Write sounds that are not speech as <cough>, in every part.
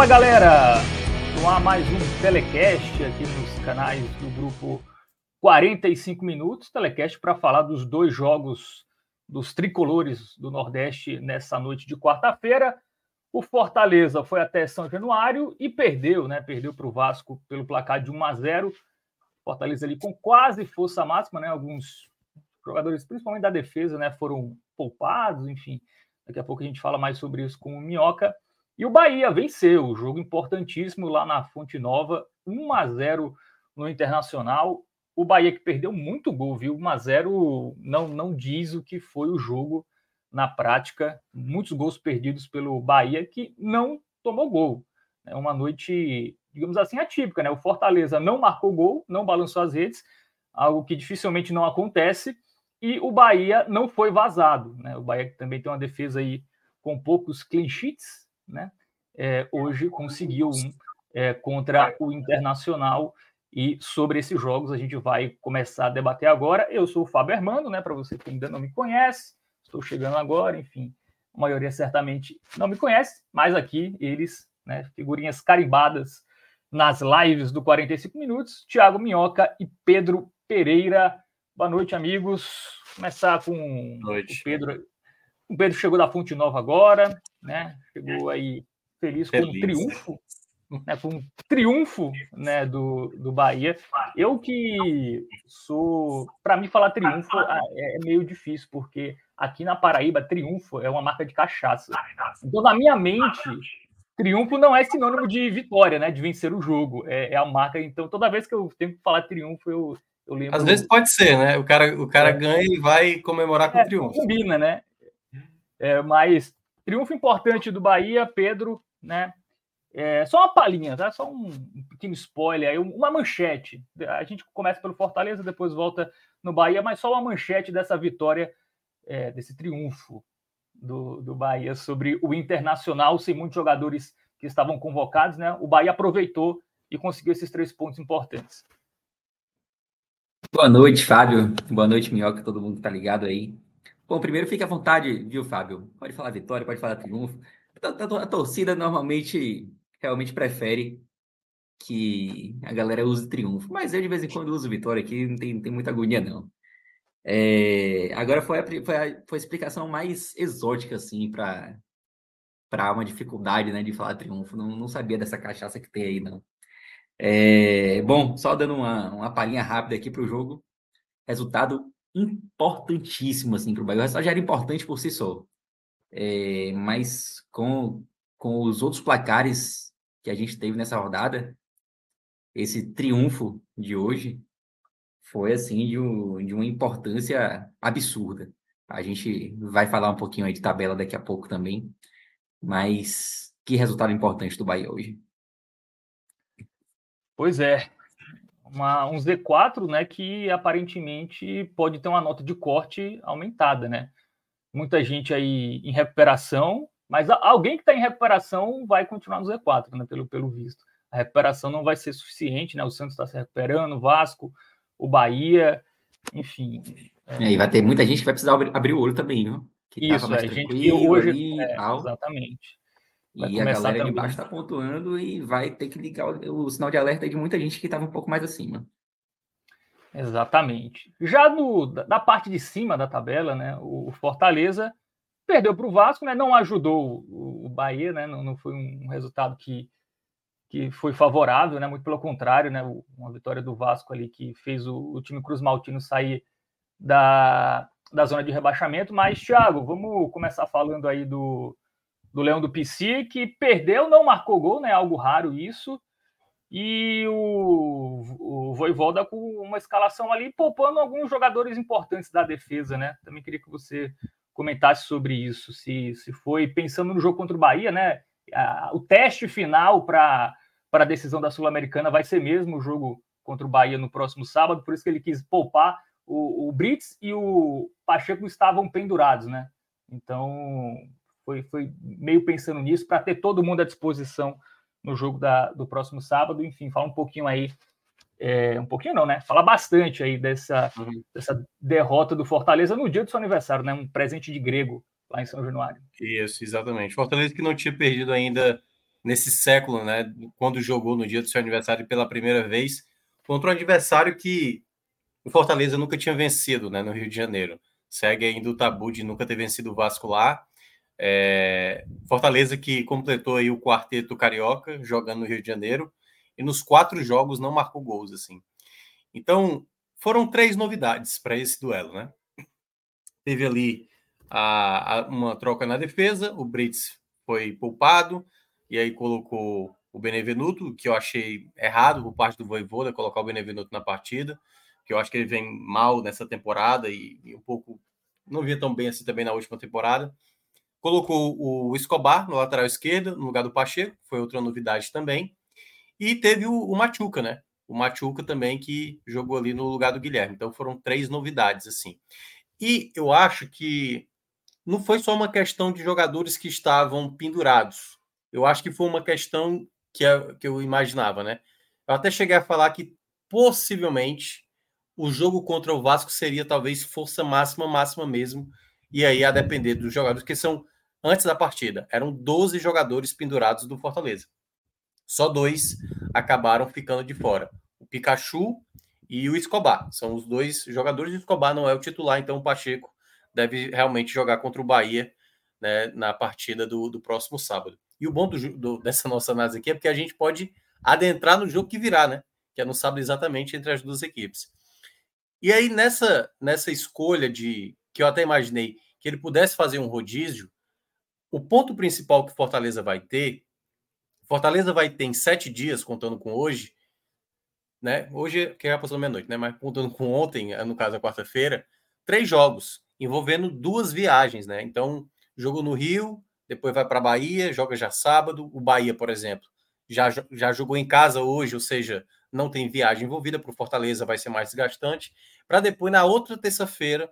Fala galera! No ar mais um telecast aqui nos canais do grupo 45 minutos telecast para falar dos dois jogos dos tricolores do Nordeste nessa noite de quarta-feira. O Fortaleza foi até São Januário e perdeu, né? Perdeu para o Vasco pelo placar de 1 a 0. Fortaleza ali com quase força máxima, né? Alguns jogadores, principalmente da defesa, né, foram poupados, enfim. Daqui a pouco a gente fala mais sobre isso com o Minhoca. E o Bahia venceu, o jogo importantíssimo lá na Fonte Nova, 1 a 0 no Internacional. O Bahia que perdeu muito gol, viu? 1 a 0 não não diz o que foi o jogo na prática. Muitos gols perdidos pelo Bahia que não tomou gol. É uma noite, digamos assim, atípica, né? O Fortaleza não marcou gol, não balançou as redes, algo que dificilmente não acontece, e o Bahia não foi vazado, né? O Bahia que também tem uma defesa aí com poucos clean sheets, né? É, hoje conseguiu um é, contra o Internacional e sobre esses jogos a gente vai começar a debater agora. Eu sou o Fábio Hermano, né? Para você que ainda não me conhece, estou chegando agora, enfim, a maioria certamente não me conhece, mas aqui eles, né? Figurinhas carimbadas nas lives do 45 Minutos, Thiago Minhoca e Pedro Pereira. Boa noite, amigos. Começar com noite. o Pedro. O Pedro chegou da Fonte Nova agora, né? Chegou aí feliz, feliz. com um triunfo né, com um triunfo né, do, do Bahia. Eu que sou. Para mim, falar triunfo é, é meio difícil, porque aqui na Paraíba, triunfo é uma marca de cachaça. Então, na minha mente, triunfo não é sinônimo de vitória, né? De vencer o jogo. É, é a marca. Então, toda vez que eu tenho que falar triunfo, eu, eu lembro. Às vezes pode ser, né? O cara, o cara é. ganha e vai comemorar com é, triunfo. Combina, né? É, mas triunfo importante do Bahia, Pedro, né? É, só uma palhinha, tá? Só um pequeno spoiler aí, uma manchete. A gente começa pelo Fortaleza, depois volta no Bahia, mas só uma manchete dessa vitória, é, desse triunfo do, do Bahia sobre o Internacional, sem muitos jogadores que estavam convocados, né? O Bahia aproveitou e conseguiu esses três pontos importantes. Boa noite, Fábio. Boa noite, Minhoca, todo mundo que tá ligado aí. Bom, primeiro fique à vontade, viu, Fábio? Pode falar vitória, pode falar triunfo. A, torcida normalmente realmente prefere que a galera use triunfo. Mas eu, de vez em quando, uso vitória aqui, não tem, tem muita agonia, não. É, agora foi a, foi, a, foi a explicação mais exótica, assim, para para uma dificuldade, né, de falar triunfo. Não, não sabia dessa cachaça que tem aí, não. É, bom, só dando uma, uma palhinha rápida aqui para o jogo. Resultado importantíssimo, assim, para o Bahia. O resultado já era importante por si só. É, mas com, com os outros placares que a gente teve nessa rodada, esse triunfo de hoje foi assim de, um, de uma importância absurda. A gente vai falar um pouquinho aí de tabela daqui a pouco também, mas que resultado importante do Bahia hoje. Pois é, uma, um Z4, né, que aparentemente pode ter uma nota de corte aumentada, né? Muita gente aí em recuperação, mas alguém que está em recuperação vai continuar no Z4, né, pelo, pelo visto. A recuperação não vai ser suficiente, né? O Santos está se recuperando, o Vasco, o Bahia, enfim. É... E vai ter muita gente que vai precisar abrir, abrir o olho também, viu? Que Isso, é, gente que hoje. Ali, é, exatamente. Vai e a galera também. de baixo está pontuando e vai ter que ligar o, o sinal de alerta de muita gente que estava um pouco mais acima. Exatamente. Já no, da parte de cima da tabela, né, o Fortaleza Perdeu para o Vasco, né? Não ajudou o, Bahia, né? Não, não foi um resultado que, que foi favorável, né? Muito pelo contrário, né? Uma vitória do Vasco ali que fez o, o time Cruz Maltino sair da, da zona de rebaixamento. Mas, Thiago, vamos começar falando aí do, do Leão do PC, que perdeu, não marcou gol, né? Algo raro isso. E o, o Voivoda com uma escalação ali, poupando alguns jogadores importantes da defesa, né? Também queria que você comentasse sobre isso, se, se foi pensando no jogo contra o Bahia, né? A, o teste final para a decisão da Sul-Americana vai ser mesmo o jogo contra o Bahia no próximo sábado, por isso que ele quis poupar. O, o Brits e o Pacheco estavam pendurados, né? Então foi, foi meio pensando nisso para ter todo mundo à disposição no jogo da, do próximo sábado. Enfim, fala um pouquinho aí, é, um pouquinho não, né? Fala bastante aí dessa, uhum. dessa derrota do Fortaleza no dia do seu aniversário, né? Um presente de grego lá em São Januário. Isso, exatamente. Fortaleza que não tinha perdido ainda nesse século, né? Quando jogou no dia do seu aniversário pela primeira vez contra um adversário que o Fortaleza nunca tinha vencido, né? No Rio de Janeiro. Segue ainda o tabu de nunca ter vencido o Vasco lá. É... Fortaleza que completou aí o quarteto carioca jogando no Rio de Janeiro e nos quatro jogos não marcou gols assim. Então foram três novidades para esse duelo, né? Teve ali a, a, uma troca na defesa, o Brits foi poupado e aí colocou o Benevenuto, que eu achei errado por parte do Voivoda colocar o Benevenuto na partida, que eu acho que ele vem mal nessa temporada e, e um pouco não via tão bem assim também na última temporada. Colocou o Escobar no lateral esquerdo, no lugar do Pacheco, foi outra novidade também. E teve o, o Machuca, né? O Machuca também que jogou ali no lugar do Guilherme. Então foram três novidades assim. E eu acho que não foi só uma questão de jogadores que estavam pendurados. Eu acho que foi uma questão que, é, que eu imaginava, né? Eu até cheguei a falar que possivelmente o jogo contra o Vasco seria talvez força máxima, máxima mesmo, e aí a depender dos jogadores, que são antes da partida, eram 12 jogadores pendurados do Fortaleza. Só dois acabaram ficando de fora: o Pikachu e o Escobar. São os dois jogadores. O Escobar não é o titular, então o Pacheco deve realmente jogar contra o Bahia né, na partida do, do próximo sábado. E o bom do, do, dessa nossa análise aqui é porque a gente pode adentrar no jogo que virá, né? Que é no sábado exatamente entre as duas equipes. E aí, nessa, nessa escolha de que eu até imaginei que ele pudesse fazer um rodízio, o ponto principal que Fortaleza vai ter, Fortaleza vai ter em sete dias, contando com hoje, né? Hoje que é a passou meia-noite, né? Mas contando com ontem, no caso a quarta-feira, três jogos envolvendo duas viagens, né? Então, jogo no Rio, depois vai para a Bahia, joga já sábado. O Bahia, por exemplo, já, já jogou em casa hoje, ou seja, não tem viagem envolvida para o Fortaleza, vai ser mais desgastante. Para depois, na outra terça-feira,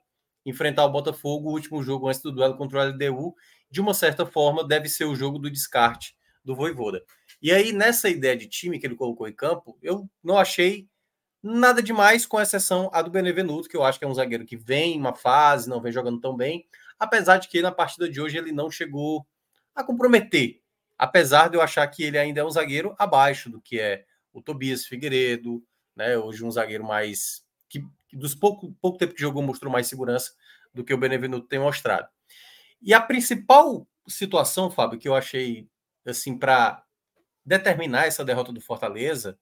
enfrentar o Botafogo, o último jogo antes do duelo contra o LDU. De uma certa forma, deve ser o jogo do descarte do Voivoda. E aí, nessa ideia de time que ele colocou em campo, eu não achei nada demais, com exceção a do Benevenuto, que eu acho que é um zagueiro que vem em uma fase, não vem jogando tão bem, apesar de que na partida de hoje ele não chegou a comprometer, apesar de eu achar que ele ainda é um zagueiro abaixo do que é o Tobias Figueiredo, né? Hoje um zagueiro mais que, que dos pouco, pouco tempo que jogou mostrou mais segurança do que o Benevenuto tem mostrado. E a principal situação, Fábio, que eu achei assim para determinar essa derrota do Fortaleza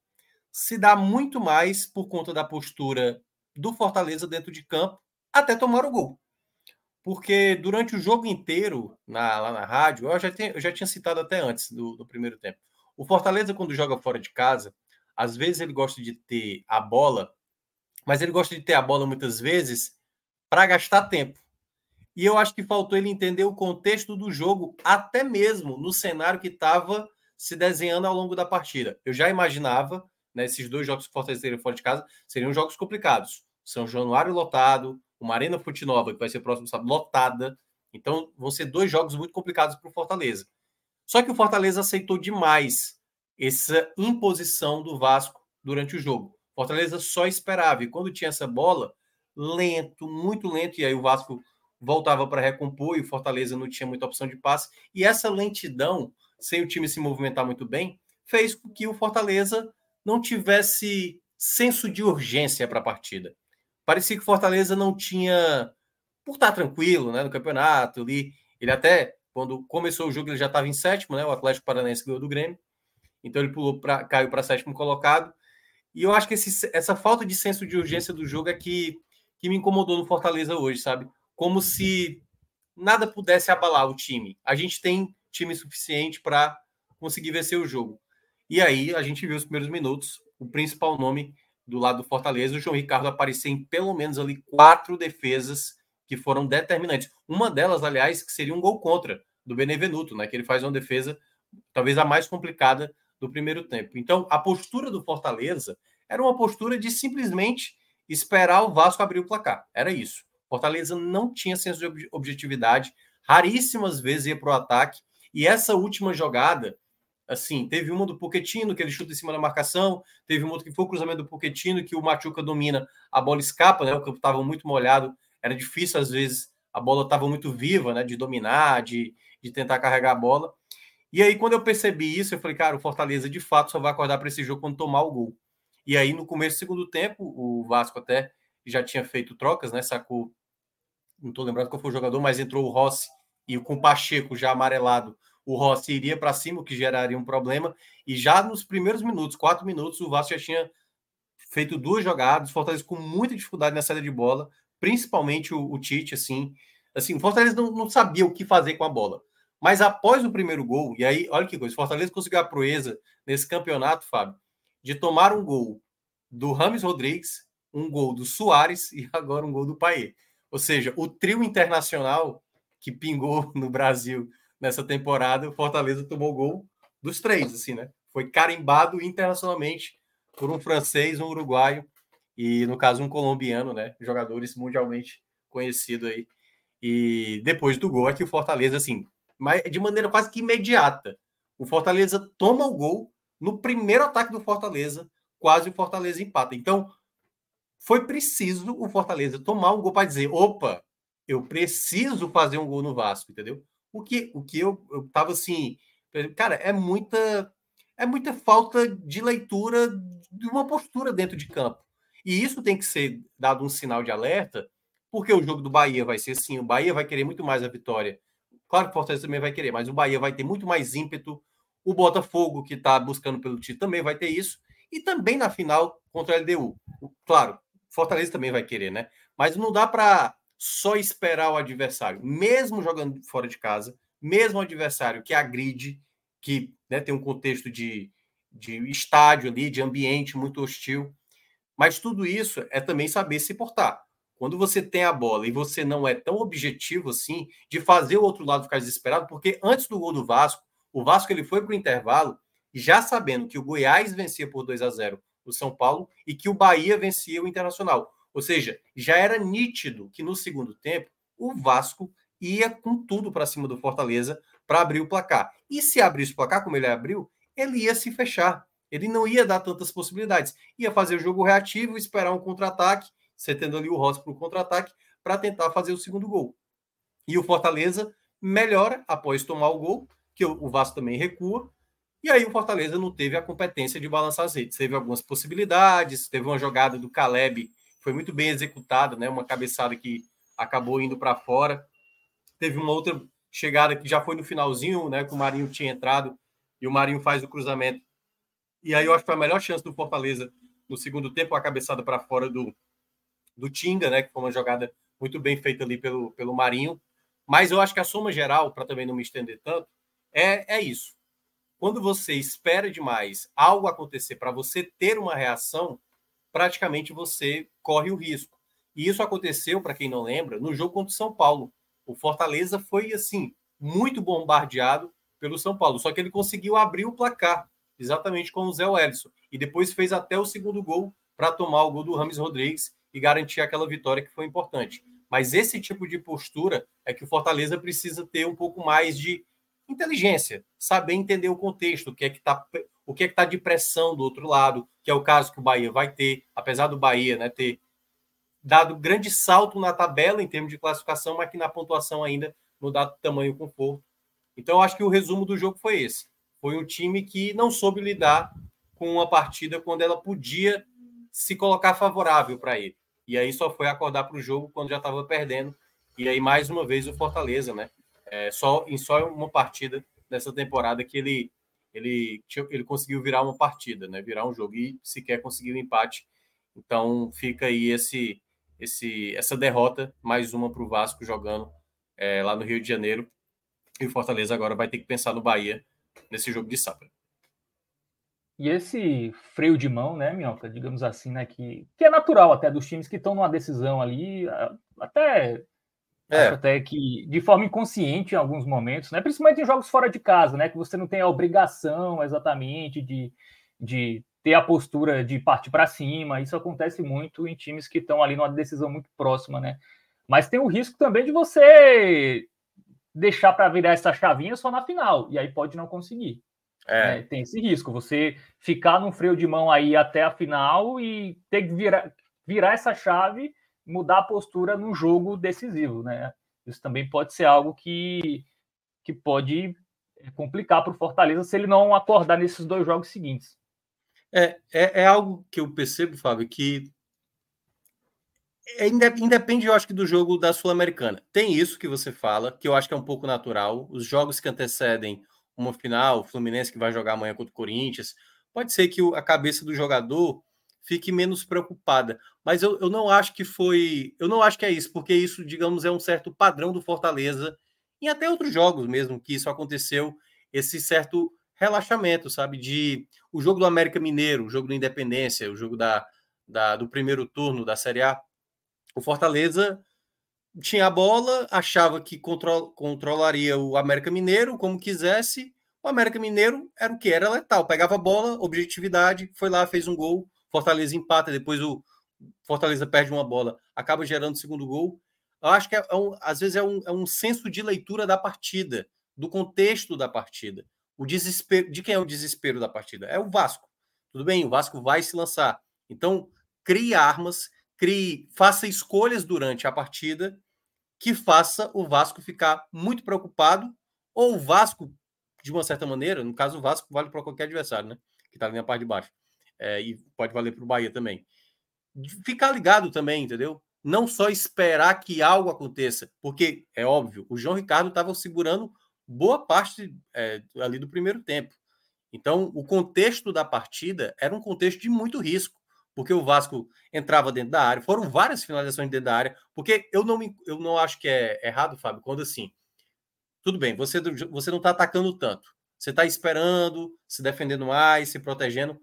se dá muito mais por conta da postura do Fortaleza dentro de campo até tomar o gol. Porque durante o jogo inteiro, na, lá na rádio, eu já, tinha, eu já tinha citado até antes do, do primeiro tempo. O Fortaleza, quando joga fora de casa, às vezes ele gosta de ter a bola, mas ele gosta de ter a bola muitas vezes para gastar tempo. E eu acho que faltou ele entender o contexto do jogo, até mesmo no cenário que estava se desenhando ao longo da partida. Eu já imaginava né, esses dois jogos que Fortaleza teria fora de casa seriam jogos complicados. São Januário lotado, uma Arena Fonte Nova, que vai ser próximo sábado, lotada. Então, vão ser dois jogos muito complicados para o Fortaleza. Só que o Fortaleza aceitou demais essa imposição do Vasco durante o jogo. Fortaleza só esperava. E quando tinha essa bola, lento, muito lento, e aí o Vasco voltava para recompor e o Fortaleza não tinha muita opção de passe. E essa lentidão, sem o time se movimentar muito bem, fez com que o Fortaleza não tivesse senso de urgência para a partida. Parecia que o Fortaleza não tinha, por estar tranquilo né, no campeonato ali. Ele até, quando começou o jogo, ele já estava em sétimo, né? O Atlético Paranaense ganhou do Grêmio. Então ele pulou pra, caiu para sétimo colocado. E eu acho que esse, essa falta de senso de urgência do jogo é que, que me incomodou no Fortaleza hoje, sabe? como se nada pudesse abalar o time. A gente tem time suficiente para conseguir vencer o jogo. E aí a gente viu os primeiros minutos, o principal nome do lado do Fortaleza, o João Ricardo aparecer em pelo menos ali quatro defesas que foram determinantes. Uma delas, aliás, que seria um gol contra do Benevenuto, né? Que ele faz uma defesa talvez a mais complicada do primeiro tempo. Então, a postura do Fortaleza era uma postura de simplesmente esperar o Vasco abrir o placar. Era isso. Fortaleza não tinha senso de objetividade, raríssimas vezes ia para o ataque. E essa última jogada, assim, teve uma do Poquetino, que ele chuta em cima da marcação, teve uma outra que foi o cruzamento do Poquetino, que o Machuca domina, a bola escapa, né? O campo estava muito molhado, era difícil às vezes, a bola estava muito viva, né? De dominar, de, de tentar carregar a bola. E aí, quando eu percebi isso, eu falei, cara, o Fortaleza de fato só vai acordar para esse jogo quando tomar o gol. E aí, no começo do segundo tempo, o Vasco até já tinha feito trocas, né? Sacou, não estou lembrando qual foi o jogador, mas entrou o Rossi e com o Pacheco já amarelado, o Rossi iria para cima, o que geraria um problema. E já nos primeiros minutos, quatro minutos, o Vasco já tinha feito duas jogadas, Fortaleza com muita dificuldade na saída de bola, principalmente o, o Tite, assim. Assim, o Fortaleza não, não sabia o que fazer com a bola. Mas após o primeiro gol, e aí, olha que coisa, o Fortaleza conseguiu a proeza nesse campeonato, Fábio, de tomar um gol do Rames Rodrigues, um gol do Soares e <laughs> agora um gol do Paê. Ou seja, o trio internacional que pingou <laughs> no Brasil nessa temporada, o Fortaleza tomou gol dos três, assim, né? Foi carimbado internacionalmente por um francês, um uruguaio e, no caso, um colombiano, né? Jogadores mundialmente conhecidos aí. E depois do gol é que o Fortaleza, assim, mas de maneira quase que imediata, o Fortaleza toma o gol no primeiro ataque do Fortaleza, quase o Fortaleza empata. Então, foi preciso o Fortaleza tomar um gol para dizer: opa, eu preciso fazer um gol no Vasco, entendeu? O que, o que eu, eu tava assim, cara, é muita é muita falta de leitura de uma postura dentro de campo. E isso tem que ser dado um sinal de alerta, porque o jogo do Bahia vai ser assim, o Bahia vai querer muito mais a vitória. Claro que o Fortaleza também vai querer, mas o Bahia vai ter muito mais ímpeto. O Botafogo, que está buscando pelo título, também vai ter isso. E também na final contra a LDU. Claro, Fortaleza também vai querer, né? Mas não dá para só esperar o adversário, mesmo jogando fora de casa, mesmo o adversário que agride, que né, tem um contexto de, de estádio ali, de ambiente muito hostil. Mas tudo isso é também saber se portar. Quando você tem a bola e você não é tão objetivo assim de fazer o outro lado ficar desesperado, porque antes do gol do Vasco, o Vasco ele foi para o intervalo já sabendo que o Goiás vencia por 2 a 0 o São Paulo e que o Bahia vencia o Internacional. Ou seja, já era nítido que no segundo tempo o Vasco ia com tudo para cima do Fortaleza para abrir o placar. E se abrisse o placar, como ele abriu, ele ia se fechar. Ele não ia dar tantas possibilidades. Ia fazer o jogo reativo, esperar um contra-ataque, você tendo ali o Rossi para o contra-ataque, para tentar fazer o segundo gol. E o Fortaleza melhora após tomar o gol, que o Vasco também recua. E aí o Fortaleza não teve a competência de balançar as redes. Teve algumas possibilidades, teve uma jogada do Caleb foi muito bem executada, né? Uma cabeçada que acabou indo para fora. Teve uma outra chegada que já foi no finalzinho, né? Que o Marinho tinha entrado e o Marinho faz o cruzamento. E aí eu acho que foi a melhor chance do Fortaleza no segundo tempo, a cabeçada para fora do, do Tinga, né? Que foi uma jogada muito bem feita ali pelo, pelo Marinho. Mas eu acho que a soma geral, para também não me estender tanto, é, é isso. Quando você espera demais algo acontecer para você ter uma reação, praticamente você corre o risco. E isso aconteceu, para quem não lembra, no jogo contra o São Paulo. O Fortaleza foi, assim, muito bombardeado pelo São Paulo, só que ele conseguiu abrir o placar, exatamente com o Zé Wellison. E depois fez até o segundo gol para tomar o gol do Rames Rodrigues e garantir aquela vitória que foi importante. Mas esse tipo de postura é que o Fortaleza precisa ter um pouco mais de inteligência, saber entender o contexto, o que é que está o que é está de pressão do outro lado, que é o caso que o Bahia vai ter, apesar do Bahia né, ter dado grande salto na tabela em termos de classificação, mas que na pontuação ainda não dá tamanho conforto. Então, eu acho que o resumo do jogo foi esse. Foi um time que não soube lidar com uma partida quando ela podia se colocar favorável para ele. E aí só foi acordar para o jogo quando já estava perdendo. E aí, mais uma vez, o Fortaleza, né? É, só, em só uma partida dessa temporada que ele ele, ele conseguiu virar uma partida, né? Virar um jogo e sequer conseguiu um empate. Então fica aí esse esse, essa derrota, mais uma para o Vasco jogando é, lá no Rio de Janeiro. E o Fortaleza agora vai ter que pensar no Bahia nesse jogo de sábado. E esse freio de mão, né, Minhoca, digamos assim, né, que, que é natural até dos times que estão numa decisão ali, até é. até que de forma inconsciente em alguns momentos, né, principalmente em jogos fora de casa, né, que você não tem a obrigação exatamente de, de ter a postura de partir para cima. Isso acontece muito em times que estão ali numa decisão muito próxima, né? Mas tem o risco também de você deixar para virar essa chavinha só na final, e aí pode não conseguir. É. Né? Tem esse risco, você ficar num freio de mão aí até a final e ter que virar, virar essa chave, mudar a postura no jogo decisivo, né? Isso também pode ser algo que, que pode complicar para o Fortaleza se ele não acordar nesses dois jogos seguintes. É, é, é algo que eu percebo, Fábio, que é, independe, eu acho que do jogo da Sul-Americana. Tem isso que você fala, que eu acho que é um pouco natural. Os jogos que antecedem uma final, o Fluminense que vai jogar amanhã contra o Corinthians, pode ser que a cabeça do jogador fique menos preocupada. Mas eu, eu não acho que foi. Eu não acho que é isso, porque isso, digamos, é um certo padrão do Fortaleza, e até outros jogos mesmo, que isso aconteceu, esse certo relaxamento, sabe? De o jogo do América Mineiro, o jogo do Independência, o jogo da, da do primeiro turno da Série A. O Fortaleza tinha a bola, achava que control, controlaria o América Mineiro como quisesse. O América Mineiro era o que? Era letal. Pegava a bola, objetividade, foi lá, fez um gol. Fortaleza empata, depois o Fortaleza perde uma bola, acaba gerando o segundo gol. Eu acho que é, um, às vezes é um, é um senso de leitura da partida, do contexto da partida. O desespero. De quem é o desespero da partida? É o Vasco. Tudo bem, o Vasco vai se lançar. Então, crie armas, crie, faça escolhas durante a partida que faça o Vasco ficar muito preocupado, ou o Vasco, de uma certa maneira, no caso o Vasco vale para qualquer adversário, né? Que está ali na parte de baixo. É, e pode valer para o Bahia também. Ficar ligado também, entendeu? Não só esperar que algo aconteça, porque é óbvio, o João Ricardo estava segurando boa parte é, ali do primeiro tempo. Então, o contexto da partida era um contexto de muito risco porque o Vasco entrava dentro da área. Foram várias finalizações dentro da área, porque eu não, me, eu não acho que é errado, Fábio, quando assim, tudo bem, você, você não está atacando tanto, você está esperando, se defendendo mais, se protegendo,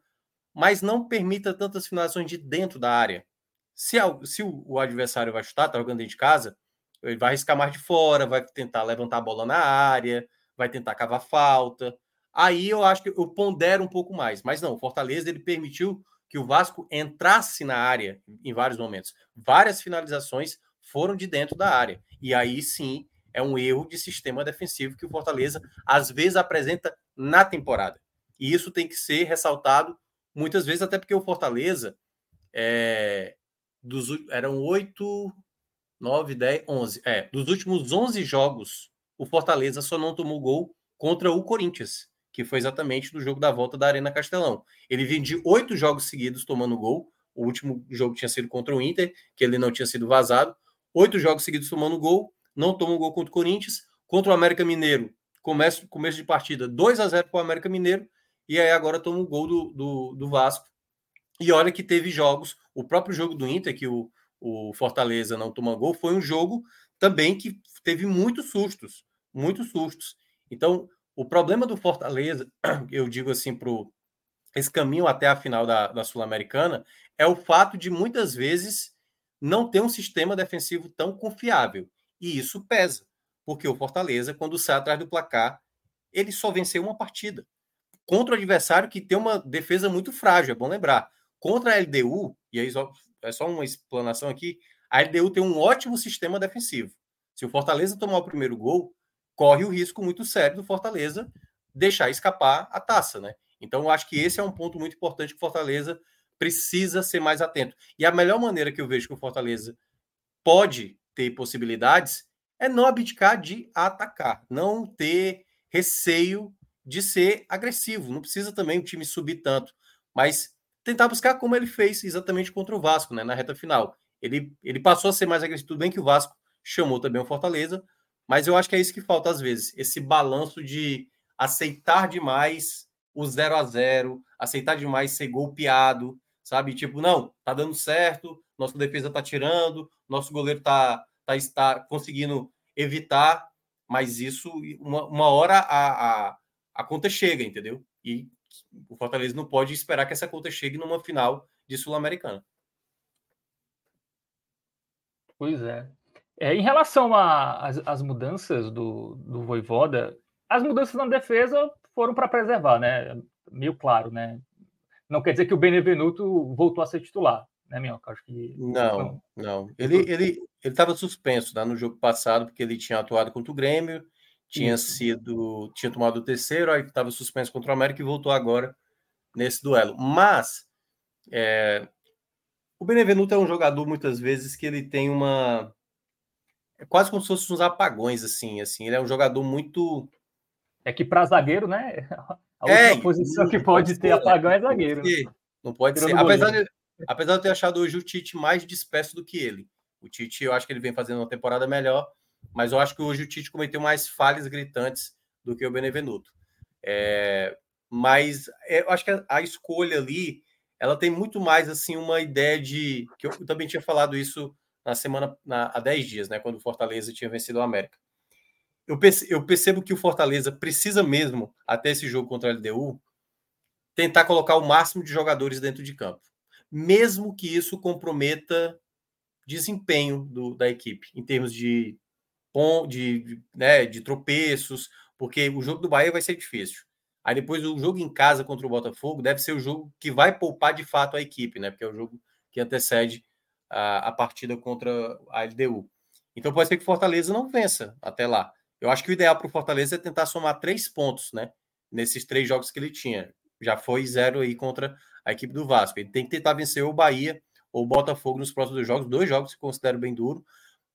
mas não permita tantas finalizações de dentro da área. Se, se o, adversário vai chutar, está jogando dentro de casa, ele vai arriscar mais de fora, vai tentar levantar a bola na área, vai tentar cavar falta. Aí eu acho que eu pondero um pouco mais. Mas não, o Fortaleza ele permitiu que o Vasco entrasse na área em vários momentos. Várias finalizações foram de dentro da área. E aí sim é um erro de sistema defensivo que o Fortaleza às vezes apresenta na temporada. E isso tem que ser ressaltado muitas vezes, até porque o Fortaleza é, dos, eram oito, nove, dez, onze. É, dos últimos onze jogos, o Fortaleza só não tomou gol contra o Corinthians que foi exatamente do jogo da volta da Arena Castelão. Ele vinha de oito jogos seguidos tomando gol. O último jogo tinha sido contra o Inter, que ele não tinha sido vazado. Oito jogos seguidos tomando gol, não tomou gol contra o Corinthians. Contra o América Mineiro, começo, começo de partida, 2 a 0 para o América Mineiro. E aí agora toma o gol do, do, do, Vasco. E olha que teve jogos, o próprio jogo do Inter, que o, o Fortaleza não toma gol, foi um jogo também que teve muitos sustos, muitos sustos. Então, o problema do Fortaleza, <clears throat> eu digo assim, para esse caminho até a final da, da Sul-Americana, é o fato de muitas vezes não ter um sistema defensivo tão confiável. E isso pesa, porque o Fortaleza, quando sai atrás do placar, ele só venceu uma partida. Contra o adversário que tem uma defesa muito frágil, é bom lembrar. Contra a LDU, e aí é só uma explanação aqui, a LDU tem um ótimo sistema defensivo. Se o Fortaleza tomar o primeiro gol, corre o risco muito sério do Fortaleza deixar escapar a taça, né? Então, eu acho que esse é um ponto muito importante que o Fortaleza precisa ser mais atento. E a melhor maneira que eu vejo que o Fortaleza pode ter possibilidades é não abdicar de atacar, não ter receio de ser agressivo. Não precisa também o time subir tanto, mas tentar buscar como ele fez exatamente contra o Vasco, né, na reta final. Ele, ele passou a ser mais agressivo. Tudo bem que o Vasco chamou também o Fortaleza, mas eu acho que é isso que falta às vezes, esse balanço de aceitar demais o 0 a 0 aceitar demais ser golpeado, sabe? Tipo, não, tá dando certo, nossa defesa está tirando, nosso goleiro está tá, está conseguindo evitar, mas isso, uma, uma hora a, a, a conta chega, entendeu? E o Fortaleza não pode esperar que essa conta chegue numa final de Sul-Americana. Pois é. é em relação às mudanças do, do Voivoda, as mudanças na defesa foram para preservar, né? Meio claro, né? Não quer dizer que o Benevenuto voltou a ser titular, né, Minhoca? Acho que. Não, não. Ele ele estava suspenso tá, no jogo passado, porque ele tinha atuado contra o Grêmio, tinha Isso. sido. tinha tomado o terceiro, aí estava suspenso contra o América e voltou agora nesse duelo. Mas é, o Benevenuto é um jogador, muitas vezes, que ele tem uma. É quase como se fosse uns apagões, assim, assim. Ele é um jogador muito. É que para zagueiro, né? <laughs> A é, última posição que pode ter apagão é zagueiro. Não pode ser. Né? Não pode ser. Apesar de, apesar de eu ter achado hoje o Tite mais disperso do que ele. O Tite, eu acho que ele vem fazendo uma temporada melhor, mas eu acho que hoje o Tite cometeu mais falhas gritantes do que o Benevenuto. É, mas é, eu acho que a, a, escolha ali, ela tem muito mais assim uma ideia de que eu também tinha falado isso na semana na, há 10 dias, né, quando o Fortaleza tinha vencido o América eu, eu percebo que o Fortaleza precisa mesmo, até esse jogo contra a LDU, tentar colocar o máximo de jogadores dentro de campo. Mesmo que isso comprometa desempenho do, da equipe, em termos de, de, né, de tropeços, porque o jogo do Bahia vai ser difícil. Aí depois o jogo em casa contra o Botafogo deve ser o jogo que vai poupar de fato a equipe, né? Porque é o jogo que antecede a, a partida contra a LDU. Então pode ser que Fortaleza não vença até lá. Eu acho que o ideal para o Fortaleza é tentar somar três pontos, né? Nesses três jogos que ele tinha. Já foi zero aí contra a equipe do Vasco. Ele tem que tentar vencer o Bahia ou o Botafogo nos próximos jogos. Dois jogos que considero bem duro,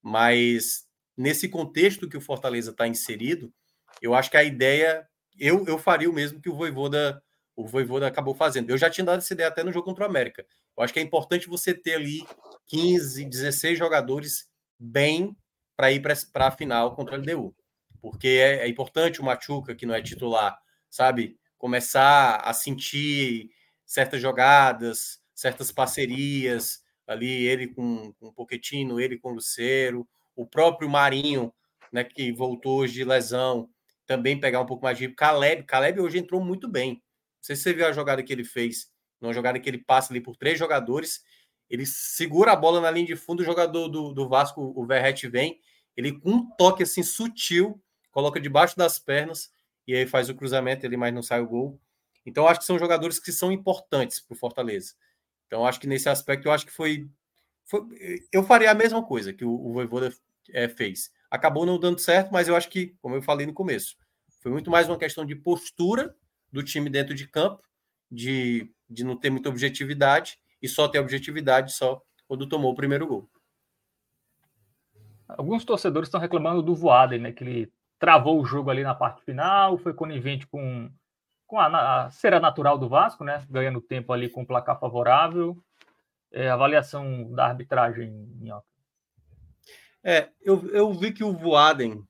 mas nesse contexto que o Fortaleza está inserido, eu acho que a ideia, eu, eu faria o mesmo que o Voivoda, o Voivoda acabou fazendo. Eu já tinha dado essa ideia até no jogo contra o América. Eu acho que é importante você ter ali 15, 16 jogadores bem para ir para a final contra a LDU porque é, é importante o Machuca, que não é titular, sabe, começar a sentir certas jogadas, certas parcerias, ali ele com, com o Pochettino, ele com o Lucero, o próprio Marinho, né, que voltou hoje de lesão, também pegar um pouco mais de Caleb, Caleb hoje entrou muito bem. Não sei se você viu a jogada que ele fez, numa jogada que ele passa ali por três jogadores, ele segura a bola na linha de fundo, o jogador do, do Vasco, o Verrete vem, ele com um toque assim sutil, coloca debaixo das pernas e aí faz o cruzamento ali, mas não sai o gol. Então, acho que são jogadores que são importantes para o Fortaleza. Então, acho que nesse aspecto, eu acho que foi, foi. eu faria a mesma coisa que o, o Voivoda é, fez. Acabou não dando certo, mas eu acho que, como eu falei no começo, foi muito mais uma questão de postura do time dentro de campo, de, de não ter muita objetividade e só ter objetividade só quando tomou o primeiro gol. Alguns torcedores estão reclamando do Voaden, né? Que ele travou o jogo ali na parte final, foi conivente com, com a, a cera natural do Vasco, né? Ganhando tempo ali com um placar favorável. É, avaliação da arbitragem, Minhoca. É, eu, eu vi que o Voaden,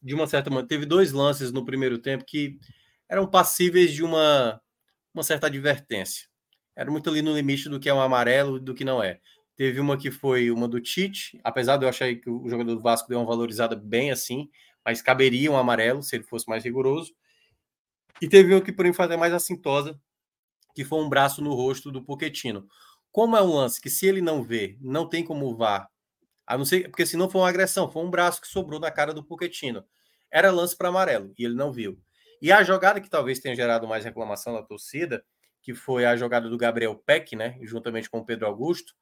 de uma certa maneira, teve dois lances no primeiro tempo que eram passíveis de uma, uma certa advertência. Era muito ali no limite do que é um amarelo e do que não é. Teve uma que foi uma do Tite, apesar de eu achar que o jogador do Vasco deu uma valorizada bem assim, mas caberia um amarelo se ele fosse mais rigoroso. E teve um que, por fazer mais assintosa, que foi um braço no rosto do Poquetino. Como é um lance que, se ele não vê, não tem como vá, a não ser porque se não foi uma agressão, foi um braço que sobrou na cara do Poquetino. Era lance para amarelo e ele não viu. E a jogada que talvez tenha gerado mais reclamação da torcida, que foi a jogada do Gabriel Peck, né, juntamente com o Pedro Augusto,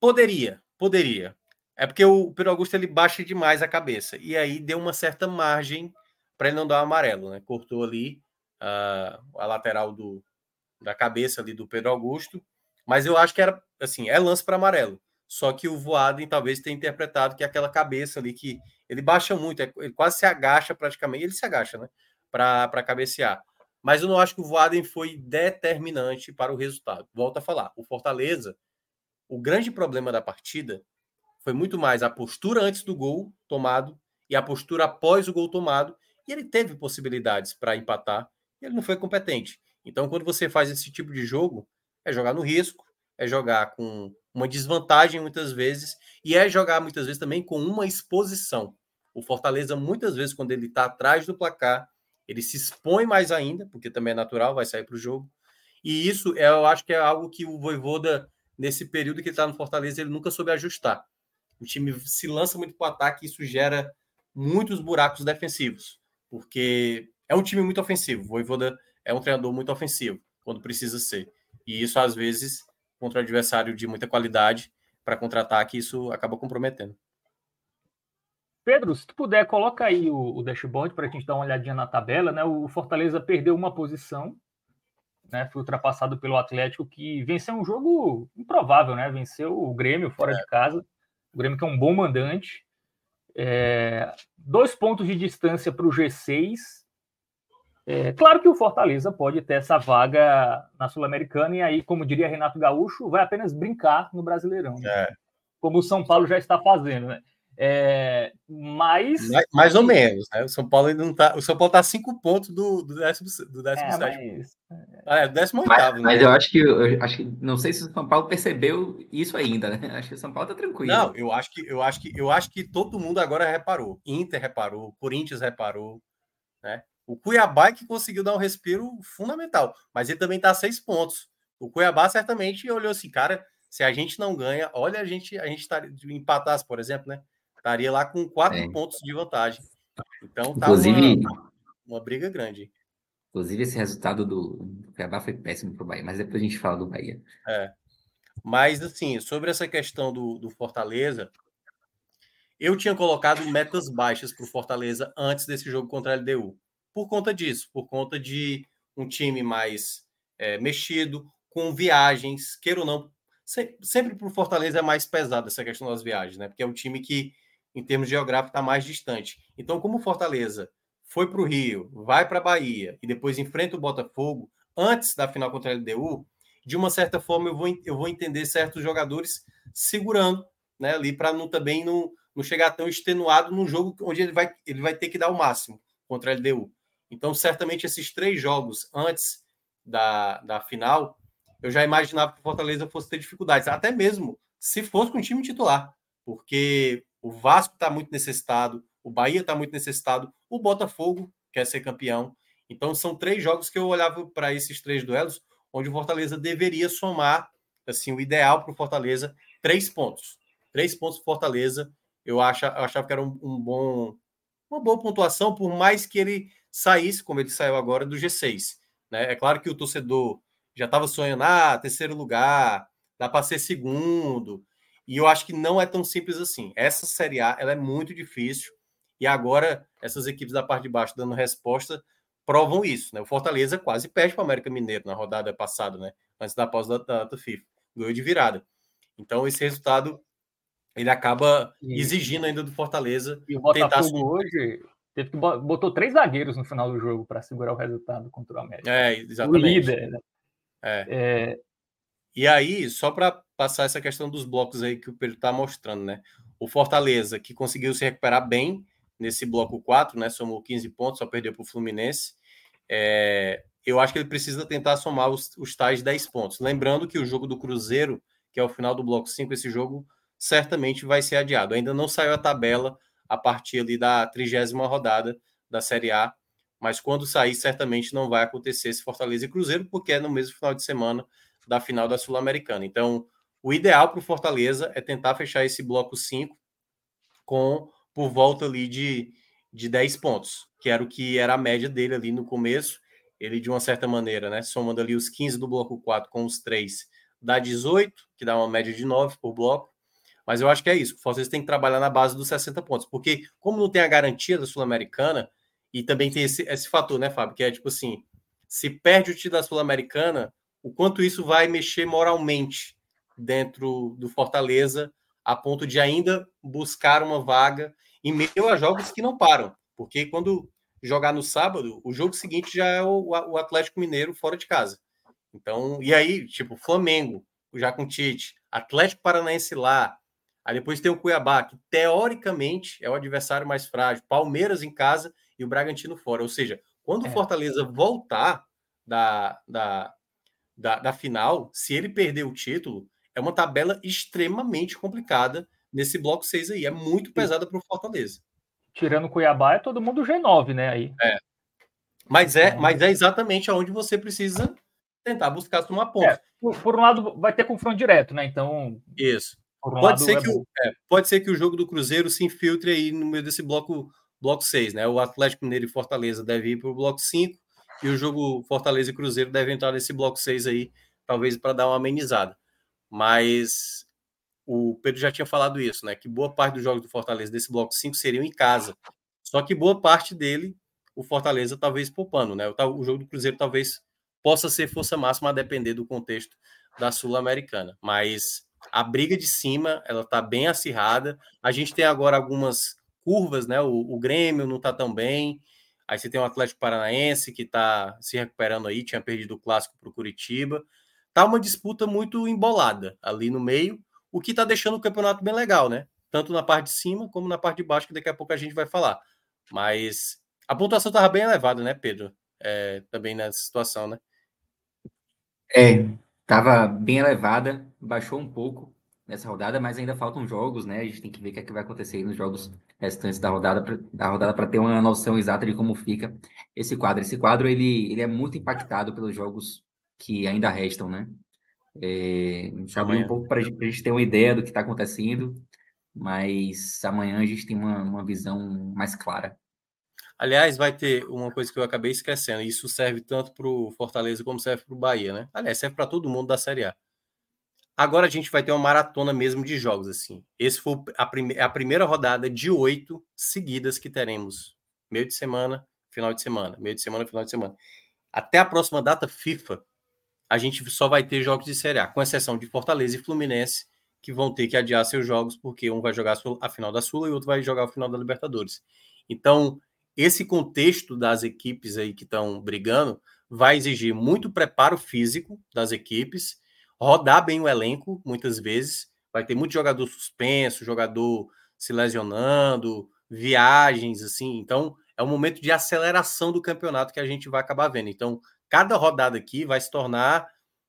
poderia, poderia. É porque o Pedro Augusto ele baixa demais a cabeça. E aí deu uma certa margem para ele não dar um amarelo, né? Cortou ali uh, a lateral do, da cabeça ali do Pedro Augusto. Mas eu acho que era assim, é lance para amarelo. Só que o Voaden talvez tenha interpretado que é aquela cabeça ali que ele baixa muito, é, ele quase se agacha praticamente, ele se agacha, né? Para cabecear. Mas eu não acho que o Voaden foi determinante para o resultado. Volto a falar, o Fortaleza, o grande problema da partida foi muito mais a postura antes do gol tomado e a postura após o gol tomado. E ele teve possibilidades para empatar e ele não foi competente. Então, quando você faz esse tipo de jogo, é jogar no risco, é jogar com uma desvantagem muitas vezes e é jogar muitas vezes também com uma exposição. O Fortaleza, muitas vezes, quando ele está atrás do placar, ele se expõe mais ainda, porque também é natural, vai sair para o jogo. E isso é, eu acho que é algo que o Voivoda, nesse período que ele está no Fortaleza, ele nunca soube ajustar. O time se lança muito para o ataque e isso gera muitos buracos defensivos, porque é um time muito ofensivo. O Voivoda é um treinador muito ofensivo, quando precisa ser. E isso, às vezes, contra o adversário de muita qualidade, para contra-ataque, isso acaba comprometendo. Pedro, se tu puder, coloca aí o, o dashboard para a gente dar uma olhadinha na tabela. Né? O Fortaleza perdeu uma posição, né? foi ultrapassado pelo Atlético, que venceu um jogo improvável, né? venceu o Grêmio fora é. de casa. O Grêmio que é um bom mandante. É, dois pontos de distância para o G6. É, claro que o Fortaleza pode ter essa vaga na Sul-Americana, e aí, como diria Renato Gaúcho, vai apenas brincar no Brasileirão. Né? É. Como o São Paulo já está fazendo. Né? É, mas. Mais, mais, ou menos, né? O São Paulo ainda não tá. O São Paulo tá cinco pontos do, do décimo, do décimo é, mas... Ah, é, décimo oitavo. Mas, né? mas eu acho que eu acho que não sei se o São Paulo percebeu isso ainda, né? Acho que o São Paulo tá tranquilo. Não, eu acho que eu acho que eu acho que todo mundo agora reparou. Inter reparou, Corinthians reparou, né? O Cuiabá é que conseguiu dar um respiro fundamental, mas ele também tá a seis pontos. O Cuiabá certamente olhou assim, cara, se a gente não ganha, olha a gente a gente tá empatasse, por exemplo, né? Estaria lá com quatro é. pontos de vantagem. Então tá inclusive, uma, uma, briga grande. Inclusive, esse resultado do Cuiabá foi péssimo para o Bahia, mas depois a gente fala do Bahia. É. Mas, assim, sobre essa questão do, do Fortaleza, eu tinha colocado metas baixas para o Fortaleza antes desse jogo contra a LDU. Por conta disso, por conta de um time mais é, mexido, com viagens, queira ou não, sempre para o Fortaleza é mais pesado essa questão das viagens, né? Porque é um time que em termos geográficos, está mais distante. Então, como Fortaleza foi para o Rio, vai para a Bahia e depois enfrenta o Botafogo antes da final contra a LDU, de uma certa forma eu vou, eu vou entender certos jogadores segurando né, ali para não também não, não chegar tão extenuado num jogo onde ele vai, ele vai ter que dar o máximo contra a LDU. Então, certamente, esses três jogos antes da, da final, eu já imaginava que o Fortaleza fosse ter dificuldades, até mesmo se fosse com o time titular, porque o Vasco está muito necessitado, o Bahia está muito necessitado, o Botafogo quer ser campeão. Então são três jogos que eu olhava para esses três duelos, onde o Fortaleza deveria somar, assim, o ideal para o Fortaleza, três pontos. Três pontos Fortaleza, eu, acha, eu achava que era um, um, bom, uma boa pontuação, por mais que ele saísse, como ele saiu agora, do G6. Né? É claro que o torcedor já estava sonhando, ah, terceiro lugar, dá para ser segundo, e eu acho que não é tão simples assim. Essa Série A ela é muito difícil. E agora, essas equipes da parte de baixo dando resposta provam isso. Né? O Fortaleza quase perde para o América Mineiro na rodada passada, né? antes da pausa da data FIFA. Ganhou de virada. Então, esse resultado ele acaba exigindo ainda do Fortaleza. E o Botafogo hoje teve que botou três zagueiros no final do jogo para segurar o resultado contra o América. É, exatamente. O líder. Né? É. é. E aí, só para passar essa questão dos blocos aí que o Pedro está mostrando, né? O Fortaleza, que conseguiu se recuperar bem nesse bloco 4, né? Somou 15 pontos, só perdeu para o Fluminense. É, eu acho que ele precisa tentar somar os, os tais 10 pontos. Lembrando que o jogo do Cruzeiro, que é o final do bloco 5, esse jogo certamente vai ser adiado. Ainda não saiu a tabela a partir ali da trigésima rodada da Série A, mas quando sair, certamente não vai acontecer esse Fortaleza e Cruzeiro, porque é no mesmo final de semana da final da Sul-Americana. Então, o ideal para o Fortaleza é tentar fechar esse bloco 5 com por volta ali de, de 10 pontos, que era o que era a média dele ali no começo. Ele, de uma certa maneira, né, somando ali os 15 do bloco 4 com os 3, dá 18, que dá uma média de 9 por bloco. Mas eu acho que é isso. O Fortaleza tem que trabalhar na base dos 60 pontos, porque como não tem a garantia da Sul-Americana, e também tem esse, esse fator, né, Fábio, que é tipo assim, se perde o título da Sul-Americana, o quanto isso vai mexer moralmente dentro do Fortaleza, a ponto de ainda buscar uma vaga em meio a jogos que não param. Porque quando jogar no sábado, o jogo seguinte já é o, o Atlético Mineiro fora de casa. Então, e aí, tipo, Flamengo, já com Tite, Atlético Paranaense lá, aí depois tem o Cuiabá, que teoricamente é o adversário mais frágil, Palmeiras em casa e o Bragantino fora. Ou seja, quando o é. Fortaleza voltar da, da, da, da final, se ele perder o título, é uma tabela extremamente complicada nesse bloco 6 aí. É muito pesada para o Fortaleza. Tirando o Cuiabá, é todo mundo G9, né? Aí. É. Mas é, então, mas é exatamente aonde você precisa tentar buscar uma ponta. É, por, por, um lado, vai ter confronto direto, né? Então. Isso. Um pode, ser é que o, é, pode ser que o jogo do Cruzeiro se infiltre aí no meio desse bloco, bloco 6, né? O Atlético Mineiro e Fortaleza deve ir para o bloco 5 e o jogo Fortaleza e Cruzeiro deve entrar nesse bloco 6 aí, talvez para dar uma amenizada. Mas o Pedro já tinha falado isso, né? Que boa parte dos jogos do Fortaleza desse bloco 5 seriam em casa. Só que boa parte dele, o Fortaleza talvez poupando, né? O, jogo do Cruzeiro talvez possa ser força máxima a depender do contexto da Sul-Americana. Mas a briga de cima, ela tá bem acirrada. A gente tem agora algumas curvas, né? O, o Grêmio não tá tão bem. Aí você tem o Atlético Paranaense que está se recuperando aí, tinha perdido o clássico para o Curitiba. Tá uma disputa muito embolada ali no meio, o que está deixando o campeonato bem legal, né? Tanto na parte de cima como na parte de baixo, que daqui a pouco a gente vai falar. Mas a pontuação estava bem elevada, né, Pedro? É, também nessa situação, né? É, estava bem elevada, baixou um pouco nessa rodada, mas ainda faltam jogos, né? A gente tem que ver o que, é que vai acontecer nos jogos restantes da rodada, pra, da rodada para ter uma noção exata de como fica esse quadro. Esse quadro ele, ele é muito impactado pelos jogos que ainda restam, né? É, já um pouco para a gente ter uma ideia do que está acontecendo, mas amanhã a gente tem uma, uma visão mais clara. Aliás, vai ter uma coisa que eu acabei esquecendo. Isso serve tanto para o Fortaleza como serve para o Bahia, né? Aliás, serve para todo mundo da Série A. Agora a gente vai ter uma maratona mesmo de jogos, assim. Esse foi a, prime a primeira rodada de oito seguidas que teremos. Meio de semana, final de semana, meio de semana, final de semana. Até a próxima data FIFA, a gente só vai ter jogos de Série A, com exceção de Fortaleza e Fluminense, que vão ter que adiar seus jogos, porque um vai jogar a final da Sula e o outro vai jogar a final da Libertadores. Então, esse contexto das equipes aí que estão brigando vai exigir muito preparo físico das equipes rodar bem o elenco, muitas vezes. Vai ter muito jogador suspenso, jogador se lesionando, viagens, assim. Então, é um momento de aceleração do campeonato que a gente vai acabar vendo. Então, cada rodada aqui vai se tornar.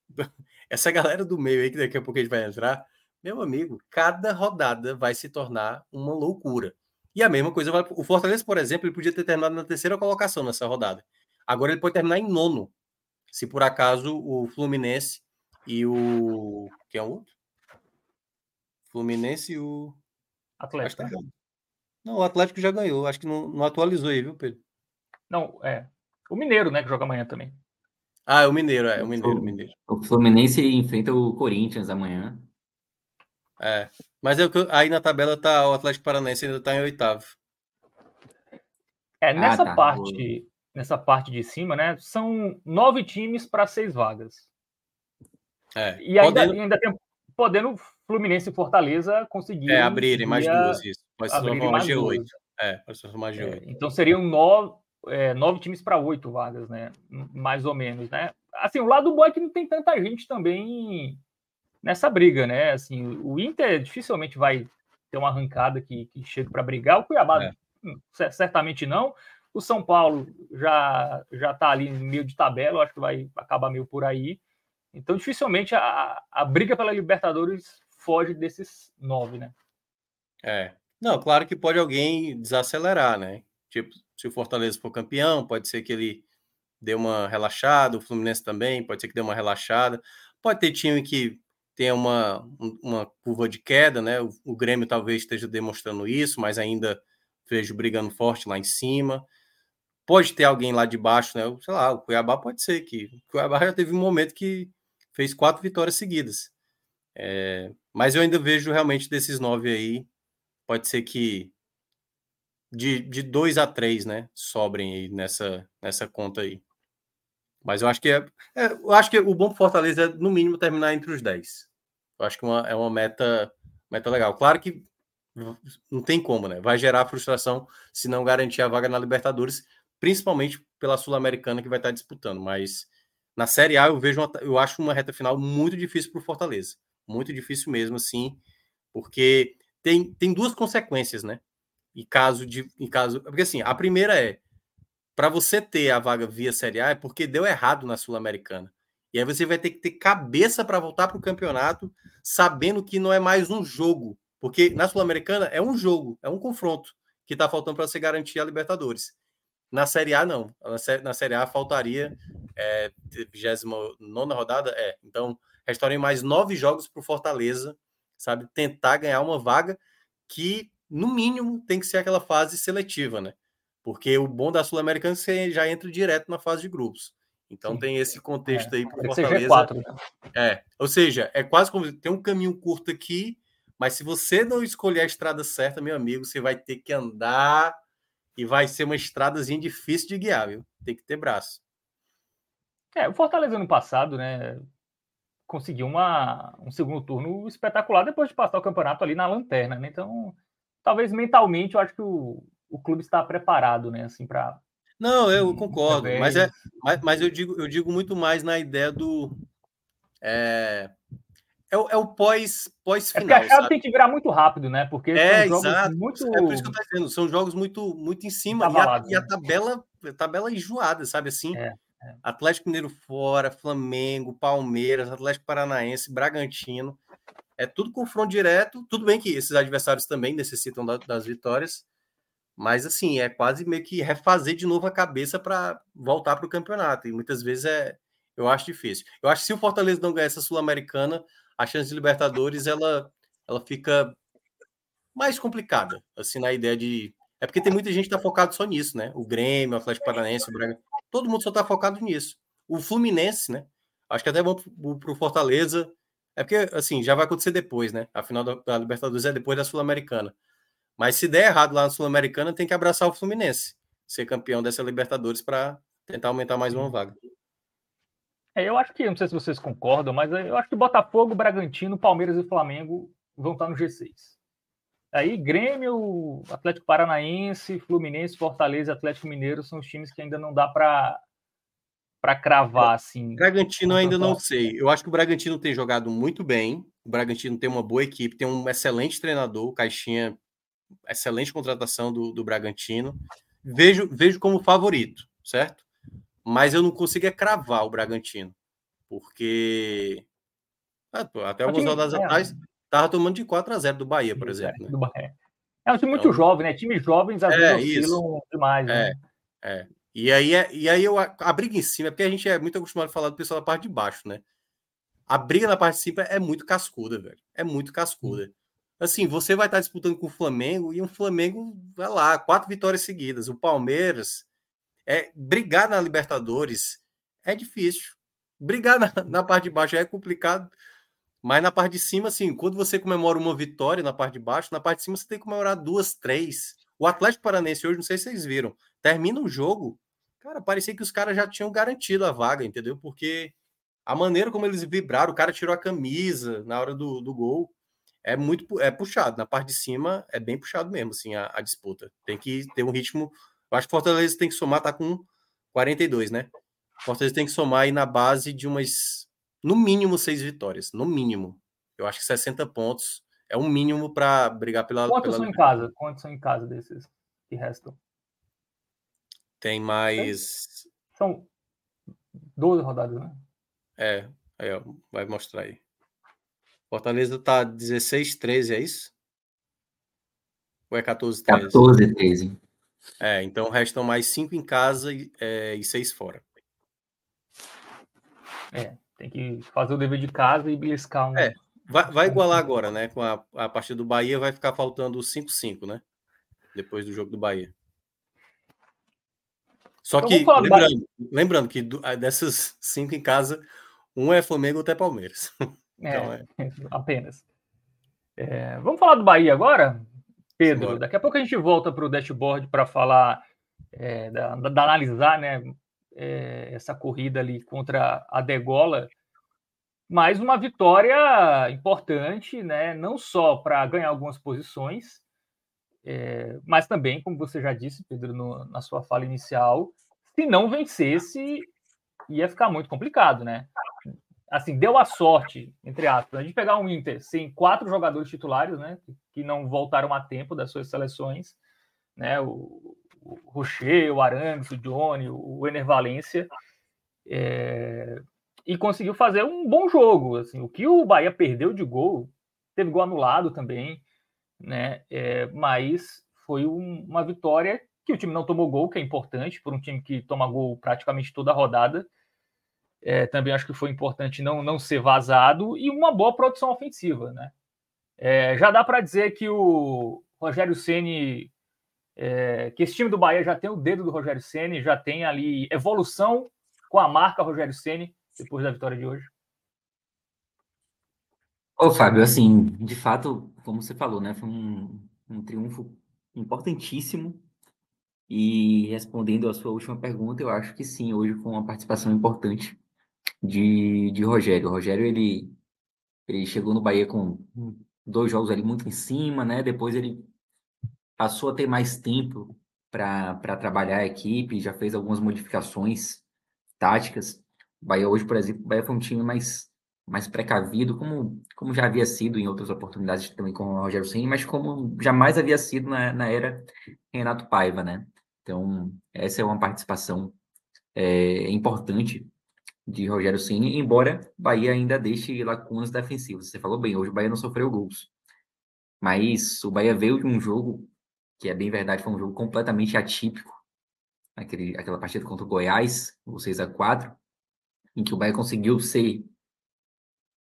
<laughs> Essa galera do meio aí, que daqui a pouco a gente vai entrar, meu amigo, cada rodada vai se tornar uma loucura. E a mesma coisa, o Fortaleza, por exemplo, ele podia ter terminado na terceira colocação nessa rodada. Agora ele pode terminar em nono, se por acaso o Fluminense e o. Quem é o outro? Fluminense e o. Atlético. Tá não, o Atlético já ganhou. Acho que não, não atualizou aí, viu, Pedro? Não, é. O Mineiro, né, que joga amanhã também. Ah, é o Mineiro, é. O Mineiro, o, Mineiro. O Fluminense enfrenta o Corinthians amanhã. É. Mas é aí na tabela tá o Atlético Paranaense ainda tá em oitavo. É, nessa ah, tá. parte, nessa parte de cima, né? São nove times para seis vagas. É, e ainda, podendo... ainda tem podendo Fluminense e Fortaleza conseguir. É, abrirem mais duas, isso. Pode se transformar mais G8. É, pode se transformar G8. É, então seriam nove, é, nove times para oito vagas, né? Mais ou menos, né? Assim, o lado bom é que não tem tanta gente também nessa briga, né? Assim, o Inter dificilmente vai ter uma arrancada que, que chegue para brigar. O Cuiabá é. Hum, certamente não. O São Paulo já já está ali no meio de tabela, acho que vai acabar meio por aí. Então, dificilmente a, a briga pela Libertadores foge desses nove, né? É. Não, claro que pode alguém desacelerar, né? Tipo, se o Fortaleza for campeão, pode ser que ele dê uma relaxada, o Fluminense também, pode ser que dê uma relaxada. Pode ter time que tenha uma, uma curva de queda, né? O, o Grêmio talvez esteja demonstrando isso, mas ainda vejo brigando forte lá em cima. Pode ter alguém lá de baixo, né? Sei lá, o Cuiabá pode ser que. O Cuiabá já teve um momento que fez quatro vitórias seguidas. É, mas eu ainda vejo realmente desses nove aí, pode ser que de, de dois a três, né, sobrem aí nessa, nessa conta aí. Mas eu acho que é, é eu acho que o bom Fortaleza é no mínimo terminar entre os dez. Eu acho que uma, é uma meta, meta legal. Claro que não tem como, né? Vai gerar frustração se não garantir a vaga na Libertadores, principalmente pela Sul-Americana que vai estar disputando. Mas na Série A, eu vejo, uma, eu acho uma reta final muito difícil para o Fortaleza. Muito difícil mesmo, assim, porque tem, tem duas consequências, né? Em caso de. Em caso, porque assim, a primeira é para você ter a vaga via Série A é porque deu errado na Sul-Americana. E aí você vai ter que ter cabeça para voltar para o campeonato, sabendo que não é mais um jogo. Porque na Sul-Americana é um jogo, é um confronto que está faltando para se garantir a Libertadores. Na Série A, não. Na Série A faltaria é, 29 rodada. É. Então, restarem mais nove jogos para o Fortaleza, sabe? Tentar ganhar uma vaga que, no mínimo, tem que ser aquela fase seletiva, né? Porque o bom da Sul-Americana é que você já entra direto na fase de grupos. Então Sim. tem esse contexto é, aí para Fortaleza. G4, né? É, ou seja, é quase como tem um caminho curto aqui, mas se você não escolher a estrada certa, meu amigo, você vai ter que andar e vai ser uma estradazinha difícil de guiar, viu? Tem que ter braço. É, o Fortaleza no passado, né, conseguiu uma, um segundo turno espetacular depois de passar o campeonato ali na lanterna, né? Então, talvez mentalmente eu acho que o, o clube está preparado, né, assim, para não, eu concordo, mas é, mas, mas, eu digo, eu digo muito mais na ideia do é, é, o, é o pós pós. É porque a chave tem que virar muito rápido, né? Porque é exato. Muito... É por isso que eu estou dizendo, são jogos muito muito em cima e a, e a, né? tabela a tabela enjoada, sabe assim? É, é. Atlético Mineiro fora, Flamengo, Palmeiras, Atlético Paranaense, Bragantino, é tudo confronto direto. Tudo bem que esses adversários também necessitam da, das vitórias, mas assim, é quase meio que refazer de novo a cabeça para voltar para o campeonato. E muitas vezes é, eu acho difícil. Eu acho que se o Fortaleza não ganhar essa Sul-Americana, a chance de Libertadores ela, ela fica mais complicada, assim, na ideia de. É porque tem muita gente que está focado só nisso, né? O Grêmio, o Atlético Paranaense, o Braga. Todo mundo só está focado nisso. O Fluminense, né? Acho que até é bom para o Fortaleza. É porque, assim, já vai acontecer depois, né? A final da, da Libertadores é depois da Sul-Americana. Mas se der errado lá na Sul-Americana, tem que abraçar o Fluminense, ser campeão dessa Libertadores para tentar aumentar mais uma vaga. É, eu acho que, não sei se vocês concordam, mas eu acho que Botafogo, Bragantino, Palmeiras e Flamengo vão estar no G6. Aí Grêmio, Atlético Paranaense, Fluminense, Fortaleza, Atlético Mineiro são os times que ainda não dá para para cravar assim. Bragantino ainda não sei. Eu acho que o Bragantino tem jogado muito bem. O Bragantino tem uma boa equipe, tem um excelente treinador, o Caixinha excelente contratação do, do Bragantino. Vejo, vejo como favorito, certo? Mas eu não consigo é cravar o Bragantino, porque ah, até alguns rodadas é, atrás estava tomando de 4 a 0 do Bahia, por exemplo. Né? Do Bahia. É um time muito então, jovem, né? Times jovens às é, vezes oscilam demais. Né? É, é. E aí, é, e aí eu, a briga em cima, é porque a gente é muito acostumado a falar do pessoal da parte de baixo, né? A briga na parte de cima é muito cascuda, velho. É muito cascuda assim, você vai estar disputando com o Flamengo e um Flamengo, vai lá, quatro vitórias seguidas. O Palmeiras, é brigar na Libertadores é difícil. Brigar na, <laughs> na parte de baixo é complicado, mas na parte de cima, assim, quando você comemora uma vitória na parte de baixo, na parte de cima você tem que comemorar duas, três. O Atlético Paranense hoje, não sei se vocês viram, termina o jogo, cara, parecia que os caras já tinham garantido a vaga, entendeu? Porque a maneira como eles vibraram, o cara tirou a camisa na hora do, do gol é muito é puxado. Na parte de cima é bem puxado mesmo, assim, a, a disputa. Tem que ter um ritmo. Eu acho que Fortaleza tem que somar, tá com 42, né? Fortaleza tem que somar aí na base de umas, no mínimo, seis vitórias. No mínimo. Eu acho que 60 pontos é um mínimo para brigar pela. Quantos pela... são em casa? Quantos são em casa desses que restam? Tem mais. São 12 rodadas, né? É, aí, ó, vai mostrar aí. Fortaleza tá 16, 13, é isso? Ou é 14, 13? 14, 13. É, então restam mais 5 em casa e, é, 6 fora. É, tem que fazer o dever de casa e beliscar um. É, vai, vai igualar agora, né? Com a, a partir do Bahia vai ficar faltando 5-5, né? Depois do jogo do Bahia. Só então, que, lembrando, lembrando que dessas cinco em casa, um é Flamengo e outro é Palmeiras. <laughs> Então, é, é. <laughs> apenas. É, vamos falar do Bahia agora, Pedro. Daqui a pouco a gente volta para o dashboard para falar, é, da, da, analisar né, é, essa corrida ali contra a Degola. Mais uma vitória importante, né, não só para ganhar algumas posições, mas também, como você já disse, Pedro, no, na sua fala inicial, se não vencesse, ia ficar muito complicado, né? Assim, deu a sorte, entre aspas, de pegar um Inter sem quatro jogadores titulares, né, que não voltaram a tempo das suas seleções, né, o, o Rocher, o Arangues, o Johnny, o Ener Valência, é, e conseguiu fazer um bom jogo. Assim, o que o Bahia perdeu de gol, teve gol anulado também, né? É, mas foi um, uma vitória que o time não tomou gol, que é importante por um time que toma gol praticamente toda a rodada. É, também acho que foi importante não, não ser vazado e uma boa produção ofensiva, né? É, já dá para dizer que o Rogério Ceni, é, que esse time do Bahia já tem o dedo do Rogério Ceni, já tem ali evolução com a marca Rogério Ceni depois da vitória de hoje. Ô, Fábio, assim, de fato, como você falou, né, foi um, um triunfo importantíssimo. E respondendo a sua última pergunta, eu acho que sim, hoje com uma participação importante de, de Rogério. O Rogério, ele, ele chegou no Bahia com dois jogos ali muito em cima, né? Depois ele passou a ter mais tempo para trabalhar a equipe, já fez algumas modificações táticas. O Bahia hoje, por exemplo, o Bahia foi um time mais, mais precavido, como, como já havia sido em outras oportunidades também com o Rogério Senna, mas como jamais havia sido na, na era Renato Paiva, né? Então, essa é uma participação é, importante de Rogério Ceni, embora o Bahia ainda deixe lacunas defensivas. Você falou bem, hoje o Bahia não sofreu gols. Mas o Bahia veio de um jogo que é bem verdade, foi um jogo completamente atípico. Aquele, aquela partida contra o Goiás, o 6 a 4 em que o Bahia conseguiu ser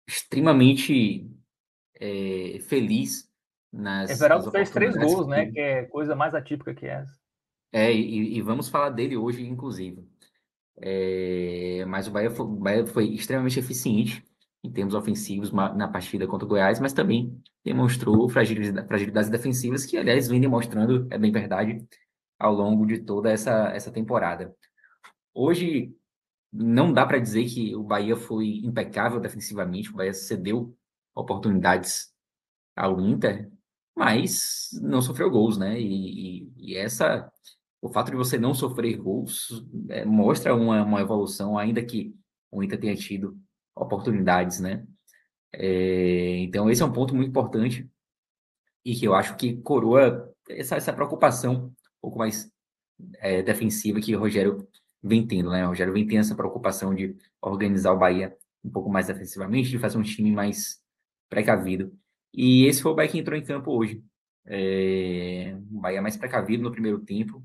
extremamente é, feliz nas. Everaldo fez três gols, né? Que é coisa mais atípica que essa. É, e, e vamos falar dele hoje, inclusive. É, mas o Bahia, foi, o Bahia foi extremamente eficiente em termos ofensivos na partida contra o Goiás, mas também demonstrou fragilidade, fragilidades defensivas que, aliás, vem demonstrando, é bem verdade, ao longo de toda essa, essa temporada. Hoje, não dá para dizer que o Bahia foi impecável defensivamente, o Bahia cedeu oportunidades ao Inter, mas não sofreu gols, né? E, e, e essa o fato de você não sofrer gols é, mostra uma, uma evolução, ainda que o Inter tenha tido oportunidades, né? É, então, esse é um ponto muito importante e que eu acho que coroa essa, essa preocupação um pouco mais é, defensiva que o Rogério vem tendo, né? O Rogério vem tendo essa preocupação de organizar o Bahia um pouco mais defensivamente, de fazer um time mais precavido. E esse foi o Bahia que entrou em campo hoje. É, o Bahia mais precavido no primeiro tempo,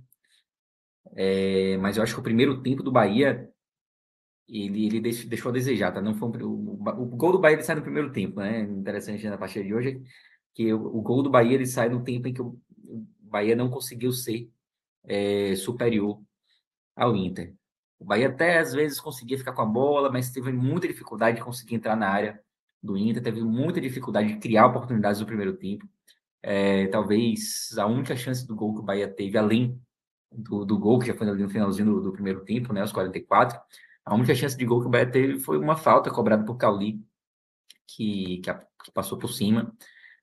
é, mas eu acho que o primeiro tempo do Bahia ele, ele deixou a desejar, tá? Não foi um, o, o, gol do Bahia ele sai no primeiro tempo, né? Interessante na partida de hoje que o, o, gol do Bahia ele sai no tempo em que o, o Bahia não conseguiu ser é, superior ao Inter. O Bahia até às vezes conseguia ficar com a bola, mas teve muita dificuldade de conseguir entrar na área do Inter, teve muita dificuldade de criar oportunidades no primeiro tempo. É, talvez a única chance do gol que o Bahia teve, além do, do gol, que já foi ali no finalzinho do, do, primeiro tempo, né, os 44. A única chance de gol que o Bahia teve foi uma falta cobrada por Cauli, que, que, que passou por cima.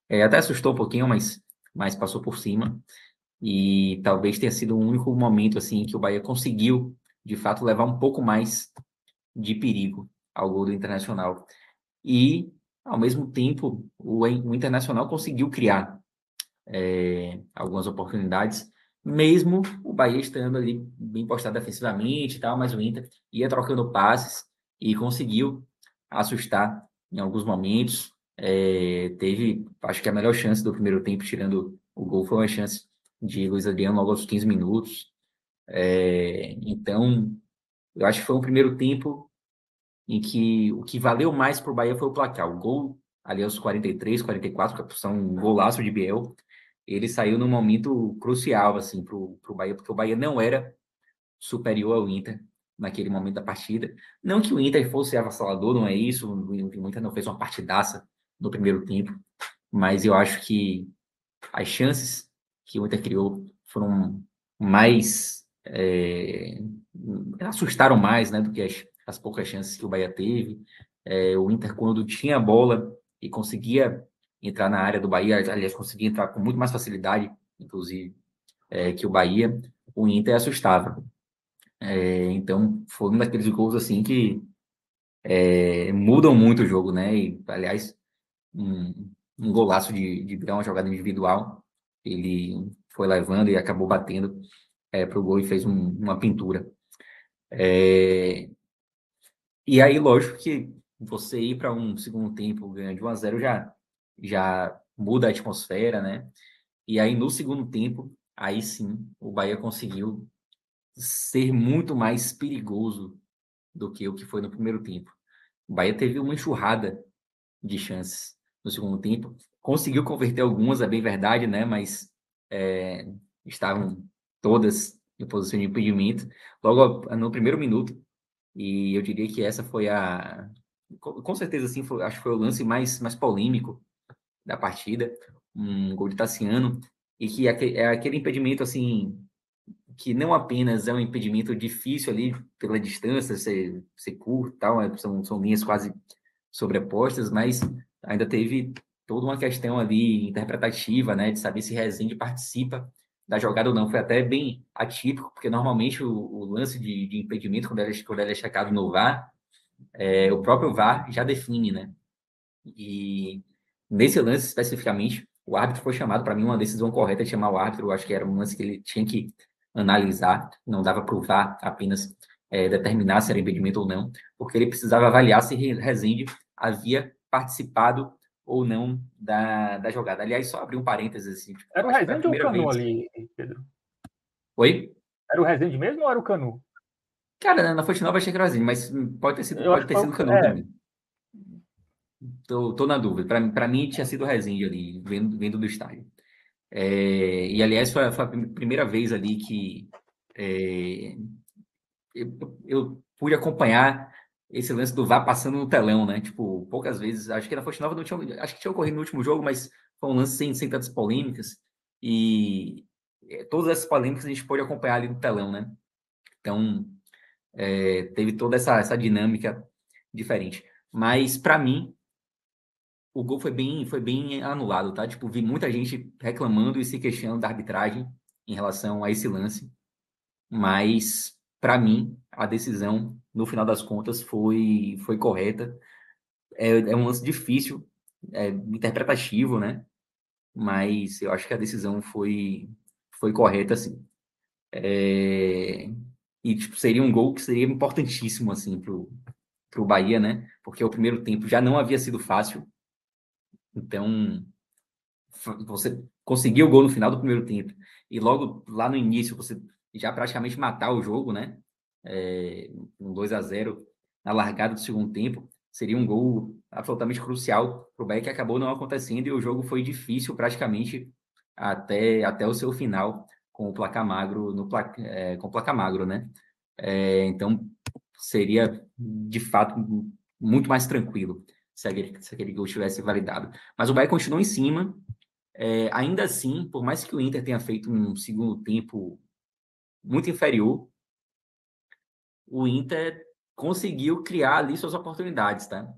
É, até assustou um pouquinho, mas, mas passou por cima. E talvez tenha sido o único momento assim que o Bahia conseguiu, de fato, levar um pouco mais de perigo ao gol do Internacional. E, ao mesmo tempo, o, o Internacional conseguiu criar é, algumas oportunidades mesmo o Bahia estando ali bem postado defensivamente e tal, mas o Inter ia trocando passes e conseguiu assustar em alguns momentos. É, teve, acho que a melhor chance do primeiro tempo, tirando o gol, foi uma chance de Luiz Adriano logo aos 15 minutos. É, então, eu acho que foi um primeiro tempo em que o que valeu mais para o Bahia foi o placar. O gol ali aos 43, 44, que são um golaço de Biel, ele saiu num momento crucial assim para o Bahia, porque o Bahia não era superior ao Inter naquele momento da partida. Não que o Inter fosse avassalador, não é isso, o Inter não fez uma partidaça no primeiro tempo, mas eu acho que as chances que o Inter criou foram mais é, assustaram mais né, do que as, as poucas chances que o Bahia teve. É, o Inter, quando tinha a bola e conseguia entrar na área do Bahia, aliás, conseguia entrar com muito mais facilidade, inclusive, é, que o Bahia, o Inter assustava. É, então, foi um daqueles gols assim que é, mudam muito o jogo, né? E, aliás, um, um golaço de, de uma jogada individual, ele foi levando e acabou batendo é, para o gol e fez um, uma pintura. É, E aí, lógico que você ir para um segundo tempo ganhando de 1 a 0 já, já muda a atmosfera, né? E aí, no segundo tempo, aí sim, o Bahia conseguiu ser muito mais perigoso do que o que foi no primeiro tempo. O Bahia teve uma enxurrada de chances no segundo tempo. Conseguiu converter algumas, é bem verdade, né? Mas é, estavam todas em posição de impedimento. Logo no primeiro minuto, e eu diria que essa foi a. Com certeza, assim, foi, acho que foi o lance mais, mais polêmico da partida. Um gol de Tassiano. E que é aquele impedimento, assim, que não apenas é um impedimento difícil ali pela distância, ser, ser curto tal, é, são, são linhas quase sobrepostas, mas ainda teve toda uma questão ali interpretativa, né, de saber se Rezende participa da jogada ou não. Foi até bem atípico, porque normalmente o, o lance de, de, impedimento, quando ele, quando ele é checado no VAR, é, o próprio VAR já define, né? E nesse lance especificamente, o árbitro foi chamado, para mim, uma decisão correta de chamar o árbitro, eu acho que era um lance que ele tinha que analisar, não dava para o VAR apenas é, determinar se era impedimento ou não, porque ele precisava avaliar se Rezende havia participado ou não da, da jogada. Aliás, só abrir um parênteses assim. Tipo, era o Rezende ou o Canu vez... ali, Pedro? Oi? Era o Rezende mesmo ou era o Canu? Cara, na Fonte Nova achei que era o Rezende, mas pode ter sido, pode ter sido o Canu é. também. Tô, tô na dúvida. Para mim tinha sido Rezende ali, vendo, vendo do estádio. É, e aliás, foi, foi, a primeira vez ali que é, eu, eu pude acompanhar esse lance do VAR passando no telão, né? Tipo, poucas vezes, acho que na Fonte Nova não tinha, acho que tinha ocorrido no último jogo, mas foi um lance sem, sem tantas polêmicas. E é, todas essas polêmicas a gente pôde acompanhar ali no telão, né? Então, é, teve toda essa, essa dinâmica diferente. Mas, para mim, o gol foi bem, foi bem anulado, tá? Tipo, vi muita gente reclamando e se questionando da arbitragem em relação a esse lance. Mas, para mim, a decisão no final das contas, foi, foi correta. É, é um lance difícil, é interpretativo, né? Mas eu acho que a decisão foi, foi correta, assim. É... E tipo, seria um gol que seria importantíssimo, assim, pro, pro Bahia, né? Porque o primeiro tempo já não havia sido fácil. Então, você conseguiu o gol no final do primeiro tempo. E logo lá no início, você já praticamente matar o jogo, né? é, um 2 a 0 na largada do segundo tempo, seria um gol absolutamente crucial para o Bahia, que acabou não acontecendo e o jogo foi difícil praticamente até, até o seu final, com o placar magro, no placa, é, com o placar magro, né? É, então, seria de fato muito mais tranquilo se aquele, se aquele gol tivesse validado. Mas o Bahia continuou em cima, é, ainda assim, por mais que o Inter tenha feito um segundo tempo muito inferior, o Inter conseguiu criar ali suas oportunidades, tá?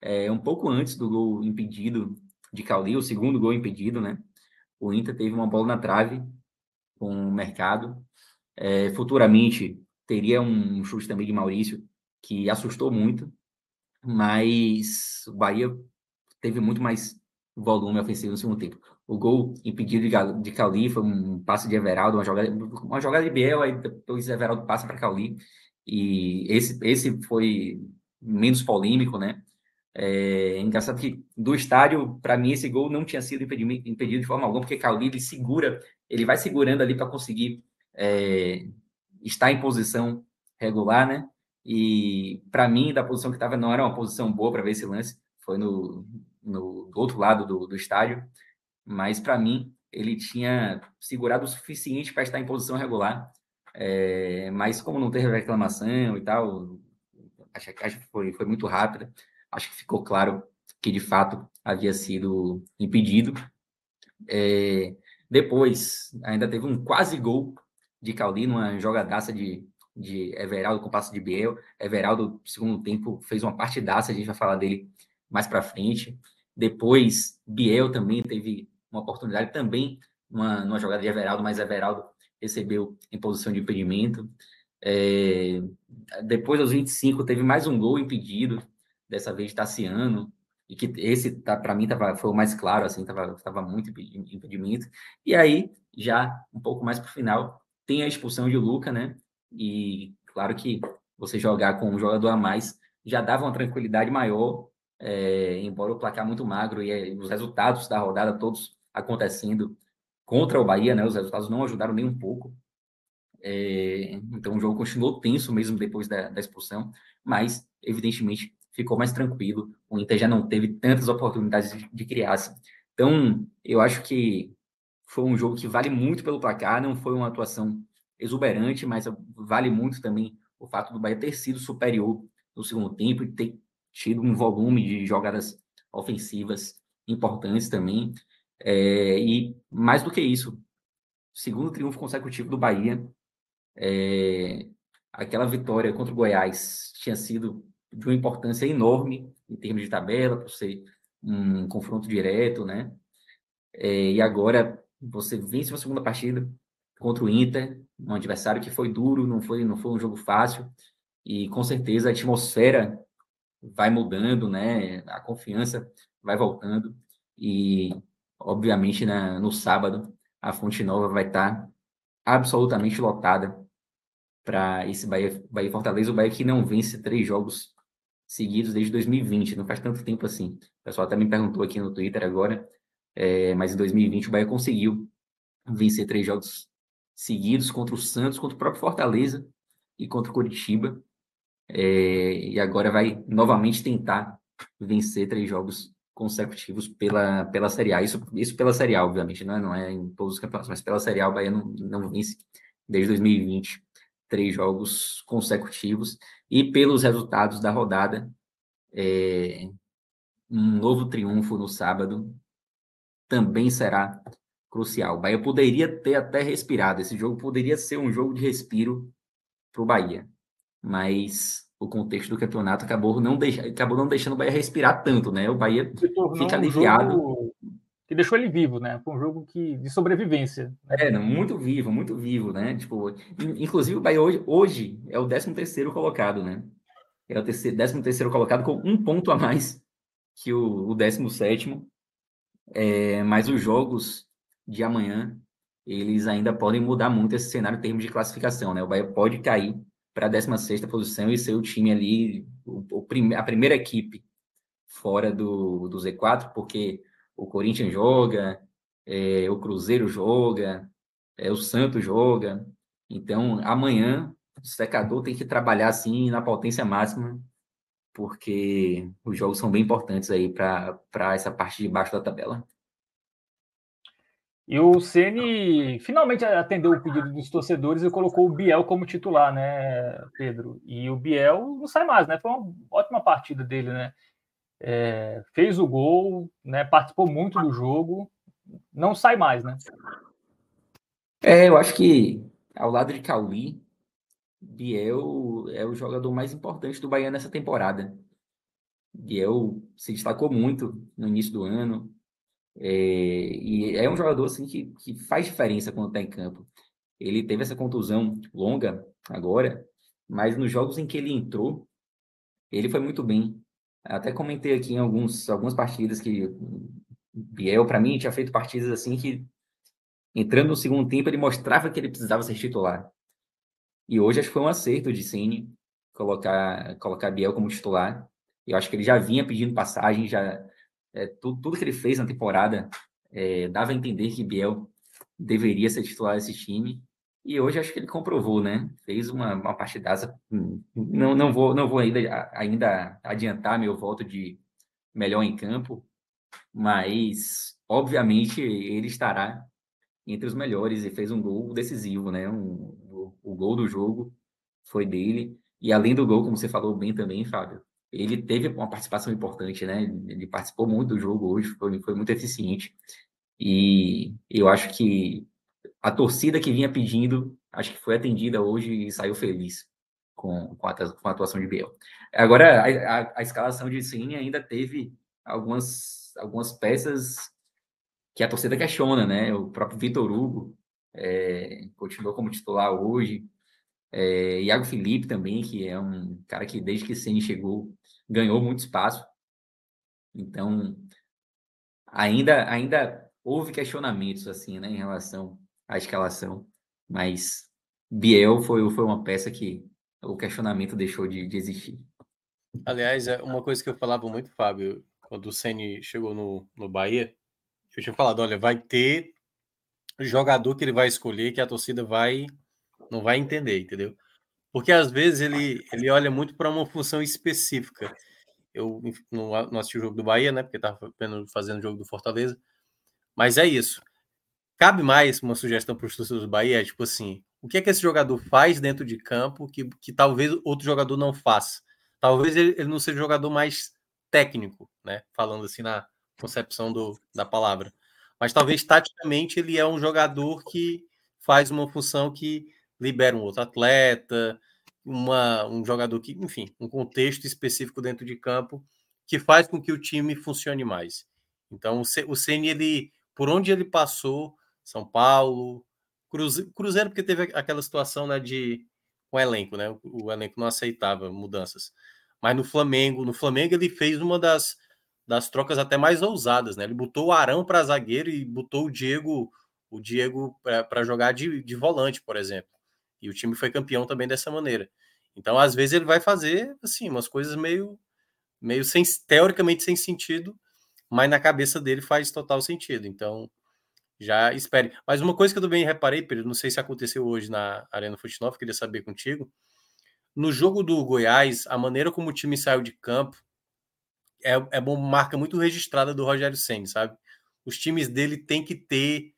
É, um pouco antes do gol impedido de Cauli, o segundo gol impedido, né? O Inter teve uma bola na trave com o mercado. É, futuramente teria um chute também de Maurício que assustou muito, mas o Bahia teve muito mais volume ofensivo no segundo tempo. O gol impedido de, de Cauli foi um passe de Everaldo, uma jogada, uma jogada de Biel, aí depois Everaldo passa para Cauli. E esse, esse foi menos polêmico, né? É engraçado que do estádio, para mim, esse gol não tinha sido impedido, impedido de forma alguma, porque Cauli ele segura, ele vai segurando ali para conseguir é, estar em posição regular, né? E para mim, da posição que estava, não era uma posição boa para ver esse lance, foi no, no outro lado do, do estádio, mas para mim, ele tinha segurado o suficiente para estar em posição regular é, mas como não teve reclamação e tal, a checagem foi, foi muito rápida. Acho que ficou claro que de fato havia sido impedido. É, depois, ainda teve um quase gol de Cauli, numa jogadaça de, de Everaldo com passo de Biel. Everaldo, segundo tempo, fez uma partidaça, a gente vai falar dele mais para frente. Depois, Biel também teve uma oportunidade, também numa, numa jogada de Everaldo, mas Everaldo recebeu em posição de impedimento. É, depois, aos 25, teve mais um gol impedido, dessa vez de Tassiano, e que esse, tá, para mim, tava, foi o mais claro, assim, tava, tava muito impedimento. E aí, já um pouco mais para o final, tem a expulsão de Luca, né? E claro que você jogar com um jogador a mais já dava uma tranquilidade maior, é, embora o placar muito magro e os resultados da rodada todos acontecendo contra o Bahia, né? Os resultados não ajudaram nem um pouco. É, então o jogo continuou tenso mesmo depois da, da, expulsão, mas evidentemente ficou mais tranquilo. O Inter já não teve tantas oportunidades de, de criar. Assim. Então eu acho que foi um jogo que vale muito pelo placar, não foi uma atuação exuberante, mas vale muito também o fato do Bahia ter sido superior no segundo tempo e ter tido um volume de jogadas ofensivas importantes também. É, e mais do que isso, segundo triunfo consecutivo do Bahia, é, aquela vitória contra o Goiás tinha sido de uma importância enorme em termos de tabela, por ser um confronto direto, né? É, e agora você vence uma segunda partida contra o Inter, um adversário que foi duro, não foi, não foi um jogo fácil, e com certeza a atmosfera vai mudando, né? A confiança vai voltando, e obviamente na, no sábado a Fonte Nova vai estar absolutamente lotada para esse Bahia, Bahia Fortaleza, o Bahia que não vence três jogos seguidos desde 2020, não faz tanto tempo assim. O pessoal até me perguntou aqui no Twitter agora, é, mas em 2020 o Bahia conseguiu vencer três jogos seguidos contra o Santos, contra o próprio Fortaleza e contra o Curitiba. É, e agora vai novamente tentar vencer três jogos consecutivos pela, pela Série A. Isso, isso pela Série A, obviamente, não é, não é em todos os campeonatos, mas pela Série A o Bahia não, não vence desde 2020 três jogos consecutivos. E pelos resultados da rodada, é, um novo triunfo no sábado também será crucial. O Bahia poderia ter até respirado. Esse jogo poderia ser um jogo de respiro para o Bahia. Mas o contexto do campeonato acabou não, deixa, acabou não deixando o Bahia respirar tanto, né? O Bahia fica aliviado. Um que deixou ele vivo, né? Foi um jogo que, de sobrevivência. Né? É, não, muito vivo, muito vivo, né? Tipo, inclusive o Bahia hoje, hoje é o 13 terceiro colocado, né? É o 13 terceiro colocado com um ponto a mais que o, o 17 é, mas os jogos de amanhã, eles ainda podem mudar muito esse cenário em termos de classificação, né? O Bahia pode cair para a 16 posição e ser o time ali, o, o prime, a primeira equipe fora do, do Z4, porque o Corinthians joga, é, o Cruzeiro joga, é, o Santos joga. Então, amanhã, o secador tem que trabalhar assim na potência máxima, porque os jogos são bem importantes aí para essa parte de baixo da tabela. E o Ceni finalmente atendeu o pedido dos torcedores e colocou o Biel como titular, né, Pedro? E o Biel não sai mais, né? Foi uma ótima partida dele, né? É, fez o gol, né? Participou muito do jogo, não sai mais, né? É, eu acho que ao lado de Cauí, Biel é o jogador mais importante do Bahia nessa temporada. Biel se destacou muito no início do ano, é, e é um jogador assim, que, que faz diferença quando está em campo. Ele teve essa contusão longa agora, mas nos jogos em que ele entrou, ele foi muito bem. Até comentei aqui em alguns, algumas partidas que Biel, para mim, tinha feito partidas assim que, entrando no segundo tempo, ele mostrava que ele precisava ser titular. E hoje acho que foi um acerto de Cine colocar, colocar Biel como titular. Eu acho que ele já vinha pedindo passagem, já é, tudo, tudo que ele fez na temporada é, dava a entender que Biel deveria ser titular desse time. E hoje acho que ele comprovou, né? Fez uma, uma partidaça. Não, não vou, não vou ainda, ainda adiantar meu voto de melhor em campo, mas obviamente ele estará entre os melhores e fez um gol decisivo, né? Um, o, o gol do jogo foi dele. E além do gol, como você falou bem também, Fábio, ele teve uma participação importante, né? Ele participou muito do jogo hoje, foi, foi muito eficiente. E eu acho que a torcida que vinha pedindo, acho que foi atendida hoje e saiu feliz com, com, a, com a atuação de Biel. Agora, a, a, a escalação de Cine ainda teve algumas, algumas peças que a torcida questiona, né? O próprio Vitor Hugo é, continuou como titular hoje. É, Iago Felipe também, que é um cara que desde que Ceni chegou ganhou muito espaço. Então, ainda, ainda houve questionamentos assim, né, em relação à escalação, mas Biel foi, foi uma peça que o questionamento deixou de, de existir. Aliás, é uma coisa que eu falava muito, Fábio, quando o Ceni chegou no, no Bahia, eu tinha falado, olha, vai ter jogador que ele vai escolher que a torcida vai não vai entender, entendeu? Porque às vezes ele, ele olha muito para uma função específica. Eu não, não assisti o jogo do Bahia, né? Porque estava fazendo o jogo do Fortaleza. Mas é isso. Cabe mais uma sugestão para os torcedores do Bahia, é tipo assim, o que é que esse jogador faz dentro de campo que, que talvez outro jogador não faça? Talvez ele, ele não seja jogador mais técnico, né? Falando assim na concepção do, da palavra. Mas talvez taticamente ele é um jogador que faz uma função que libera um outro atleta, uma, um jogador que, enfim, um contexto específico dentro de campo que faz com que o time funcione mais. Então, o Ceni ele, por onde ele passou, São Paulo, Cruzeiro, Cruzeiro porque teve aquela situação né, de o elenco, né? O, o elenco não aceitava mudanças. Mas no Flamengo, no Flamengo ele fez uma das, das trocas até mais ousadas, né? Ele botou o Arão para zagueiro e botou o Diego, o Diego para jogar de, de volante, por exemplo. E o time foi campeão também dessa maneira. Então, às vezes, ele vai fazer assim, umas coisas meio, meio sem, teoricamente sem sentido, mas na cabeça dele faz total sentido. Então, já espere. Mas uma coisa que eu também reparei, Pedro, não sei se aconteceu hoje na Arena Futebol, queria saber contigo. No jogo do Goiás, a maneira como o time saiu de campo é, é uma marca muito registrada do Rogério Senna, sabe? Os times dele têm que ter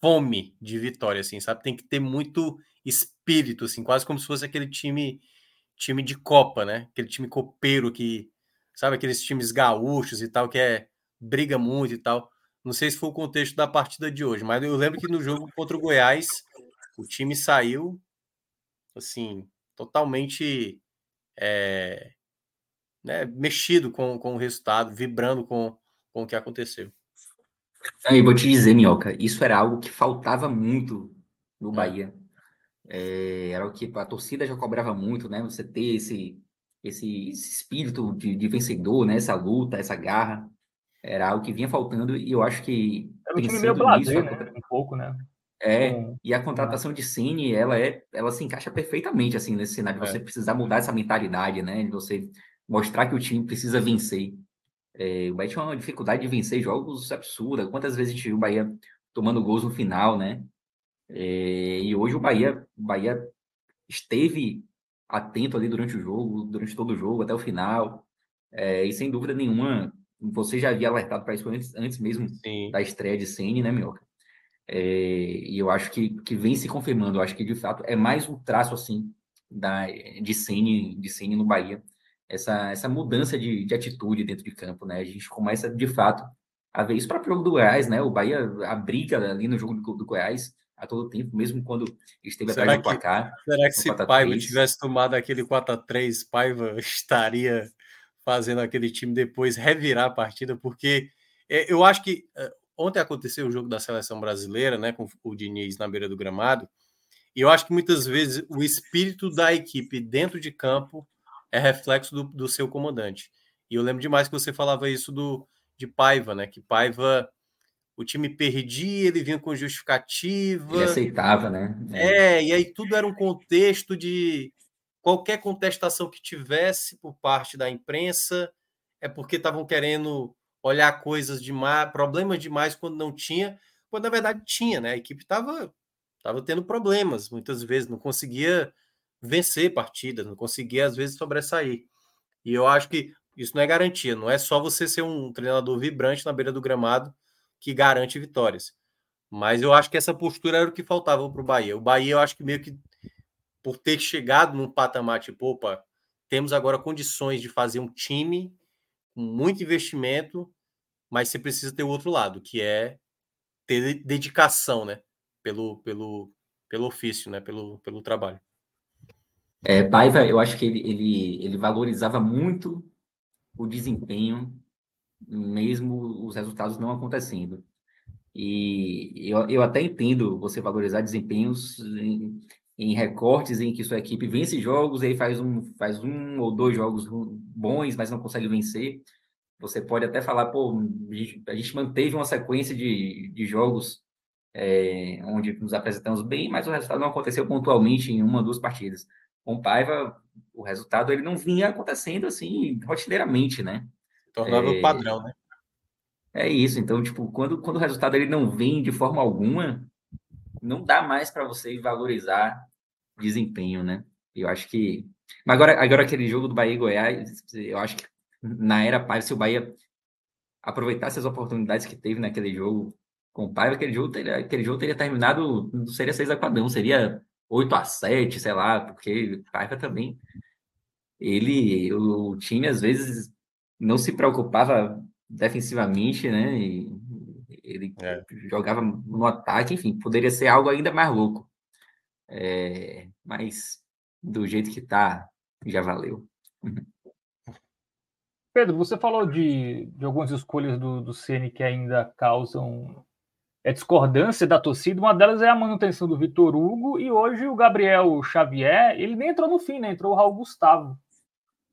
fome de vitória, assim, sabe? Tem que ter muito espírito, assim, quase como se fosse aquele time time de Copa, né? Aquele time copeiro que, sabe, aqueles times gaúchos e tal, que é briga muito e tal. Não sei se foi o contexto da partida de hoje, mas eu lembro que no jogo contra o Goiás, o time saiu, assim, totalmente é, né, mexido com, com o resultado, vibrando com, com o que aconteceu. Eu vou te dizer, Minhoca, isso era algo que faltava muito no hum. Bahia. É, era o que a torcida já cobrava muito, né? Você ter esse, esse, esse espírito de, de, vencedor, né? Essa luta, essa garra. Era algo que vinha faltando e eu acho que. Era um time meio blazer, né? Um pouco, né? É, e a contratação de Cine, ela é, ela se encaixa perfeitamente assim nesse cenário. Você é. precisar mudar essa mentalidade, né? De você mostrar que o time precisa vencer. É, o Bahia tinha uma dificuldade de vencer jogos absurda. Quantas vezes a gente viu o Bahia tomando gols no final, né? É, e hoje o Bahia, o Bahia esteve atento ali durante o jogo, durante todo o jogo, até o final. É, e sem dúvida nenhuma, você já havia alertado para isso antes, antes mesmo Sim. da estreia de Sene, né, Mioca? É, e eu acho que, que vem se confirmando. Eu acho que de fato é mais um traço assim da, de Sene, de Sene no Bahia essa, essa mudança de, de atitude dentro de campo, né? A gente começa, de fato, a ver isso para o jogo do Goiás, né? O Bahia, a briga ali no jogo do, do Goiás a todo tempo, mesmo quando esteve será atrás do placar. Será que se Paiva tivesse tomado aquele 4x3, Paiva <laughs> estaria fazendo aquele time depois revirar a partida? Porque é, eu acho que é, ontem aconteceu o jogo da seleção brasileira, né, com o Diniz na beira do gramado, e eu acho que muitas vezes o espírito da equipe dentro de campo é reflexo do, do seu comandante. E eu lembro demais que você falava isso do de Paiva, né? Que Paiva o time perdia, ele vinha com justificativa. Ele aceitava, né? É. é, e aí tudo era um contexto de qualquer contestação que tivesse por parte da imprensa é porque estavam querendo olhar coisas demais, problemas demais quando não tinha, quando na verdade tinha, né? A equipe estava tava tendo problemas, muitas vezes não conseguia vencer partidas, não conseguir às vezes sobressair. E eu acho que isso não é garantia, não é só você ser um treinador vibrante na beira do gramado que garante vitórias. Mas eu acho que essa postura era o que faltava para o Bahia. O Bahia, eu acho que meio que por ter chegado num patamar tipo, opa, temos agora condições de fazer um time com muito investimento, mas você precisa ter o outro lado, que é ter dedicação, né? Pelo, pelo, pelo ofício, né? Pelo, pelo trabalho. É, Paiva, eu acho que ele, ele, ele valorizava muito o desempenho, mesmo os resultados não acontecendo. E eu, eu até entendo você valorizar desempenhos em, em recortes em que sua equipe vence jogos, e aí faz um, faz um ou dois jogos bons, mas não consegue vencer. Você pode até falar, pô, a gente manteve uma sequência de, de jogos é, onde nos apresentamos bem, mas o resultado não aconteceu pontualmente em uma duas partidas com Paiva, o resultado ele não vinha acontecendo assim rotineiramente, né? Tornava é, padrão, né? É isso. Então, tipo, quando, quando o resultado ele não vem de forma alguma, não dá mais para você valorizar desempenho, né? Eu acho que. Mas agora, agora aquele jogo do Bahia e Goiás, eu acho que na era Paiva, se o Bahia aproveitasse as oportunidades que teve naquele jogo com o Paiva, aquele jogo teria, aquele jogo teria terminado, não seria 6 a 4 não, seria 8 a 7 sei lá, porque Paiva também. Ele, o, o time às vezes não se preocupava defensivamente, né? E ele é. jogava no ataque, enfim, poderia ser algo ainda mais louco. É, mas do jeito que tá, já valeu. <laughs> Pedro, você falou de, de algumas escolhas do, do CN que ainda causam é, discordância da torcida. Uma delas é a manutenção do Vitor Hugo e hoje o Gabriel Xavier, ele nem entrou no fim, né? Entrou o Raul Gustavo,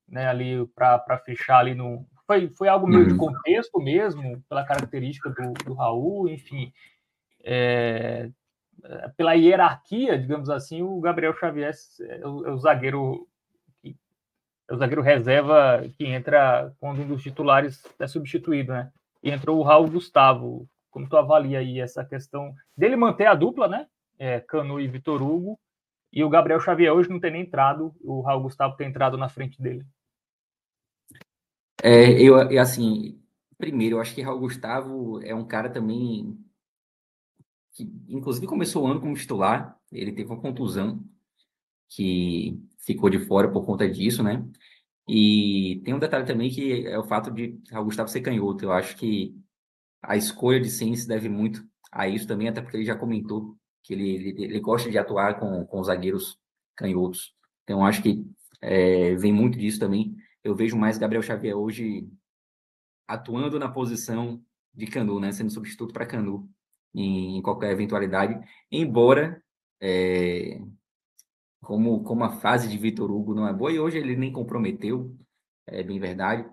né? Ali para fechar ali no. Foi, foi algo meio uhum. de contexto mesmo, pela característica do, do Raul, enfim. É, pela hierarquia, digamos assim, o Gabriel Xavier é o, é o zagueiro é o zagueiro reserva que entra quando um dos titulares é substituído, né? E entrou o Raul Gustavo. Como tu avalia aí essa questão dele manter a dupla, né? É, Cano e Vitor Hugo. E o Gabriel Xavier hoje não tem nem entrado, o Raul Gustavo tem entrado na frente dele. É, eu, assim, primeiro, eu acho que Raul Gustavo é um cara também que, inclusive, começou o ano como titular. Ele teve uma contusão que ficou de fora por conta disso, né? E tem um detalhe também que é o fato de o Gustavo ser canhoto. Eu acho que a escolha de Sim se deve muito a isso também, até porque ele já comentou que ele, ele, ele gosta de atuar com, com zagueiros canhotos. Então, acho que é, vem muito disso também. Eu vejo mais Gabriel Xavier hoje atuando na posição de Canu, né? Sendo substituto para Canu em, em, qualquer eventualidade. Embora é, como, como a fase de Vitor Hugo não é boa, e hoje ele nem comprometeu, é bem verdade.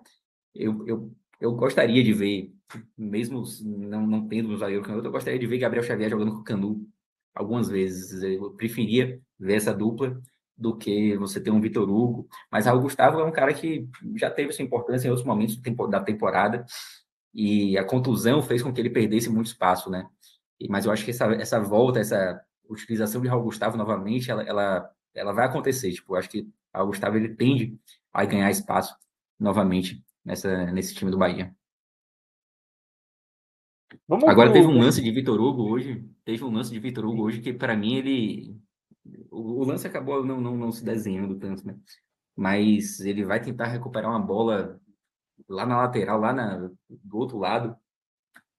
Eu, eu, eu gostaria de ver, mesmo não, não tendo um zagueiro canhoto, eu gostaria de ver Gabriel Xavier jogando com Canu algumas vezes. Eu preferia ver essa dupla do que você ter um Vitor Hugo. Mas Raul Gustavo é um cara que já teve sua importância em outros momentos da temporada, e a contusão fez com que ele perdesse muito espaço, né? Mas eu acho que essa, essa volta, essa utilização de Raul Gustavo novamente, ela, ela ela vai acontecer. Tipo, acho que o Gustavo ele tende a ganhar espaço novamente nessa, nesse time do Bahia. Vamos Agora teve um lance de Vitor Hugo hoje, teve um lance de Vitor Hugo hoje que para mim ele o, o, lance acabou não, não, não se desenhando tanto, né? Mas ele vai tentar recuperar uma bola lá na lateral, lá na, do outro lado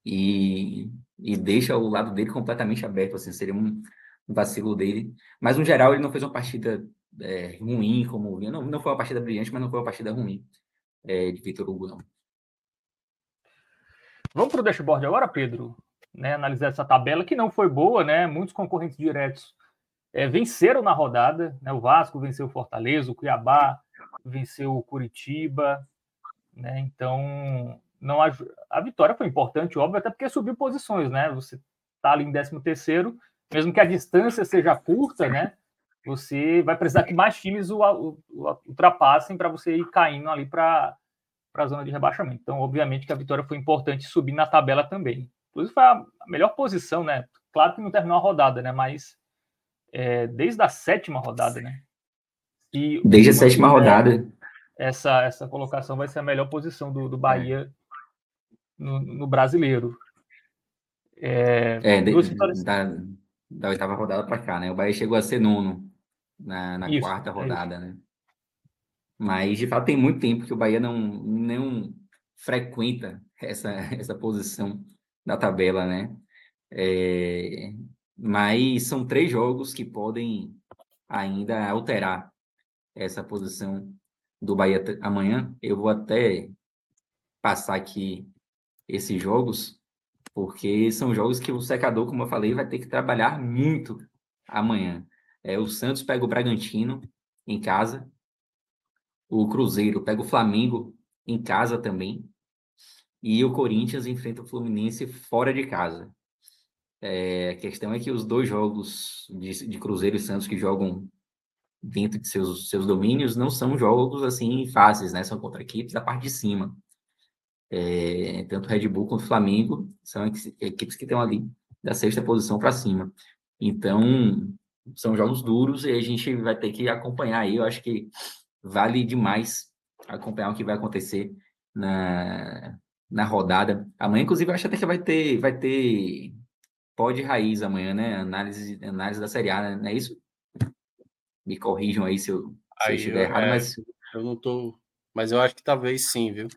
e, e deixa o lado dele completamente aberto, assim, seria um, vacilo dele. Mas, no geral, ele não fez uma partida é, ruim, como não, não foi uma partida brilhante, mas não foi uma partida ruim é, de Vitor Hugo, não. Vamos para o dashboard agora, Pedro? Né, analisar essa tabela que não foi boa, né? Muitos concorrentes diretos é, venceram na rodada, né? O Vasco venceu o Fortaleza, o Cuiabá venceu o Curitiba, né? Então, não a, a vitória foi importante, óbvio, até porque subiu posições, né? Você está ali em 13 terceiro mesmo que a distância seja curta, né? Você vai precisar que mais times o, o, o ultrapassem para você ir caindo ali para a zona de rebaixamento. Então, obviamente que a vitória foi importante subir na tabela também. Inclusive, foi a melhor posição, né? Claro que não terminou a rodada, né? Mas é, desde a sétima rodada, né? E desde a sétima rodada. Essa, essa colocação vai ser a melhor posição do, do Bahia no, no brasileiro. É, é de, da, da oitava rodada para cá, né? O Bahia chegou a ser nono na, na Isso, quarta é rodada, é né? Mas, de fato, tem muito tempo que o Bahia não, não frequenta essa, <laughs> essa posição da tabela, né? É, mas são três jogos que podem ainda alterar essa posição do Bahia amanhã. Eu vou até passar aqui esses jogos porque são jogos que o secador, como eu falei, vai ter que trabalhar muito amanhã. É, o Santos pega o Bragantino em casa, o Cruzeiro pega o Flamengo em casa também, e o Corinthians enfrenta o Fluminense fora de casa. É, a questão é que os dois jogos de, de Cruzeiro e Santos que jogam dentro de seus, seus domínios, não são jogos assim fáceis, né? São contra equipes da parte de cima. É, tanto Red Bull quanto Flamengo são equipes que estão ali da sexta posição para cima. Então, são jogos duros e a gente vai ter que acompanhar aí. Eu acho que vale demais acompanhar o que vai acontecer na, na rodada. Amanhã, inclusive, eu acho até que vai ter, vai ter pode raiz amanhã, né? Análise, análise da Série A, né? Não é isso? Me corrijam aí se eu, se aí eu estiver eu, errado, é, mas. Eu não tô. Mas eu acho que talvez sim, viu?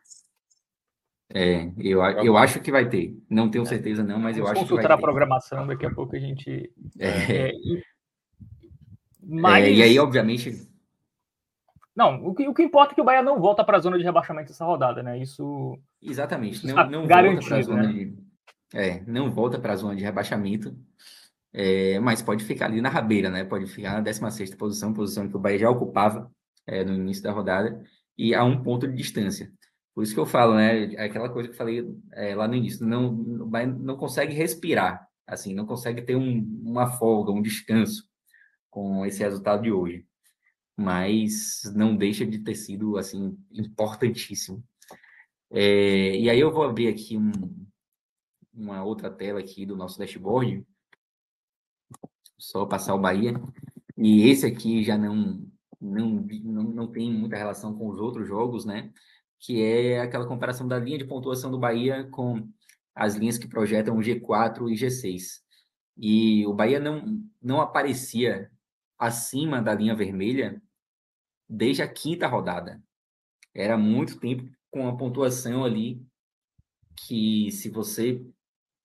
É, eu, eu acho que vai ter. Não tenho é. certeza, não, mas Vamos eu acho que vai ter. consultar a programação, daqui a pouco a gente. É. é mas... É, e aí, obviamente. Não, o que, o que importa é que o Bahia não volta para a zona de rebaixamento essa rodada, né? Isso. Exatamente. Isso não, não volta para a zona né? de. É, não volta para a zona de rebaixamento. É, mas pode ficar ali na rabeira, né? Pode ficar na 16 posição, posição que o Bahia já ocupava é, no início da rodada, e a um ponto de distância. Por isso que eu falo, né? É aquela coisa que eu falei é, lá no início, não, não consegue respirar, assim, não consegue ter um, uma folga, um descanso com esse resultado de hoje. Mas não deixa de ter sido, assim, importantíssimo. É, e aí eu vou abrir aqui um, uma outra tela aqui do nosso dashboard, só passar o Bahia. E esse aqui já não, não, não, não tem muita relação com os outros jogos, né? que é aquela comparação da linha de pontuação do Bahia com as linhas que projetam o G4 e G6. E o Bahia não, não aparecia acima da linha vermelha desde a quinta rodada. Era muito tempo com a pontuação ali que se você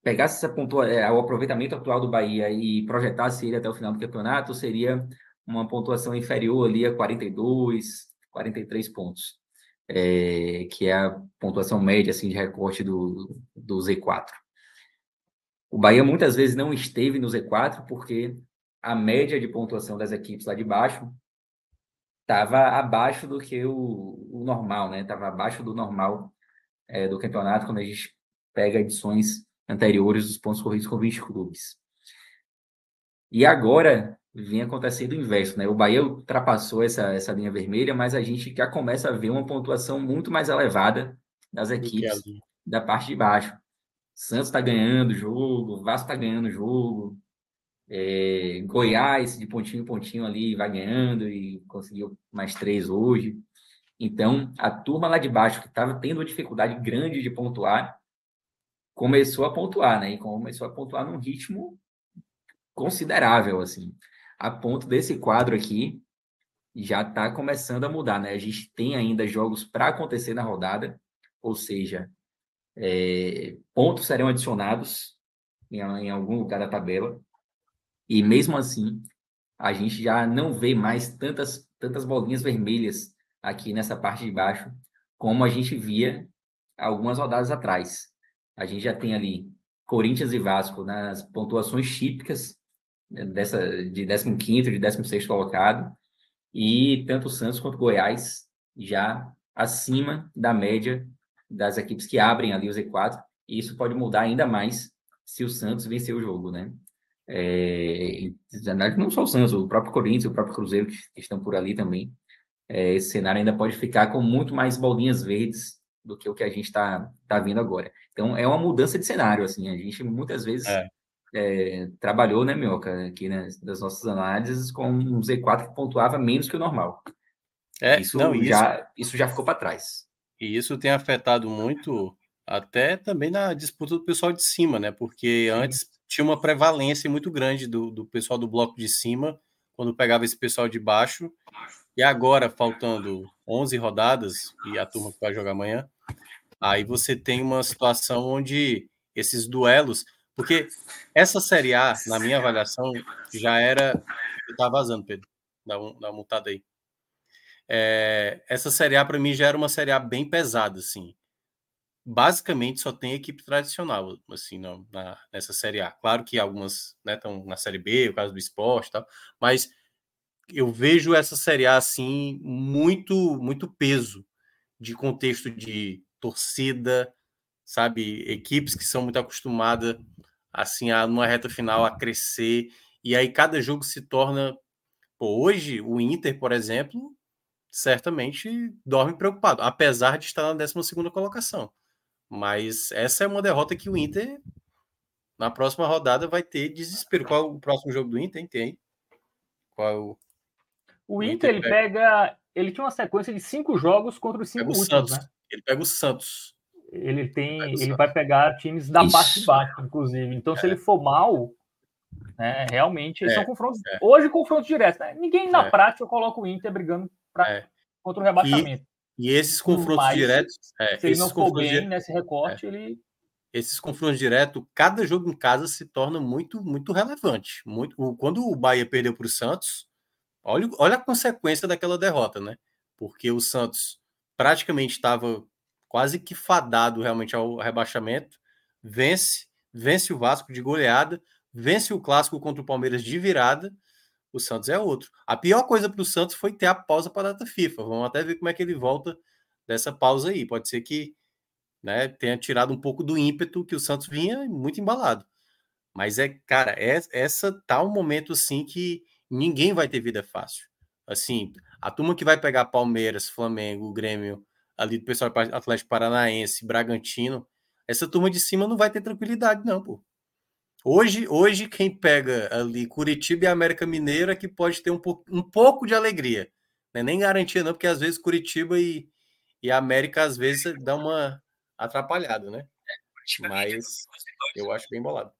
pegasse essa pontua, é, o aproveitamento atual do Bahia e projetasse ele até o final do campeonato, seria uma pontuação inferior ali a 42, 43 pontos é, que é a pontuação média assim, de recorte do, do Z4. O Bahia muitas vezes não esteve no Z4 porque a média de pontuação das equipes lá de baixo estava abaixo do que o, o normal, né? Estava abaixo do normal é, do campeonato quando a gente pega edições anteriores dos pontos corridos com 20 clubes. E agora vinha acontecendo o inverso, né? O Bahia ultrapassou essa, essa linha vermelha, mas a gente já começa a ver uma pontuação muito mais elevada das equipes da parte de baixo. Santos está ganhando o jogo, Vasco está ganhando o jogo, é, Goiás de pontinho em pontinho ali vai ganhando e conseguiu mais três hoje. Então, a turma lá de baixo, que estava tendo uma dificuldade grande de pontuar, começou a pontuar, né? E começou a pontuar num ritmo considerável, assim a ponto desse quadro aqui já está começando a mudar, né? A gente tem ainda jogos para acontecer na rodada, ou seja, é, pontos serão adicionados em, em algum lugar da tabela, e mesmo assim, a gente já não vê mais tantas, tantas bolinhas vermelhas aqui nessa parte de baixo, como a gente via algumas rodadas atrás. A gente já tem ali Corinthians e Vasco nas pontuações típicas dessa, de 15º, de 16º colocado, e tanto o Santos quanto o Goiás já acima da média das equipes que abrem ali o Z4, e isso pode mudar ainda mais se o Santos vencer o jogo, né? É, não só o Santos, o próprio Corinthians, o próprio Cruzeiro que estão por ali também. É, esse cenário ainda pode ficar com muito mais bolinhas verdes do que o que a gente está tá vendo agora. Então é uma mudança de cenário, assim. A gente muitas vezes é é, trabalhou, né, Mioca, aqui né, das nossas análises, com um Z4 que pontuava menos que o normal. É, isso, não, isso já, isso já ficou para trás. E isso tem afetado muito até também na disputa do pessoal de cima, né? Porque Sim. antes tinha uma prevalência muito grande do, do pessoal do bloco de cima, quando pegava esse pessoal de baixo. E agora, faltando 11 rodadas, e a turma que vai jogar amanhã, aí você tem uma situação onde esses duelos porque essa Série A, na minha avaliação, já era. Tá vazando, Pedro. Dá, um, dá uma multada aí. É, essa Série A, para mim, já era uma Série A bem pesada, assim. Basicamente, só tem equipe tradicional, assim, na, nessa Série A. Claro que algumas estão né, na Série B, o caso do esporte tal, mas eu vejo essa Série A, assim, muito, muito peso de contexto de torcida, sabe? Equipes que são muito acostumadas, assim, a, numa reta final, a crescer. E aí cada jogo se torna. Pô, hoje, o Inter, por exemplo, certamente dorme preocupado, apesar de estar na 12 colocação. Mas essa é uma derrota que o Inter, na próxima rodada, vai ter desespero. Qual é o próximo jogo do Inter? Tem. Qual é o... o Inter, ele pega... Ele tinha uma sequência de cinco jogos contra os cinco últimos, Santos. né? Ele pega o Santos. Ele tem, ele, vai pegar times da Isso. parte de baixo, inclusive. Então, é. se ele for mal, né, realmente, é. são confrontos. É. Hoje, confrontos diretos. Né? Ninguém na é. prática coloca o Inter brigando pra, contra o rebaixamento. E, esses confrontos Mas, diretos. É, se ele não for bem nesse recorte, ele. Esses confrontos diretos, cada jogo em casa se torna muito, muito relevante. Muito, quando o Bahia perdeu para o Santos, olha, olha a consequência daquela derrota, né? Porque o Santos praticamente estava quase que fadado realmente ao rebaixamento, vence, vence o Vasco de goleada, vence o clássico contra o Palmeiras de virada, o Santos é outro. A pior coisa para o Santos foi ter a pausa para a data FIFA. Vamos até ver como é que ele volta dessa pausa aí. Pode ser que né, tenha tirado um pouco do ímpeto que o Santos vinha muito embalado. Mas é, cara, é, essa tá um momento assim que ninguém vai ter vida fácil. Assim, a turma que vai pegar Palmeiras, Flamengo, Grêmio, ali do pessoal Atlético Paranaense, Bragantino, essa turma de cima não vai ter tranquilidade, não, pô. Hoje, hoje quem pega ali Curitiba e América Mineira é que pode ter um, pouco, um pouco de alegria. Né? Nem garantia, não, porque às vezes Curitiba e, e América às vezes dá uma atrapalhada, né? Mas eu acho bem bolado.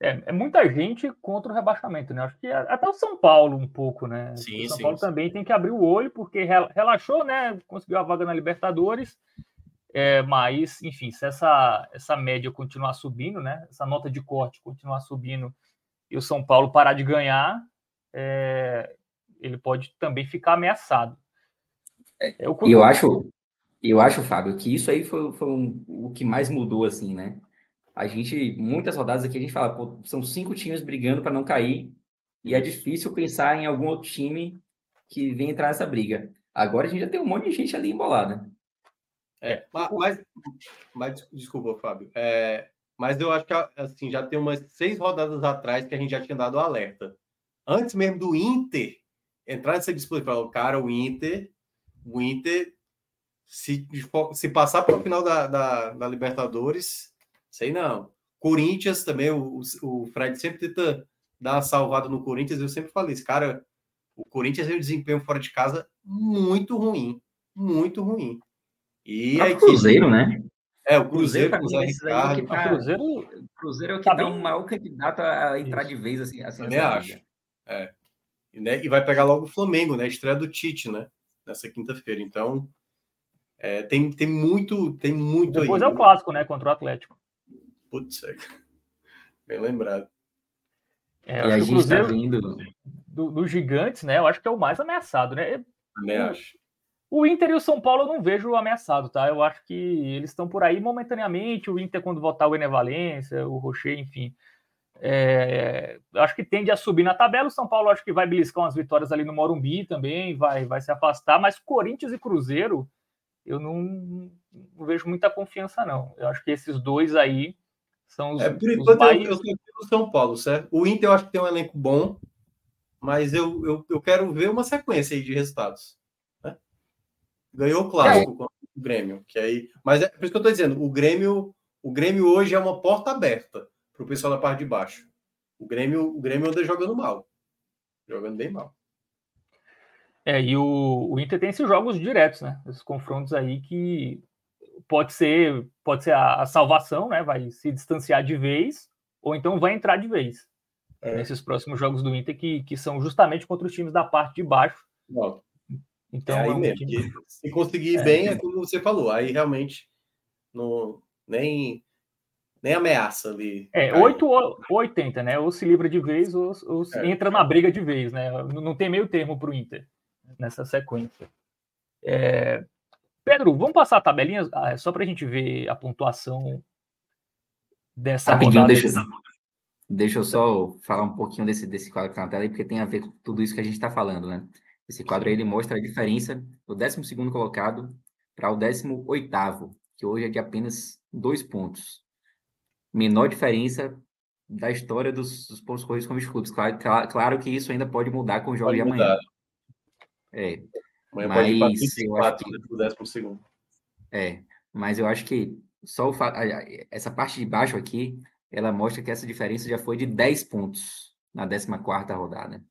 É, é, muita gente contra o rebaixamento, né? Acho que até o São Paulo um pouco, né? Sim, o São sim, Paulo sim. também tem que abrir o olho, porque relaxou, né? Conseguiu a vaga na Libertadores, é, mas, enfim, se essa, essa média continuar subindo, né? Essa nota de corte continuar subindo e o São Paulo parar de ganhar, é, ele pode também ficar ameaçado. É, eu, eu acho, eu acho, Fábio, que isso aí foi, foi um, o que mais mudou, assim, né? a gente, muitas rodadas aqui, a gente fala, pô, são cinco times brigando para não cair, e é difícil pensar em algum outro time que venha entrar nessa briga. Agora a gente já tem um monte de gente ali embolada. É, mas, mas desculpa, Fábio. É, mas eu acho que assim, já tem umas seis rodadas atrás que a gente já tinha dado alerta. Antes mesmo do Inter entrar nessa disputa, falou, cara, o Inter, o Inter, se, se passar para o final da, da, da Libertadores, Sei não. Corinthians também, o, o Fred sempre tenta dar uma salvada no Corinthians. Eu sempre falei, esse cara, o Corinthians tem um desempenho fora de casa muito ruim. Muito ruim. E é o Cruzeiro, né? É, o Cruzeiro, Cruzeiro, Ricardo. É tá, Cruzeiro, Cruzeiro é o que tá dá o maior candidato a entrar de vez assim. assim Também acho. É. E, né, e vai pegar logo o Flamengo, né? Estreia do Tite, né? Nessa quinta-feira. Então, é, tem, tem muito, tem muito Depois aí, é o clássico, né? Contra o Atlético. Putz, <laughs> bem lembrado. É, e a gente está vindo do, do, Gigantes, né? Eu acho que é o mais ameaçado, né? Também acho. O Inter e o São Paulo eu não vejo ameaçado, tá? Eu acho que eles estão por aí momentaneamente. O Inter, quando votar o Enevalência, o Rocher, enfim. É, acho que tende a subir na tabela. O São Paulo acho que vai beliscar umas vitórias ali no Morumbi também, vai, vai se afastar. Mas Corinthians e Cruzeiro, eu não, não vejo muita confiança, não. Eu acho que esses dois aí são os, é, por enquanto mais... eu, eu do São Paulo, certo? O Inter eu acho que tem um elenco bom, mas eu, eu, eu quero ver uma sequência aí de resultados. Ganhou o clássico é. com o Grêmio, que aí. Mas é por isso que eu estou dizendo, o Grêmio, o Grêmio hoje é uma porta aberta para o pessoal da parte de baixo. O Grêmio, o Grêmio anda jogando mal. Jogando bem mal. É, e o, o Inter tem esses jogos diretos, né? Esses confrontos aí que pode ser pode ser a, a, salvação, né? Vai se distanciar de vez, ou então vai entrar de vez. É. Nesses próximos jogos do Inter, que, que são justamente contra os times da parte de baixo. Então, é aí é um mesmo, time... se conseguir é. bem, é como você falou, aí realmente não, nem, nem ameaça ali. É, 8 ou 80, né? Ou se livra de vez, ou, ou é. entra na briga de vez, né? Não tem meio termo para o Inter nessa sequência. É, Pedro, vamos passar a tabelinha ah, só para a gente ver a pontuação dessa Rapidinho, rodada. Deixa, deixa eu só falar um pouquinho desse, desse quadro que está na tela aí, porque tem a ver com tudo isso que a gente está falando, né? Esse quadro aí ele mostra a diferença do 12 colocado para o 18, que hoje é de apenas dois pontos. Menor diferença da história dos, dos pontos corridos com os clubes. Claro, claro, que isso ainda pode mudar com o jogo pode de amanhã. Mudar. É. Amanhã mas pode ir para 34, que... segundo. É, mas eu acho que só o fa... essa parte de baixo aqui, ela mostra que essa diferença já foi de 10 pontos na 14 rodada.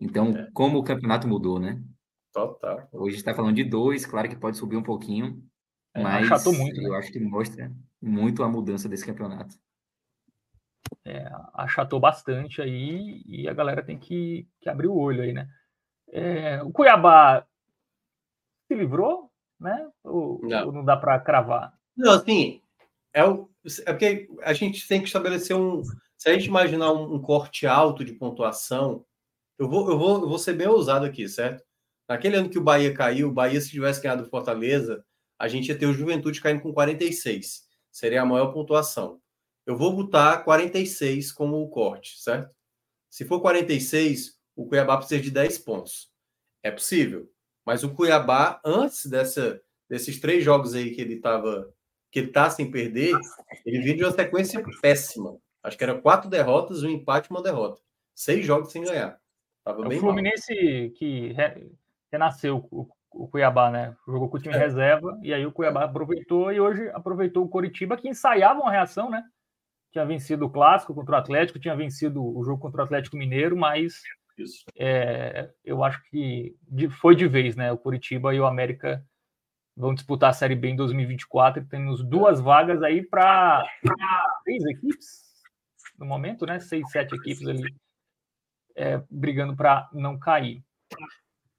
Então, é. como o campeonato mudou, né? Total. Hoje está falando de dois, claro que pode subir um pouquinho, é, mas muito, eu né? acho que mostra muito a mudança desse campeonato. É, achatou bastante aí e a galera tem que, que abrir o olho aí, né? É, o Cuiabá se livrou, né? Ou não, ou não dá para cravar? Não, assim, é, o, é porque a gente tem que estabelecer um. Se a gente imaginar um, um corte alto de pontuação, eu vou, eu, vou, eu vou ser bem ousado aqui, certo? Naquele ano que o Bahia caiu, o Bahia, se tivesse ganhado o Fortaleza, a gente ia ter o Juventude caindo com 46. Seria a maior pontuação. Eu vou botar 46 como o corte, certo? Se for 46, o Cuiabá precisa de 10 pontos. É possível. Mas o Cuiabá, antes dessa, desses três jogos aí que ele estava que ele tá sem perder, ele vinha de uma sequência péssima. Acho que era quatro derrotas, um empate e uma derrota. Seis jogos sem ganhar. Tava é o Fluminense mal. que re, renasceu o, o, Cuiabá, né? Jogou com o time é. reserva e aí o Cuiabá aproveitou e hoje aproveitou o Coritiba que ensaiava uma reação, né? Tinha vencido o clássico contra o Atlético, tinha vencido o jogo contra o Atlético Mineiro, mas é, eu acho que foi de vez, né? O Curitiba e o América vão disputar a Série B em 2024 e temos duas vagas aí para três equipes no momento, né? Seis, sete equipes ali é, brigando para não cair.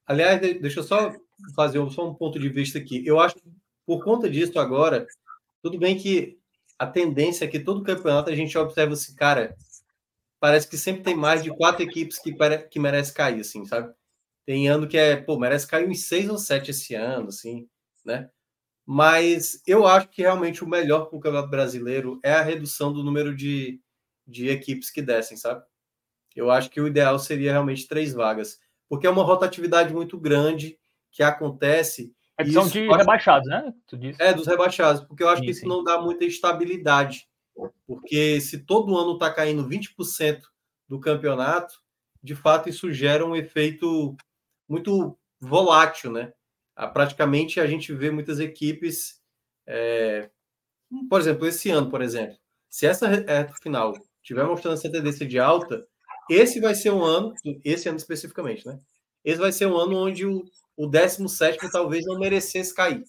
Aliás, deixa eu só fazer só um ponto de vista aqui. Eu acho que por conta disso agora, tudo bem que a tendência é que todo campeonato a gente observa assim, cara, parece que sempre tem mais de quatro equipes que, que merece cair, assim, sabe? Tem ano que é, pô, merece cair em seis ou sete esse ano, assim, né? Mas eu acho que realmente o melhor para o Campeonato Brasileiro é a redução do número de, de equipes que descem, sabe? Eu acho que o ideal seria realmente três vagas, porque é uma rotatividade muito grande que acontece. Redução de rebaixados, né? É, dos rebaixados, porque eu acho sim, que isso sim. não dá muita estabilidade porque se todo ano está caindo 20% do campeonato, de fato isso gera um efeito muito volátil, né? Ah, praticamente a gente vê muitas equipes, é... por exemplo, esse ano, por exemplo, se essa reta final tiver mostrando essa tendência de alta, esse vai ser um ano, esse ano especificamente, né? Esse vai ser um ano onde o, o 17 talvez não merecesse cair.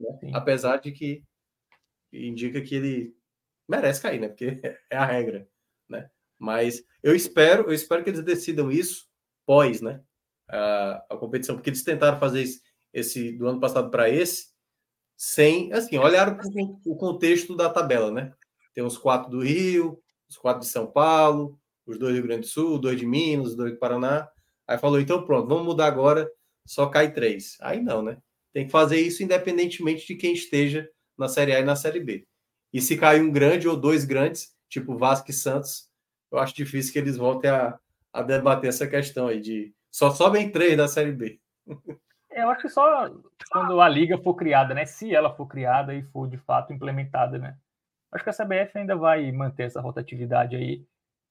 Né? Apesar de que indica que ele merece cair, né? Porque <laughs> é a regra, né? Mas eu espero, eu espero que eles decidam isso pós, né? A, a competição, porque eles tentaram fazer esse, esse do ano passado para esse, sem, assim, olharam o contexto da tabela, né? Tem os quatro do Rio, os quatro de São Paulo, os dois do Rio Grande do Sul, dois de Minas, dois do Paraná. Aí falou, então pronto, vamos mudar agora, só cai três. Aí não, né? Tem que fazer isso independentemente de quem esteja na Série A e na Série B. E se cair um grande ou dois grandes, tipo Vasco e Santos, eu acho difícil que eles voltem a, a debater essa questão aí de só sobem três da Série B. É, eu acho que só quando a liga for criada, né? Se ela for criada e for de fato implementada, né? Acho que a CBF ainda vai manter essa rotatividade aí.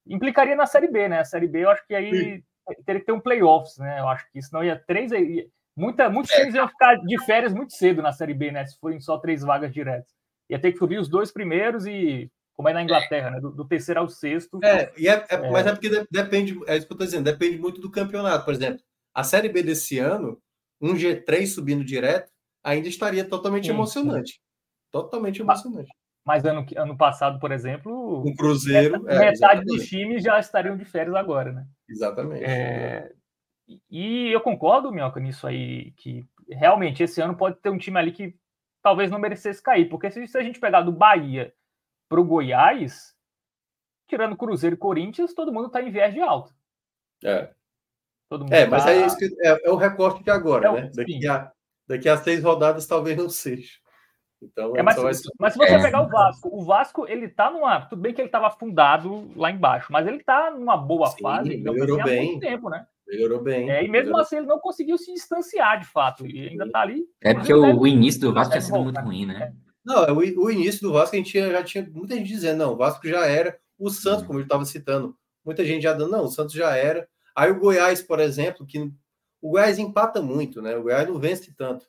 Implicaria na Série B, né? A Série B, eu acho que aí Sim. teria que ter um playoffs, né? Eu acho que senão ia três. Ia, muita, muitos é. times iam ficar de férias muito cedo na Série B, né? Se forem só três vagas diretas ia ter que subir os dois primeiros e como é na Inglaterra, né? Do, do terceiro ao sexto. É, e é, é, mas é porque depende, é isso que eu estou dizendo, depende muito do campeonato. Por exemplo, a Série B desse ano, um G3 subindo direto, ainda estaria totalmente sim, emocionante. Sim. Totalmente emocionante. Mas ano, ano passado, por exemplo, o Cruzeiro. Metade, é, dos times já estariam de férias agora, né? Exatamente. É, e eu concordo, Minhoca, nisso aí, que realmente esse ano pode ter um time ali que talvez não merecesse cair. Porque se, se a gente pegar do Bahia para o Goiás, tirando Cruzeiro e Corinthians, todo mundo está em viés de alta. É. é, mas tá... é, isso que, é, é, o recorte de agora, é, né? Daqui a, daqui a seis rodadas talvez não seja. Então, é, mas, vai... mas, se você é. pegar o Vasco, o Vasco ele tá numa. Tudo bem que ele estava afundado lá embaixo, mas ele está numa boa Sim, fase. Melhorou bem. Há muito tempo, né? Melhorou bem. É, e mesmo melhorou. assim ele não conseguiu se distanciar de fato. E ainda está ali. É porque o, o, início do Vasco tinha sido muito ruim, né? Não, o, o, início do Vasco a gente já tinha muita gente dizendo, não, o Vasco já era. O Santos, como eu estava citando, muita gente já dando, não, o Santos já era. Aí o Goiás, por exemplo, que o Goiás empata muito, né? O Goiás não vence tanto.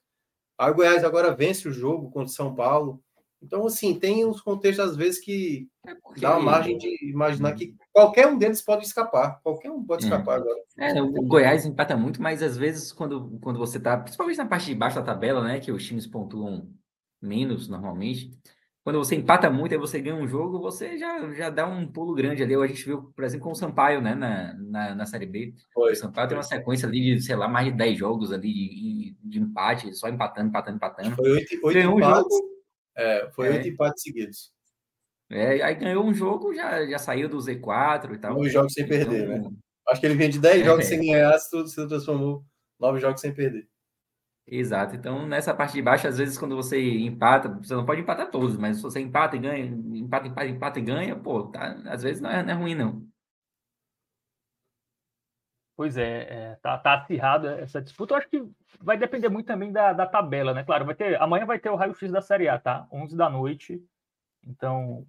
Aí o Goiás agora vence o jogo contra o São Paulo. Então, assim, tem uns contextos, às vezes, que é porque... dá uma margem de imaginar que qualquer um deles pode escapar. Qualquer um pode é. escapar agora. É, o Goiás empata muito, mas às vezes, quando, quando você tá, principalmente na parte de baixo da tabela, né, que os times pontuam menos normalmente, quando você empata muito e você ganha um jogo, você já, já dá um pulo grande ali. A gente viu, por exemplo, com o Sampaio, né, na, na, na Série B. Foi, o Sampaio foi. tem uma sequência ali de, sei lá, mais de 10 jogos ali de, de empate, só empatando, empatando, empatando. Foi oito, oito empates. Um jogo, é, foi é. oito empates seguidos. É, aí ganhou um jogo, já, já saiu do Z4 e tal. Nove jogos sem então, perder, né? Acho que ele vinha de 10 <laughs> é. jogos sem ganhar, tudo se transformou nove jogos sem perder. Exato. Então, nessa parte de baixo, às vezes, quando você empata, você não pode empatar todos, mas se você empata e ganha, empata, empata, empata e ganha, pô, tá, às vezes não é, não é ruim, não. Pois é, é, tá, tá acirrada essa disputa. Eu acho que vai depender muito também da, da tabela, né? Claro, vai ter, amanhã vai ter o raio-x da Série A, tá? 11 da noite. Então,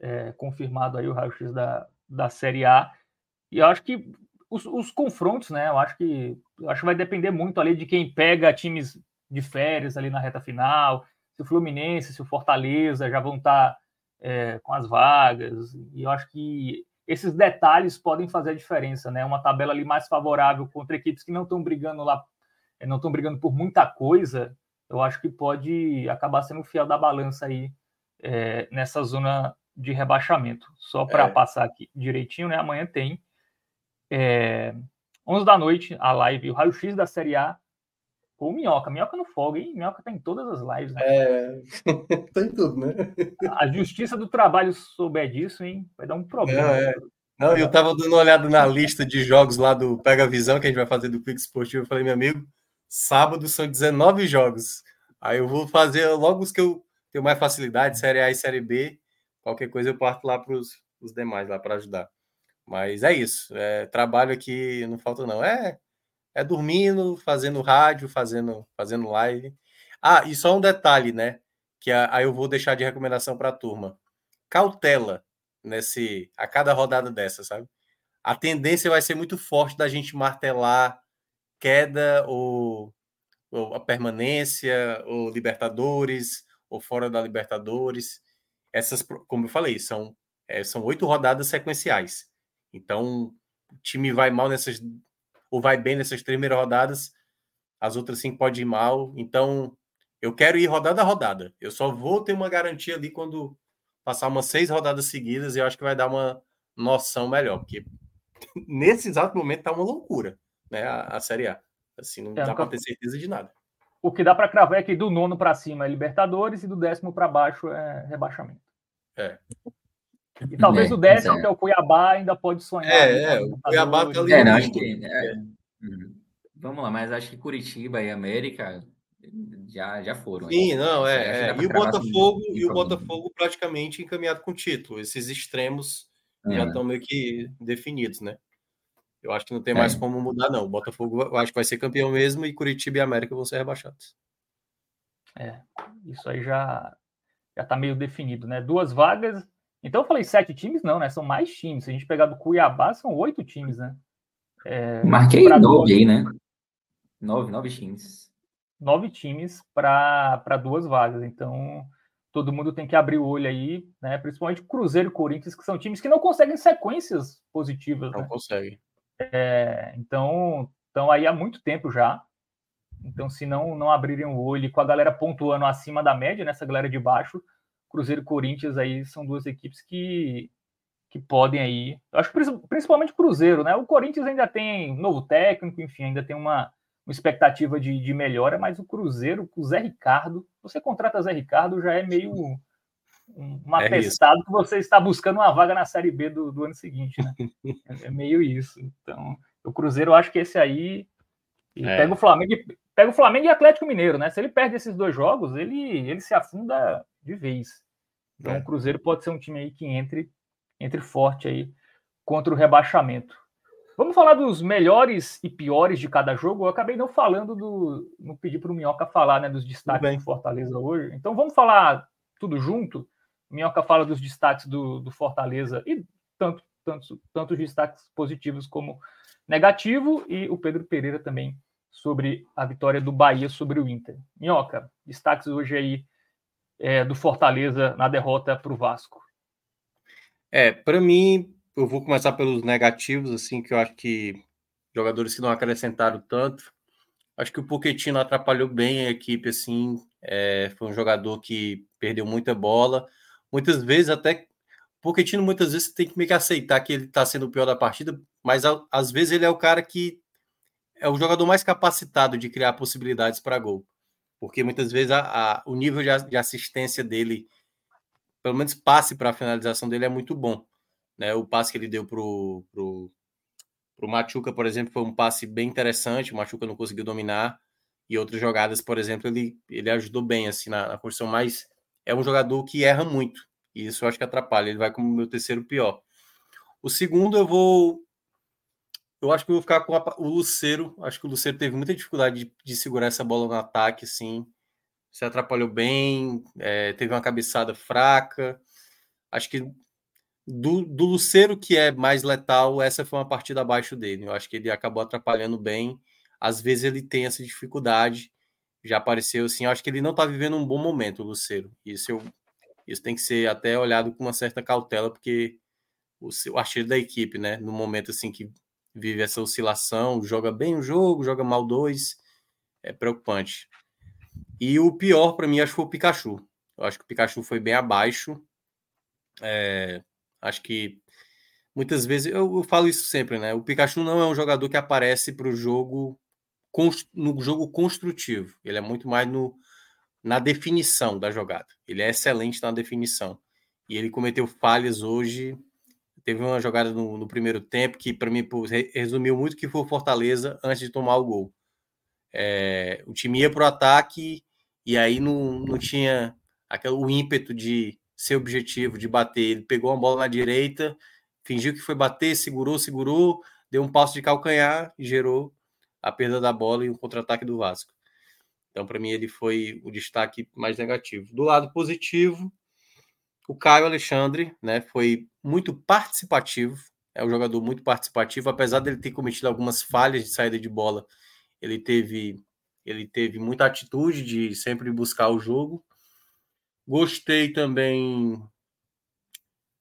é, confirmado aí o raio-x da, da Série A. E eu acho que os, os, confrontos, né? Eu acho que eu acho que vai depender muito ali de quem pega times de férias ali na reta final. Se o Fluminense, se o Fortaleza já vão estar tá, é, com as vagas. E eu acho que esses detalhes podem fazer a diferença, né? Uma tabela ali mais favorável contra equipes que não estão brigando lá, eh, não estão brigando por muita coisa, eu acho que pode acabar sendo o fiel da balança aí é, nessa zona de rebaixamento. Só para é. passar aqui direitinho, né? Amanhã tem é, 11 da noite a live, o raio-x da Série A com o Minhoca. Minhoca no fogo, hein? Minhoca tá em todas as lives, né? É, <laughs> tá em tudo, né? A Justiça do Trabalho souber disso, hein? Vai dar um problema. Não, é. Não, eu tava dando uma olhada na lista de jogos lá do Pega Visão, que a gente vai fazer do Quick Esportivo. Eu falei, meu amigo, sábado são 19 jogos. Aí eu vou fazer logo os que eu tenho mais facilidade, Série A e Série B. Qualquer coisa eu parto lá para os demais, lá para ajudar. Mas é isso. É, trabalho aqui não falta, não. É, é dormindo, fazendo rádio, fazendo, fazendo live. Ah, e só um detalhe, né? Que aí eu vou deixar de recomendação para a turma. Cautela nesse a cada rodada dessa, sabe? A tendência vai ser muito forte da gente martelar queda ou, ou a permanência, ou Libertadores, ou fora da Libertadores. Essas, como eu falei, são, é, são oito rodadas sequenciais. Então, o time vai mal nessas, ou vai bem nessas primeiras rodadas, as outras cinco pode ir mal. Então, eu quero ir rodada a rodada. Eu só vou ter uma garantia ali quando passar umas seis rodadas seguidas e eu acho que vai dar uma noção melhor, porque <laughs> nesse exato momento tá uma loucura, né? A, a Série A. Assim, não é, dá para ter certeza de nada. O que dá para cravar é que do nono para cima é Libertadores e do décimo para baixo é rebaixamento. É. E talvez é, o décimo, que é o Cuiabá, ainda pode sonhar. É, é o Cuiabá tá ali. É, não, acho que, é. Uhum. Vamos lá, mas acho que Curitiba e América já, já foram. Sim, não, é. é. E o Botafogo, e o Botafogo praticamente encaminhado com título. Esses extremos é. já estão meio que definidos, né? Eu acho que não tem mais é. como mudar, não. O Botafogo eu acho que vai ser campeão mesmo e Curitiba e América vão ser rebaixados. É, isso aí já já tá meio definido, né? Duas vagas. Então eu falei sete times, não, né? São mais times. Se a gente pegar do Cuiabá, são oito times, né? É, Marquei nove aí, né? Nove, nove times nove times para duas vagas. Então, todo mundo tem que abrir o olho aí, né? Principalmente Cruzeiro e Corinthians, que são times que não conseguem sequências positivas. Não né? conseguem. É, então, estão aí há muito tempo já. Então, se não, não abrirem o olho com a galera pontuando acima da média, nessa galera de baixo, Cruzeiro e Corinthians aí são duas equipes que, que podem aí. Eu acho que principalmente Cruzeiro, né? O Corinthians ainda tem novo técnico, enfim, ainda tem uma, uma expectativa de, de melhora, mas o Cruzeiro, com o Zé Ricardo, você contrata Zé Ricardo, já é meio um, um é atestado isso. que você está buscando uma vaga na Série B do, do ano seguinte, né? <laughs> é meio isso. Então, o Cruzeiro, eu acho que esse aí é. pega o Flamengo pega o Flamengo e Atlético Mineiro, né? Se ele perde esses dois jogos, ele, ele se afunda de vez. Então, é. o Cruzeiro pode ser um time aí que entre, entre forte aí contra o rebaixamento. Vamos falar dos melhores e piores de cada jogo. Eu acabei não falando do. Não pedi para o Minhoca falar né, dos destaques do Fortaleza hoje. Então vamos falar tudo junto. Minhoca fala dos destaques do, do Fortaleza e tanto, tanto, tanto os destaques positivos como negativo, e o Pedro Pereira também sobre a vitória do Bahia sobre o Inter. Minhoca, destaques hoje aí é, do Fortaleza na derrota para o Vasco. É, para mim, eu vou começar pelos negativos, assim, que eu acho que jogadores que não acrescentaram tanto. Acho que o Pochettino atrapalhou bem a equipe, assim, é, foi um jogador que perdeu muita bola. Muitas vezes até o Pochettino muitas vezes tem que meio que aceitar que ele está sendo o pior da partida, mas às vezes ele é o cara que é o jogador mais capacitado de criar possibilidades para gol. Porque muitas vezes a, a, o nível de, de assistência dele, pelo menos passe para a finalização dele, é muito bom. Né? O passe que ele deu para o pro, pro Machuca, por exemplo, foi um passe bem interessante. O Machuca não conseguiu dominar. E outras jogadas, por exemplo, ele, ele ajudou bem assim na, na construção, mas é um jogador que erra muito. E isso eu acho que atrapalha. Ele vai como meu terceiro pior. O segundo eu vou eu acho que eu vou ficar com a, o Luceiro. Acho que o Luceiro teve muita dificuldade de, de segurar essa bola no ataque, assim. Se atrapalhou bem, é, teve uma cabeçada fraca. Acho que do, do Luceiro, que é mais letal, essa foi uma partida abaixo dele. Eu acho que ele acabou atrapalhando bem. Às vezes ele tem essa dificuldade. Já apareceu assim. Eu acho que ele não está vivendo um bom momento, o Luceiro. Isso, eu, isso tem que ser até olhado com uma certa cautela, porque o, seu artilheiro da equipe, né? No momento assim que vive essa oscilação, joga bem um jogo, joga mal dois, é preocupante. E o pior para mim acho que foi o Pikachu. Eu acho que o Pikachu foi bem abaixo. É, acho que muitas vezes eu, eu, falo isso sempre, né? O Pikachu não é um jogador que aparece para o jogo no jogo construtivo. Ele é muito mais no, na definição da jogada. Ele é excelente na definição. E ele cometeu falhas hoje Teve uma jogada no, no primeiro tempo que, para mim, resumiu muito que foi o Fortaleza antes de tomar o gol. É, o time ia para o ataque e aí não, não tinha aquele, o ímpeto de ser objetivo, de bater. Ele pegou uma bola na direita, fingiu que foi bater, segurou, segurou, deu um passo de calcanhar e gerou a perda da bola e o contra-ataque do Vasco. Então, para mim, ele foi o destaque mais negativo. Do lado positivo, o Caio Alexandre, né, foi muito participativo, é um jogador muito participativo, apesar dele ter cometido algumas falhas de saída de bola, ele teve ele teve muita atitude de sempre buscar o jogo. Gostei também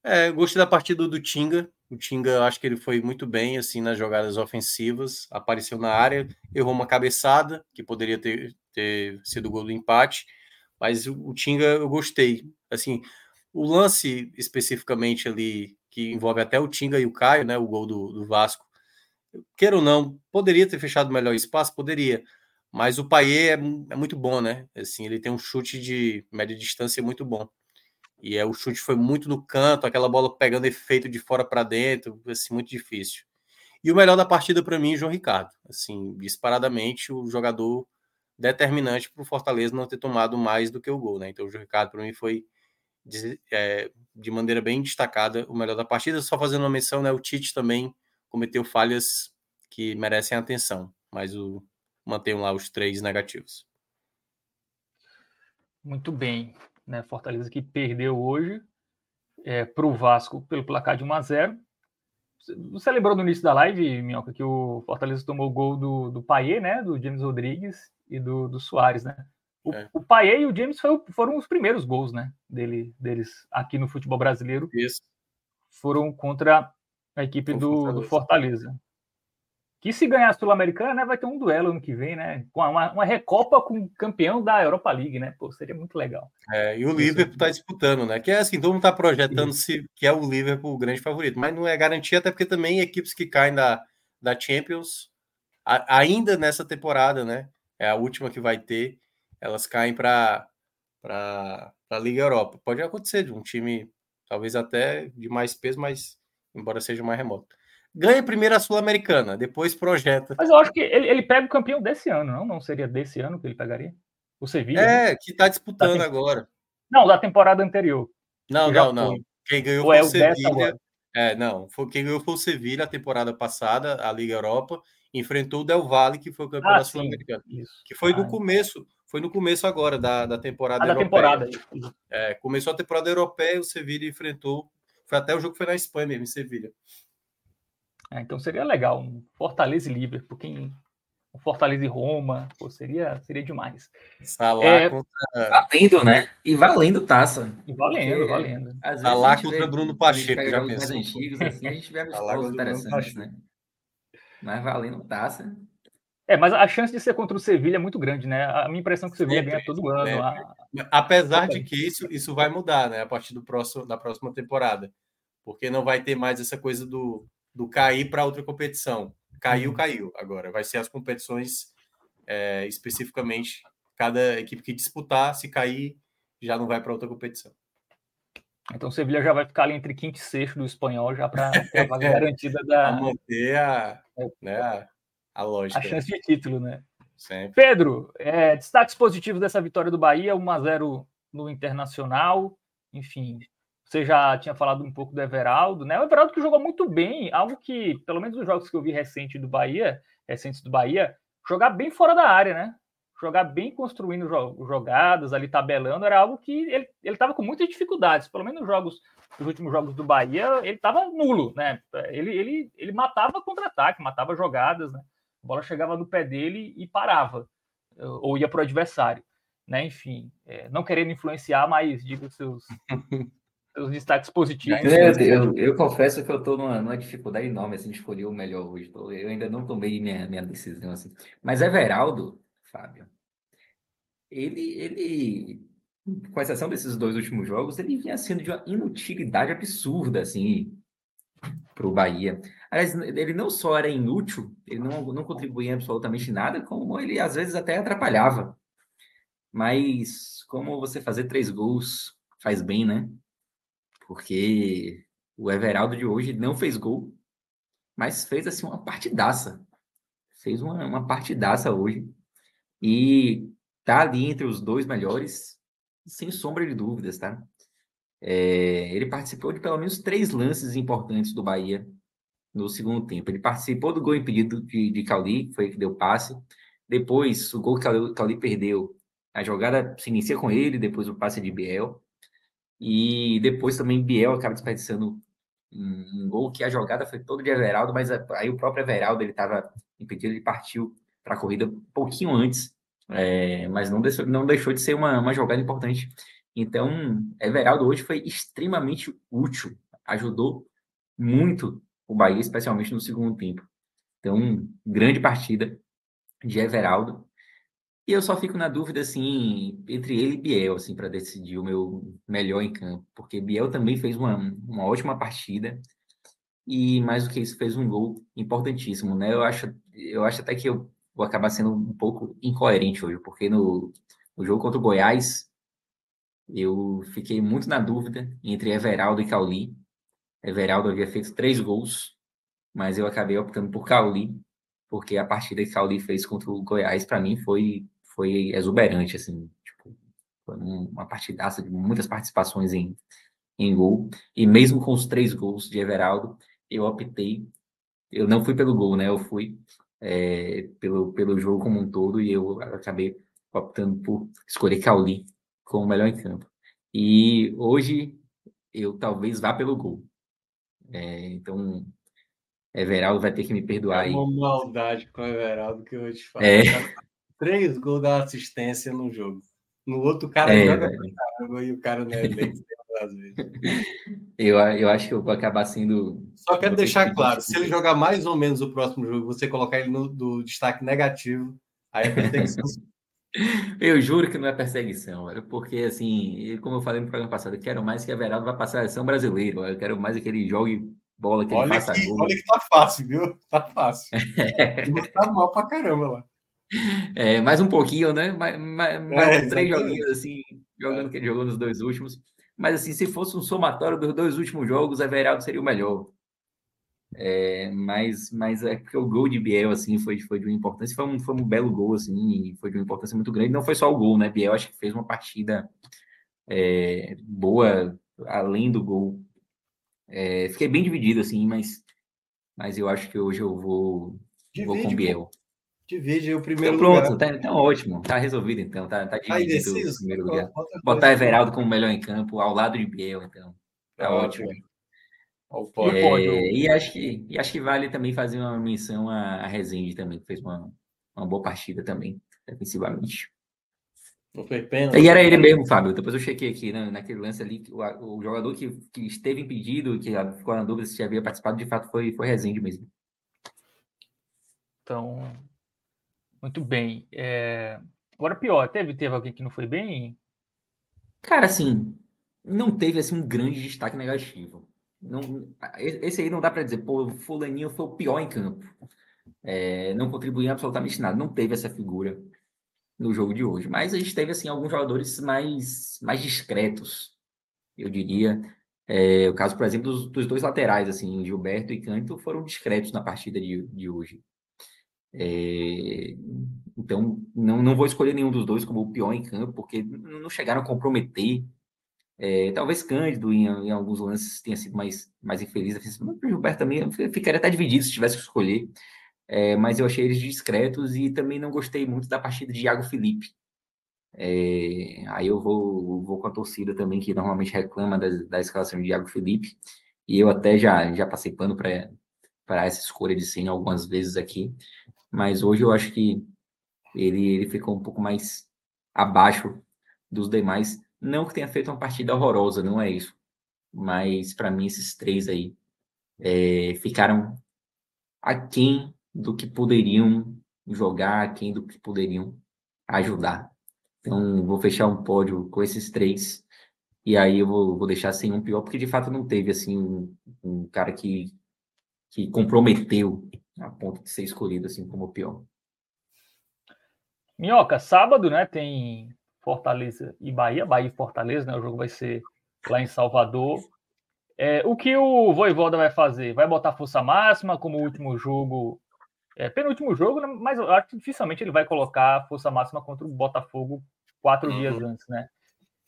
é, gostei da partida do Tinga. O Tinga, acho que ele foi muito bem assim nas jogadas ofensivas, apareceu na área, errou uma cabeçada que poderia ter, ter sido o gol do empate, mas o, o Tinga eu gostei. Assim, o lance especificamente ali, que envolve até o Tinga e o Caio, né? O gol do, do Vasco. Queira ou não, poderia ter fechado melhor espaço? Poderia. Mas o Paier é, é, muito bom, né? Assim, ele tem um chute de média distância muito bom. E é, o chute foi muito no canto, aquela bola pegando efeito de fora para dentro, assim, muito difícil. E o melhor da partida para mim, João Ricardo. Assim, disparadamente, o jogador determinante para o Fortaleza não ter tomado mais do que o gol, né? Então, o João Ricardo, para mim, foi de, é, de maneira bem destacada o melhor da partida. Só fazendo uma menção, né, o Tite também cometeu falhas que merecem atenção, mas o mantenho lá os três negativos. Muito bem, né? Fortaleza que perdeu hoje é, para o Vasco pelo placar de 1 a 0. Você lembrou no início da live, Minhoca, que o Fortaleza tomou o gol do, do Paier, né? Do James Rodrigues e do, do Soares, né? O, é. o Paê e o James foi, foram os primeiros gols, né? Dele, deles aqui no futebol brasileiro. Isso. Foram contra a equipe do Fortaleza. do Fortaleza. Que se ganhar a Sul-Americana, né, vai ter um duelo ano que vem, né? Com uma, uma recopa com o campeão da Europa League, né? Pô, seria muito legal. É, e o Liverpool está disputando, né? Que é assim, todo mundo está projetando se que é o Liverpool o grande favorito, mas não é garantia, até porque também equipes que caem da, da Champions, a, ainda nessa temporada, né? É a última que vai ter elas caem para a Liga Europa. Pode acontecer de um time, talvez até de mais peso, mas embora seja mais remoto. Ganha primeiro a Sul-Americana, depois projeta. Mas eu acho que ele, ele pega o campeão desse ano, não? Não seria desse ano que ele pegaria? O Sevilla? É, né? que está disputando da agora. Não, da temporada anterior. Não, não, não. Quem ganhou Ou foi é o Sevilla. É, não. Foi, quem ganhou foi o Sevilla a temporada passada, a Liga Europa. Enfrentou o Del Valle, que foi o campeão ah, da Sul-Americana. Que foi ah, do começo foi no começo agora da, da temporada ah, da europeia. temporada. É, começou a temporada europeia, o Sevilha enfrentou. Foi até o jogo que foi na Espanha mesmo, em Sevilha. É, então seria legal um Fortaleza e Liverpool, quem um Fortaleza e Roma, pô, seria, seria demais. Salah é, contra... Valendo, né? E valendo taça. E valendo, Porque, valendo. Salah contra Bruno Pacheco, já pensou. Antigos, assim, a gente vê <laughs> jogos interessantes, né? Mas valendo taça. É, mas a chance de ser contra o Sevilha é muito grande, né? A minha impressão é que o Sevilha ganha todo ano. É. A... Apesar de que isso, isso vai mudar, né? A partir do próximo, da próxima temporada. Porque não vai ter mais essa coisa do, do cair para outra competição. Caiu, uhum. caiu. Agora, vai ser as competições é, especificamente. Cada equipe que disputar, se cair, já não vai para outra competição. Então o Sevilha já vai ficar ali entre quinto e sexto do espanhol, já para a vaga <laughs> garantida da. Pra manter a, é. né, a, a lógica. A chance de título, né? Sempre. Pedro, é, destaques positivos dessa vitória do Bahia, 1x0 no Internacional. Enfim, você já tinha falado um pouco do Everaldo, né? O Everaldo que jogou muito bem, algo que, pelo menos nos jogos que eu vi recente do Bahia, recentes do Bahia, jogar bem fora da área, né? Jogar bem construindo jogadas, ali tabelando, era algo que ele estava com muitas dificuldades. Pelo menos nos jogos, nos últimos jogos do Bahia, ele estava nulo, né? Ele, ele, ele matava contra-ataque, matava jogadas, né? A bola chegava no pé dele e parava, ou ia para o adversário. Né? Enfim, é, não querendo influenciar, mas diga os seus, <laughs> seus destaques positivos. Eu, eu, eu, confesso que eu estou numa, numa, dificuldade enorme assim, de escolher o melhor hoje. Eu ainda não tomei minha, minha decisão. Assim. Mas Everaldo, Fábio, ele, ele, com exceção desses dois últimos jogos, ele vinha sendo de uma inutilidade absurda, assim, para o Bahia. Aliás, ele não só era inútil, ele não, não contribuía absolutamente nada, como ele às vezes até atrapalhava. Mas como você fazer três gols faz bem, né? Porque o Everaldo de hoje não fez gol, mas fez assim uma partidaça. Fez uma, uma partidaça hoje. E tá ali entre os dois melhores, sem sombra de dúvidas, tá? É, ele participou de pelo menos três lances importantes do Bahia no segundo tempo. Ele participou do gol impedido de, de Cauli, foi que deu passe. Depois, o gol que o Cauli perdeu, a jogada se inicia com ele, depois o passe de Biel. E depois também Biel acaba desperdiçando um, um gol que a jogada foi toda de Everaldo, mas aí o próprio Everaldo ele estava impedido, ele partiu para a corrida um pouquinho antes, é, mas não deixou, não deixou de ser uma, uma jogada importante. Então, Everaldo hoje foi extremamente útil, ajudou muito o Bahia, especialmente no segundo tempo. Então, grande partida de Everaldo. E eu só fico na dúvida, assim, entre ele e Biel, assim, para decidir o meu melhor em campo. Porque Biel também fez uma, uma ótima partida. E, mais do que isso, fez um gol importantíssimo, né? Eu acho, eu acho até que eu vou acabar sendo um pouco incoerente hoje, porque no, no jogo contra o Goiás, eu fiquei muito na dúvida entre Everaldo e Cauli. Everaldo havia feito três gols, mas eu acabei optando por Cauli, porque a partida que Cauli fez contra o Goiás, para mim, foi, foi exuberante, assim, tipo, foi uma partidaça de muitas participações em, em gol, e mesmo com os três gols de Everaldo, eu optei, eu não fui pelo gol, né, eu fui é, pelo, pelo jogo como um todo, e eu acabei optando por escolher Cauli como o melhor em campo. E hoje eu talvez vá pelo gol. É, então, Everaldo vai ter que me perdoar é uma aí. maldade com o Everaldo que eu vou te falar. É. Três gols da assistência no jogo. No outro, cara é, joga caramba, e o cara não é bem <laughs> às vezes. Eu, eu acho que eu vou acabar sendo. Só quero deixar claro: se ele jogar mais ou menos o próximo jogo, você colocar ele no do destaque negativo, aí a perseguição. Eu juro que não é perseguição, velho, porque assim, como eu falei no programa passado, eu quero mais que a Veraldo vá passar a seleção brasileira, eu quero mais que ele jogue bola, que olha ele faça que, gol. Olha que tá fácil, viu? Tá fácil. <laughs> É. Tá mal pra caramba lá. É, mais um pouquinho, né? Mais, mais, mais é, três joguinhos assim, jogando que ele jogou nos dois últimos. Mas assim, se fosse um somatório dos dois últimos jogos, a Everaldo seria o melhor. É, mas, mas é porque o gol de Biel, assim, foi, foi de uma importância, foi um, foi um belo gol, assim, foi de uma importância muito grande. Não foi só o gol, né? Biel acho que fez uma partida é, boa, além do gol. É, fiquei bem dividido, assim, mas, mas eu acho que hoje eu vou, Divide, vou com Biel. Divide o primeiro então, pronto, lugar. Tá, então ótimo. Tá resolvido, então. Tá, tá Aí, dividido o primeiro lugar. Botar. Everaldo como melhor em campo, ao lado de Biel, então. Tá Ótimo. ótimo. E. É, e, acho que, e acho que vale também fazer uma menção a, a Rezende também, que fez uma, uma boa partida também, defensivamente. Não foi pênalti. E era ele mesmo, Fábio. Depois eu chequei aqui né, naquele lance ali, o, o jogador que, que esteve impedido, que ficou na dúvida se já havia participado, de fato foi, foi Rezende mesmo. Então, muito bem. É, Agora, pior, teve, teve alguém que não foi bem? Cara, assim, não teve assim um grande destaque negativo. Não, esse aí não dá para dizer, pô, fulaninho foi o pior em campo. É, não contribuiu absolutamente nada. Não teve essa figura no jogo de hoje. Mas a gente teve assim alguns jogadores mais, mais discretos, eu diria. É, o caso, por exemplo, dos, dos dois laterais, assim, Gilberto e Canto, foram discretos na partida de, de hoje. É, então, não, não vou escolher nenhum dos dois como o pior em campo, porque não chegaram a comprometer. É, talvez Cândido, em, em, alguns lances, tenha sido mais, mais infeliz. Mas o Gilberto também ficaria até dividido se tivesse que escolher. É, mas eu achei eles discretos e também não gostei muito da partida de Iago Felipe. É, aí eu vou, vou com a torcida também, que normalmente reclama da, da escalação de Iago Felipe. E eu até já, já passei pano para essa escolha de senha algumas vezes aqui. Mas hoje eu acho que ele, ele ficou um pouco mais abaixo dos demais. Não que tenha feito uma partida horrorosa, não é isso. Mas para mim, esses três aí é, ficaram aquém do que poderiam jogar, aquém do que poderiam ajudar. Então, vou fechar um pódio com esses três. E aí eu vou, vou deixar sem um pior, porque de fato não teve assim um, um cara que, que comprometeu a ponto de ser escolhido assim como o pior. Minhoca, sábado, né, tem Fortaleza e Bahia, Bahia e Fortaleza, né, o jogo vai ser lá em Salvador. É, o que o Voivoda vai fazer? Vai botar força máxima como último jogo, é, penúltimo jogo, né, mas eu acho que dificilmente ele vai colocar força máxima contra o Botafogo quatro uhum. dias antes, né?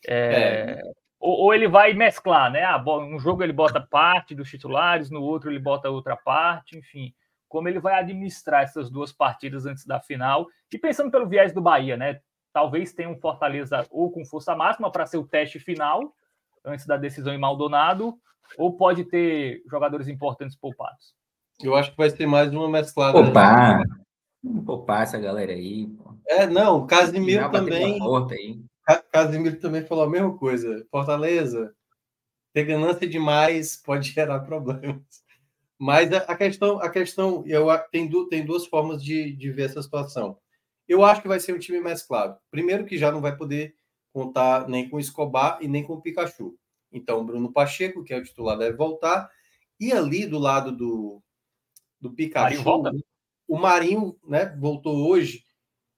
É, é. Ou, ou, ele vai mesclar, né? Ah, um jogo ele bota parte dos titulares, no outro ele bota outra parte, enfim como ele vai administrar essas duas partidas antes da final. E pensando pelo viés do Bahia, né? Talvez tenha um Fortaleza ou com força máxima para ser o teste final, antes da decisão em Maldonado, ou pode ter jogadores importantes poupados. Eu acho que vai ser mais uma mesclada. Opa! Vamos poupar essa galera aí. Pô. É, não, o Casimiro também. Casimiro também falou a mesma coisa. Fortaleza, ter ganância demais pode gerar problemas. Mas a questão, a questão eu, tem, du, tem duas formas de, de ver essa situação. Eu acho que vai ser um time mesclado. Primeiro, que já não vai poder contar nem com o Escobar e nem com o Pikachu. Então, Bruno Pacheco, que é o titular, deve voltar. E ali do lado do, do Pikachu, Marinho o Marinho né, voltou hoje.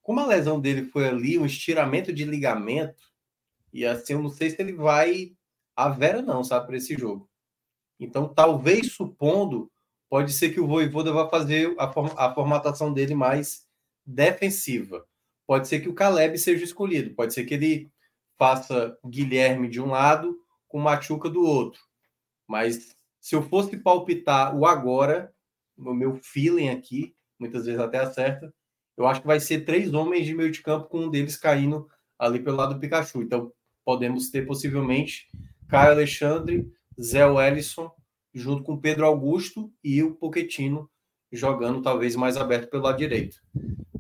Como a lesão dele foi ali, um estiramento de ligamento, e assim, eu não sei se ele vai a vera, não, sabe, para esse jogo. Então, talvez supondo, pode ser que o Voivoda vá fazer a, form a formatação dele mais defensiva. Pode ser que o Caleb seja escolhido, pode ser que ele faça Guilherme de um lado com Machuca do outro. Mas se eu fosse palpitar o agora, o meu feeling aqui, muitas vezes até acerta, eu acho que vai ser três homens de meio de campo com um deles caindo ali pelo lado do Pikachu. Então, podemos ter possivelmente Caio Alexandre, Zé Wellison, junto com Pedro Augusto e o Poquetino jogando talvez mais aberto pelo lado direito.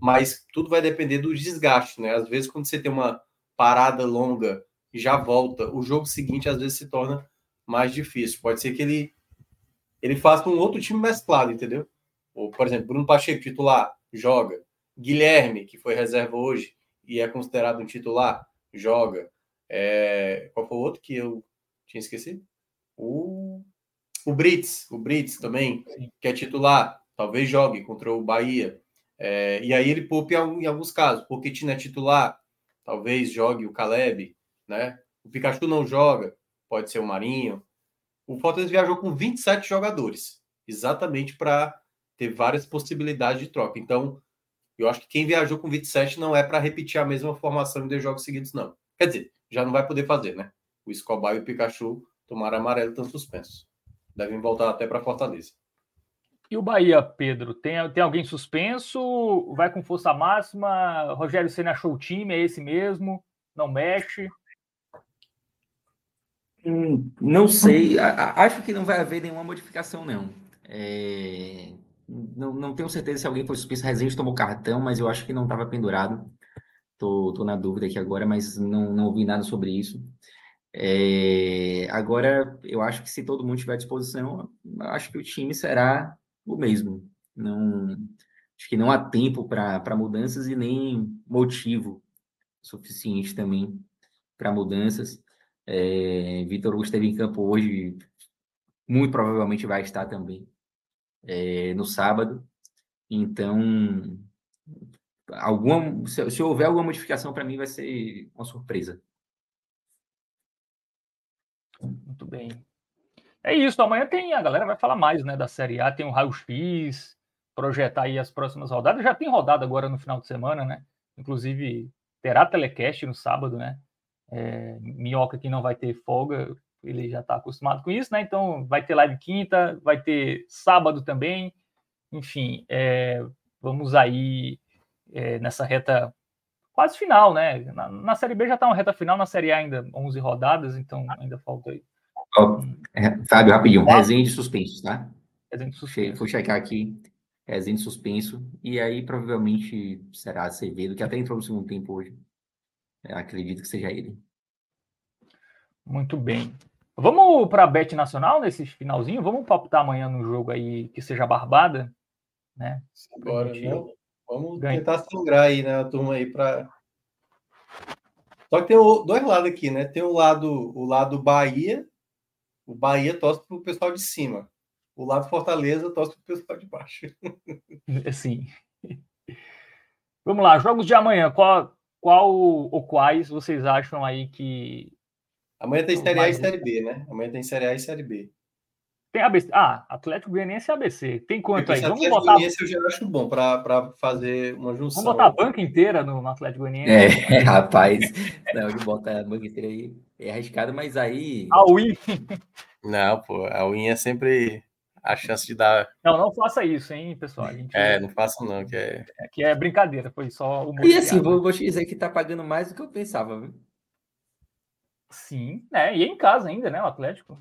Mas tudo vai depender do desgaste, né? Às vezes, quando você tem uma parada longa e já volta, o jogo seguinte às vezes se torna mais difícil. Pode ser que ele ele faça um outro time mesclado, entendeu? Ou, por exemplo, Bruno Pacheco, titular, joga. Guilherme, que foi reserva hoje e é considerado um titular, joga. É... Qual foi o outro que eu tinha esquecido? O, o Brits, o Brits também, que é titular, talvez jogue contra o Bahia. É, e aí ele poupe em alguns casos. porque Pochettino é titular, talvez jogue o Caleb, né? O Pikachu não joga, pode ser o Marinho. O Fortaleza viajou com 27 jogadores, exatamente para ter várias possibilidades de troca. Então, eu acho que quem viajou com 27 não é para repetir a mesma formação em dois jogos seguidos, não. Quer dizer, já não vai poder fazer, né? O Escobar e o Pikachu tomaram amarelo, estão suspensos. Devem voltar até para Fortaleza. E o Bahia, Pedro, tem, tem alguém suspenso? Vai com força máxima? Rogério Senna achou o time, é esse mesmo? Não mexe? Hum, não sei, acho que não vai haver nenhuma modificação, não. É... Não, não tenho certeza se alguém foi suspenso. Rezende tomou cartão, mas eu acho que não estava pendurado. Tô, tô na dúvida aqui agora, mas não, não ouvi nada sobre isso. É... Agora, eu acho que se todo mundo tiver à disposição, acho que o time será o mesmo. Não, acho que não há tempo para mudanças e nem motivo suficiente também para mudanças. É, Vitor Hugo esteve em campo hoje, muito provavelmente vai estar também é, no sábado. Então, alguma, se, se houver alguma modificação, para mim vai ser uma surpresa. Muito bem. É isso, amanhã tem, a galera vai falar mais, né, da Série A, tem o raio-x, projetar aí as próximas rodadas, já tem rodada agora no final de semana, né, inclusive terá telecast no sábado, né, é, Minhoca que não vai ter folga, ele já está acostumado com isso, né, então vai ter live quinta, vai ter sábado também, enfim, é, vamos aí é, nessa reta quase final, né, na, na Série B já está uma reta final, na Série A ainda 11 rodadas, então ainda falta aí Oh, Fábio, rapidinho. Resenha de suspenso, tá? Resenha de suspenso. Vou checar aqui. Resenha de suspenso. E aí, provavelmente, será Acevedo, que até entrou no segundo tempo hoje. Eu acredito que seja ele. Muito bem. Vamos para a Bet Nacional nesse finalzinho? Vamos palpitar amanhã no jogo aí que seja barbada? Né? Agora, gente... né? Vamos ganha. tentar sangrar aí, né? A turma aí para. Só que tem dois lados aqui, né? Tem o lado, o lado Bahia o Bahia torce para o pessoal de cima. O lado Fortaleza torce para o pessoal de baixo. <laughs> Sim. Vamos lá, jogos de amanhã. Qual, qual ou quais vocês acham aí que. Amanhã tem Série A e Série B, né? Amanhã tem Série A e Série B. Tem ABC. Ah, Atlético Goianiense e ABC. Tem quanto aí? Vamos Atlético botar. Goianiense eu já acho bom para fazer uma junção. Vamos botar a banca inteira no, no Atlético Goianiense? É, <laughs> rapaz. Não, de botar a banca inteira aí é arriscado, mas aí. A win. Não, pô, a win é sempre a chance de dar. Não, não faça isso, hein, pessoal. Gente... É, não faça não, que é. é que é brincadeira, foi só o. E assim, vou, vou te dizer que tá pagando mais do que eu pensava, viu? Sim, né? E é em casa ainda, né? O Atlético.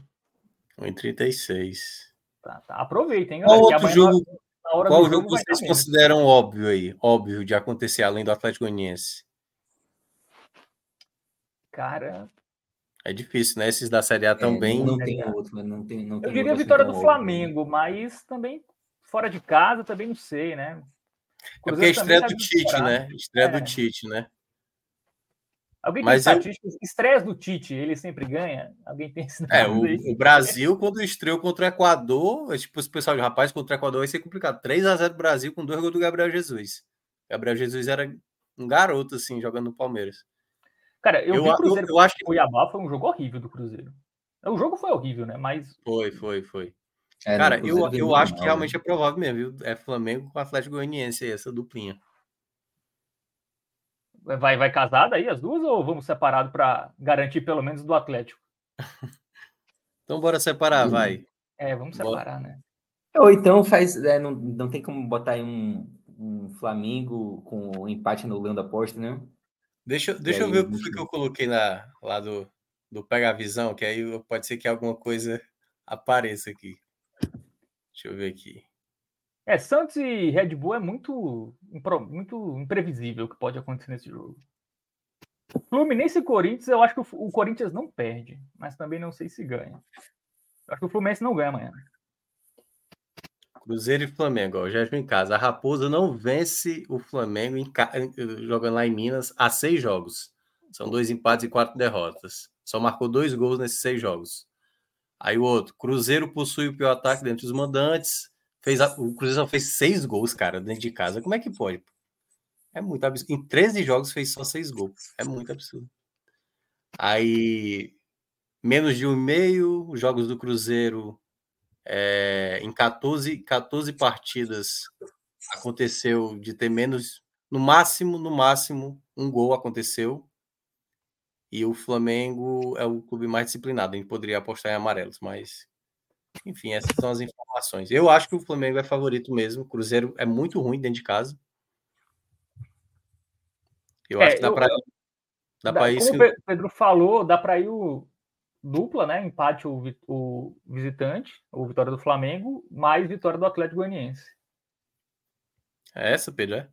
1,36. Tá, tá. Aproveita, hein, galera. Qual outro jogo, qual jogo, jogo vocês consideram óbvio aí? Óbvio de acontecer além do Atlético Goianiense? Cara. É difícil, né? Esses da Série A também. É, não tem outro, não tem, não tem Eu diria a vitória do Flamengo, óbvio. mas também fora de casa também não sei, né? É porque é estreia do Tite, né? Estreia é. do Tite, né? Alguém tem Mas estatísticas? Eu... Estresse do Tite, ele sempre ganha? Alguém tem esse É, o, o, Brasil, quando estreou contra o Equador, é tipo, esse pessoal de rapaz contra o Equador vai ser complicado. 3 a 0 Brasil com dois gols do Gabriel Jesus. Gabriel Jesus era um garoto, assim, jogando no Palmeiras. Cara, eu, eu vi o Cruzeiro eu, eu acho que o Cuiabá foi um jogo horrível do Cruzeiro. O jogo foi horrível, né? Mas. Foi, foi, foi. É, Cara, eu, eu acho mal, que realmente né? é provável mesmo, viu? É Flamengo com Atlético Goianiense, essa duplinha. Vai, vai casar daí as duas ou vamos separado para garantir pelo menos do Atlético? <laughs> então bora separar, vai. É, vamos separar, bora. né? Ou então faz. É, não, não tem como botar aí um, um Flamengo com um empate no Leão da aposta, né? Deixa, deixa eu ver o que, que eu coloquei na, lá do, do Pega a Visão, que aí pode ser que alguma coisa <laughs> apareça aqui. Deixa eu ver aqui. É, Santos e Red Bull é muito, muito imprevisível o que pode acontecer nesse jogo. Fluminense e Corinthians, eu acho que o, Corinthians não perde, mas também não sei se ganha. Eu acho que o Fluminense não ganha amanhã. Cruzeiro e Flamengo, ó, já em casa. A Raposa não vence o Flamengo em, jogando lá em Minas há seis jogos. São dois empates e quatro derrotas. Só marcou dois gols nesses seis jogos. Aí o outro, Cruzeiro possui o pior ataque dentre os mandantes. Fez a, o Cruzeiro só fez seis gols, cara, dentro de casa. Como é que pode? É muito absurdo. Em 13 jogos fez só seis gols. É muito absurdo. Aí, menos de um meio, jogos do Cruzeiro é, em 14, 14 partidas aconteceu de ter menos, no máximo, no máximo, um gol aconteceu. E o Flamengo é o clube mais disciplinado. A gente poderia apostar em amarelos, mas enfim, essas são as informações informações. Eu acho que o Flamengo é favorito mesmo. O Cruzeiro é muito ruim dentro de casa. Eu é, acho que dá para dá, dá ir. Como o Pedro falou, dá para ir o dupla, né? Empate o, o visitante, ou vitória do Flamengo, mais vitória do Atlético Goianiense. É essa, Pedro? É?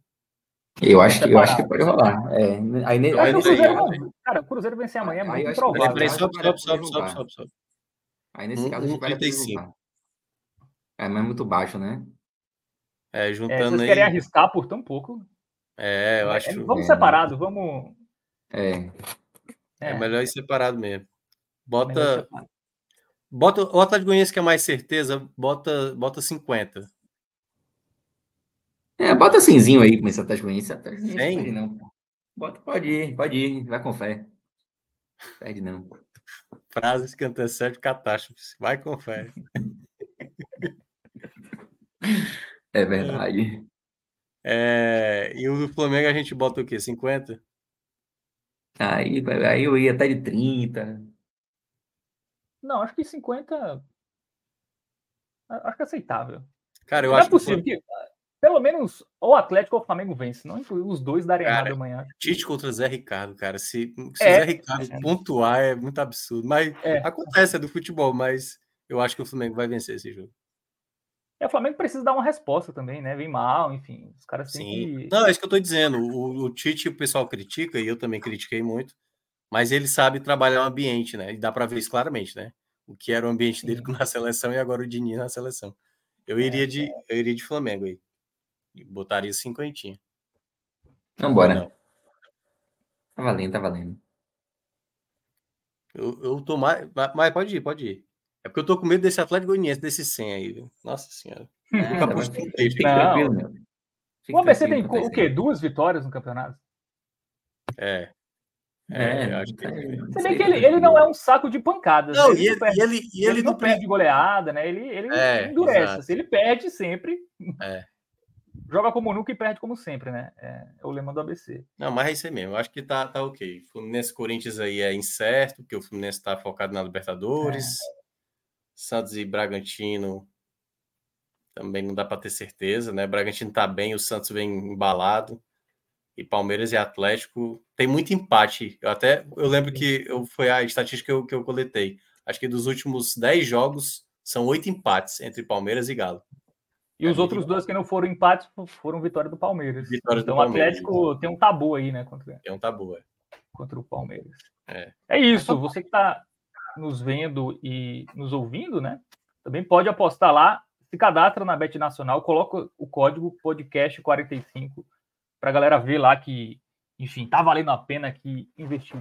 Eu acho, que, eu acho que pode rolar. É, aí, eu aí, o Cruzeiro, aí, cara, o Cruzeiro vencer amanhã é muito provável. Sobe, sobe, sobe, sobe, sobe, sobe. Aí nesse caso a gente vai É, mas é muito baixo, né? É, é juntando é, vocês aí... querem arriscar por tão pouco. É, eu é, acho. É, vamos separado, vamos. É. É, melhor ir separado mesmo. Bota. Bota o Atlético Goianiense que é mais certeza, bota, bota 50. É, bota cinzinho aí com esse Atlético Goianiense. Perde não. Bota, pode ir, pode ir, vai com fé. Perde não. Frases que antecedem catástrofes. Vai com fé. <laughs> <laughs> É verdade. É, e o do Flamengo a gente bota o quê? 50? Aí, aí eu ia até de 30. Não, acho que 50. Acho que é aceitável. Cara, eu não é acho é possível que, pelo menos o Atlético ou o Flamengo vence, não os dois darem cara, errado amanhã. Tite contra Zé Ricardo, cara. Se, se é, Zé Ricardo é. pontuar é muito absurdo. Mas é. acontece, é do futebol, mas eu acho que o Flamengo vai vencer esse jogo. E o Flamengo precisa dar uma resposta também, né? Vem mal, enfim. Os caras têm Sim. que. Não, é isso que eu tô dizendo. O, o Tite, o pessoal critica, e eu também critiquei muito, mas ele sabe trabalhar o ambiente, né? E dá para ver isso claramente, né? O que era o ambiente dele <laughs> na seleção e agora o Diniz na seleção. Eu é, iria de, eu iria de Flamengo aí. Botaria cinquentinha. Vambora. Não. Tá valendo, tá valendo. Eu, eu tô mais. Mas pode ir, pode ir. É porque eu tô com medo desse Atlético Goianiense, desse 100 aí, viu? Nossa senhora. <laughs> Nunca apostei. O ABC tem o quê? Duas vitórias no campeonato? É. É, é acho que... Você vê que ele, ele não é um saco de pancadas. Não, né? ele, e, ele, perde, e ele, e ele, ele não perde goleada, né? Ele, ele é, endurece. Assim, ele perde sempre. É. Joga como nunca e perde como sempre, né? É, é o lema do ABC. Não, mas é isso aí mesmo. Eu acho que tá, tá ok. Fluminense Corinthians aí é incerto, porque o Fluminense tá focado na Libertadores. É. Santos e Bragantino também não dá para ter certeza, né? Bragantino tá bem, o Santos vem embalado. E Palmeiras e Atlético tem muito empate. Eu até eu lembro que eu, foi a estatística que eu, que eu coletei. Acho que dos últimos 10 jogos são oito empates entre Palmeiras e Galo. E os é outros dois que não foram empates foram vitória do Palmeiras. Vitória então o Atlético tem um tabu aí, né? Contra, tem um tabu, é. Contra o Palmeiras. É, é isso. Você que está nos vendo e nos ouvindo, né? Também pode apostar lá, se cadastra na Bet Nacional, coloca o código podcast45 para a galera ver lá que, enfim, tá valendo a pena aqui investir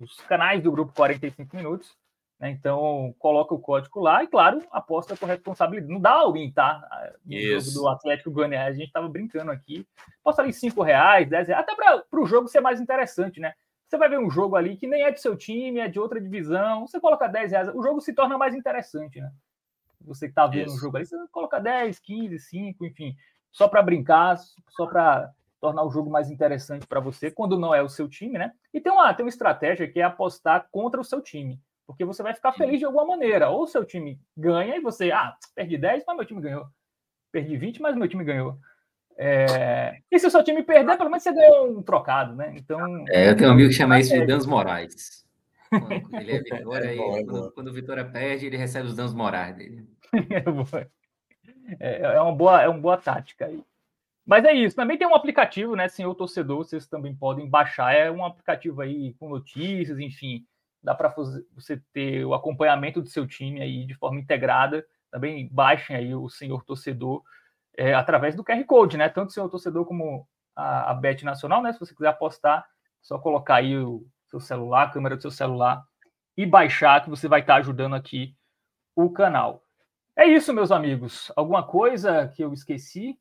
nos canais do grupo 45 minutos. Né? Então, coloca o código lá e, claro, aposta com responsabilidade. Não dá alguém, tá? No Isso. jogo do Atlético Goianiense, a gente estava brincando aqui. Aposta ali 5 reais, 10 reais, até para o jogo ser mais interessante, né? Você vai ver um jogo ali que nem é do seu time, é de outra divisão. Você coloca 10 reais, o jogo se torna mais interessante, né? Você que tá vendo o jogo ali, você coloca 10, 15, 5, enfim, só para brincar, só para tornar o jogo mais interessante para você, quando não é o seu time, né? E tem uma, tem uma estratégia que é apostar contra o seu time, porque você vai ficar feliz de alguma maneira. Ou o seu time ganha e você, ah, perdi 10, mas meu time ganhou. Perdi 20, mas meu time ganhou. É... E se o seu time perder, pelo menos você ganhou um trocado, né? Então. É, eu tenho um amigo que chama isso de danos morais. Quando ele é <laughs> Vitória, é bom, é quando, quando, o Vitória perde, ele recebe os danos morais dele. <laughs> é, é, uma boa, é uma boa tática aí. Mas é isso. Também tem um aplicativo, né, senhor torcedor, vocês também podem baixar. É um aplicativo aí com notícias, enfim. Dá para você ter o acompanhamento do seu time aí de forma integrada. Também baixem aí o senhor torcedor é, através do QR Code, né? Tanto o seu torcedor como a, a Bet Nacional, né? Se você quiser apostar, é só colocar aí o seu celular, a câmera do seu celular e baixar, que você vai estar ajudando aqui o canal. É isso, meus amigos. Alguma coisa que eu esqueci?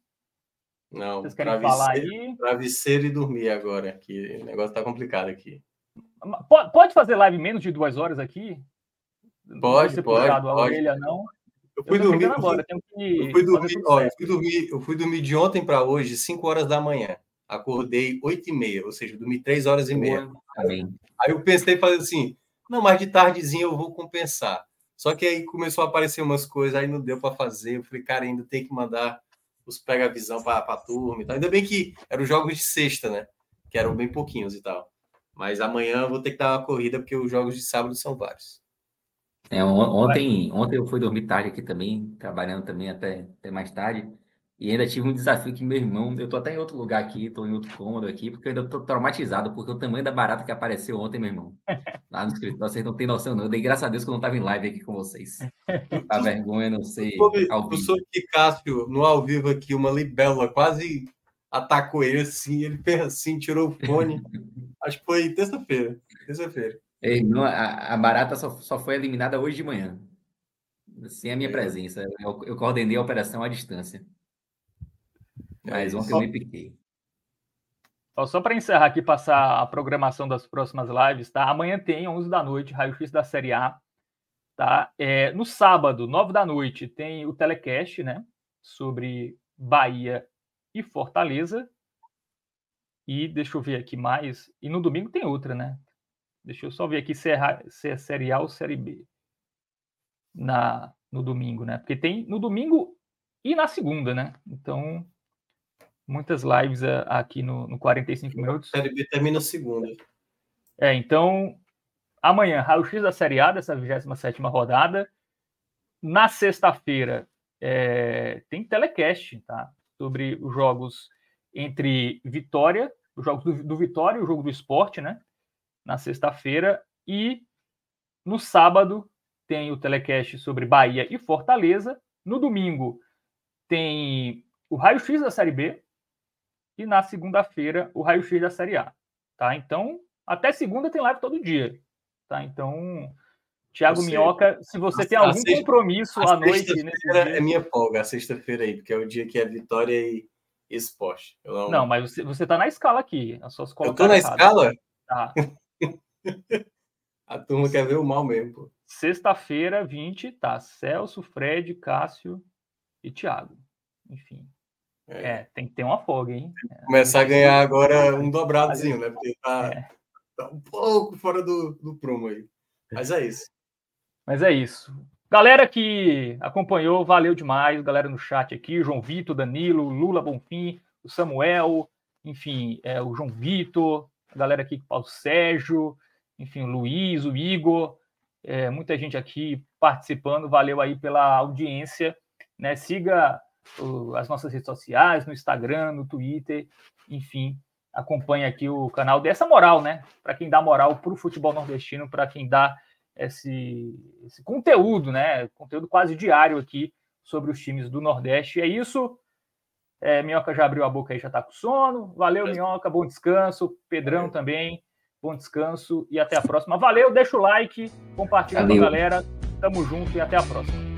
Não, Vocês querem falar aí? Travesseiro e dormir agora, que o negócio tá complicado aqui. Pode fazer live menos de duas horas aqui? Pode, pode. pode. A orelha, não. Eu fui dormir. Agora, eu, fui, eu fui dormir, ó, eu fui dormir, eu fui dormir de ontem para hoje, 5 horas da manhã. Acordei 8 e meia, ou seja, dormi 3 horas e meia. Aí, aí eu pensei fazer assim, não, mas de tardezinha eu vou compensar. Só que aí começou a aparecer umas coisas, aí não deu para fazer. Eu falei, cara, ainda tem que mandar os pega-visão para a turma e tal. Ainda bem que eram jogos de sexta, né? Que eram bem pouquinhos e tal. Mas amanhã eu vou ter que dar uma corrida, porque os jogos de sábado são vários. É, ontem, ontem eu fui dormir tarde aqui também, trabalhando também até, até mais tarde. E ainda tive um desafio que meu irmão, eu tô até em outro lugar aqui, tô em outro cômodo aqui, porque eu ainda tô traumatizado, porque o tamanho da barata que apareceu ontem, meu irmão, lá no escritório, vocês não têm noção, não. Eu dei graças a Deus que eu não tava em live aqui com vocês. A <laughs> vergonha, não sei. Ao vivo. Eu sou Cássio, no ao vivo aqui, uma libélula quase atacou ele assim, ele fez assim, tirou o fone. <laughs> Acho que foi terça-feira. Terça-feira. A, a barata só, só foi eliminada hoje de manhã. Sem a minha é. presença. Eu, eu coordenei a operação à distância. Mas ontem eu me piquei. Só para encerrar aqui, passar a programação das próximas lives, tá? Amanhã tem, 11 da noite, raio-x da Série A, tá? É, no sábado, 9 da noite, tem o telecast, né? Sobre Bahia e Fortaleza. E deixa eu ver aqui mais. E no domingo tem outra, né? Deixa eu só ver aqui se é, se é Série A ou Série B. Na, no domingo, né? Porque tem no domingo e na segunda, né? Então, muitas lives aqui no, no 45 minutos. A Série B termina segunda. É, então, amanhã, raio-x da Série A, dessa 27 rodada. Na sexta-feira, é, tem telecast, tá? Sobre os jogos entre Vitória, os jogos do, do Vitória e o jogo do esporte, né? Na sexta-feira. E no sábado, tem o telecast sobre Bahia e Fortaleza. No domingo, tem o raio-x da Série B, e na segunda-feira o raio-x da Série A. Tá? Então, até segunda tem live todo dia. Tá? Então, Tiago Minhoca, se você a, tem algum sexta, compromisso à noite. Nesse dia... É minha folga, a sexta-feira aí, porque é o dia que é vitória e esporte. Não... não, mas você, você tá na escala aqui. As suas Eu tô na escala? Tá. <laughs> <laughs> a turma quer ver o mal mesmo. Sexta-feira, 20, tá. Celso, Fred, Cássio e Thiago. Enfim. É. é, tem que ter uma folga, hein? Começar a ganhar agora um dobradozinho, né? Porque tá, é. tá um pouco fora do, do prumo aí. Mas é isso. Mas é isso. Galera que acompanhou, valeu demais. Galera no chat aqui, João Vitor, Danilo, Lula Bonfim, o Samuel, enfim, é, o João Vitor, a galera aqui, o Sérgio, enfim, o Luiz, o Igor, é, muita gente aqui participando. Valeu aí pela audiência. Né? Siga as nossas redes sociais, no Instagram, no Twitter, enfim, acompanhe aqui o canal dessa moral, né? Para quem dá moral para o futebol nordestino, para quem dá esse, esse, conteúdo, né? Conteúdo quase diário aqui sobre os times do Nordeste. É isso. É, Minhoca já abriu a boca aí, já está com sono. Valeu, Minhoca, bom descanso. Pedrão também, bom descanso e até a próxima. Valeu, deixa o like, compartilha Valeu. com a galera. Tamo junto e até a próxima.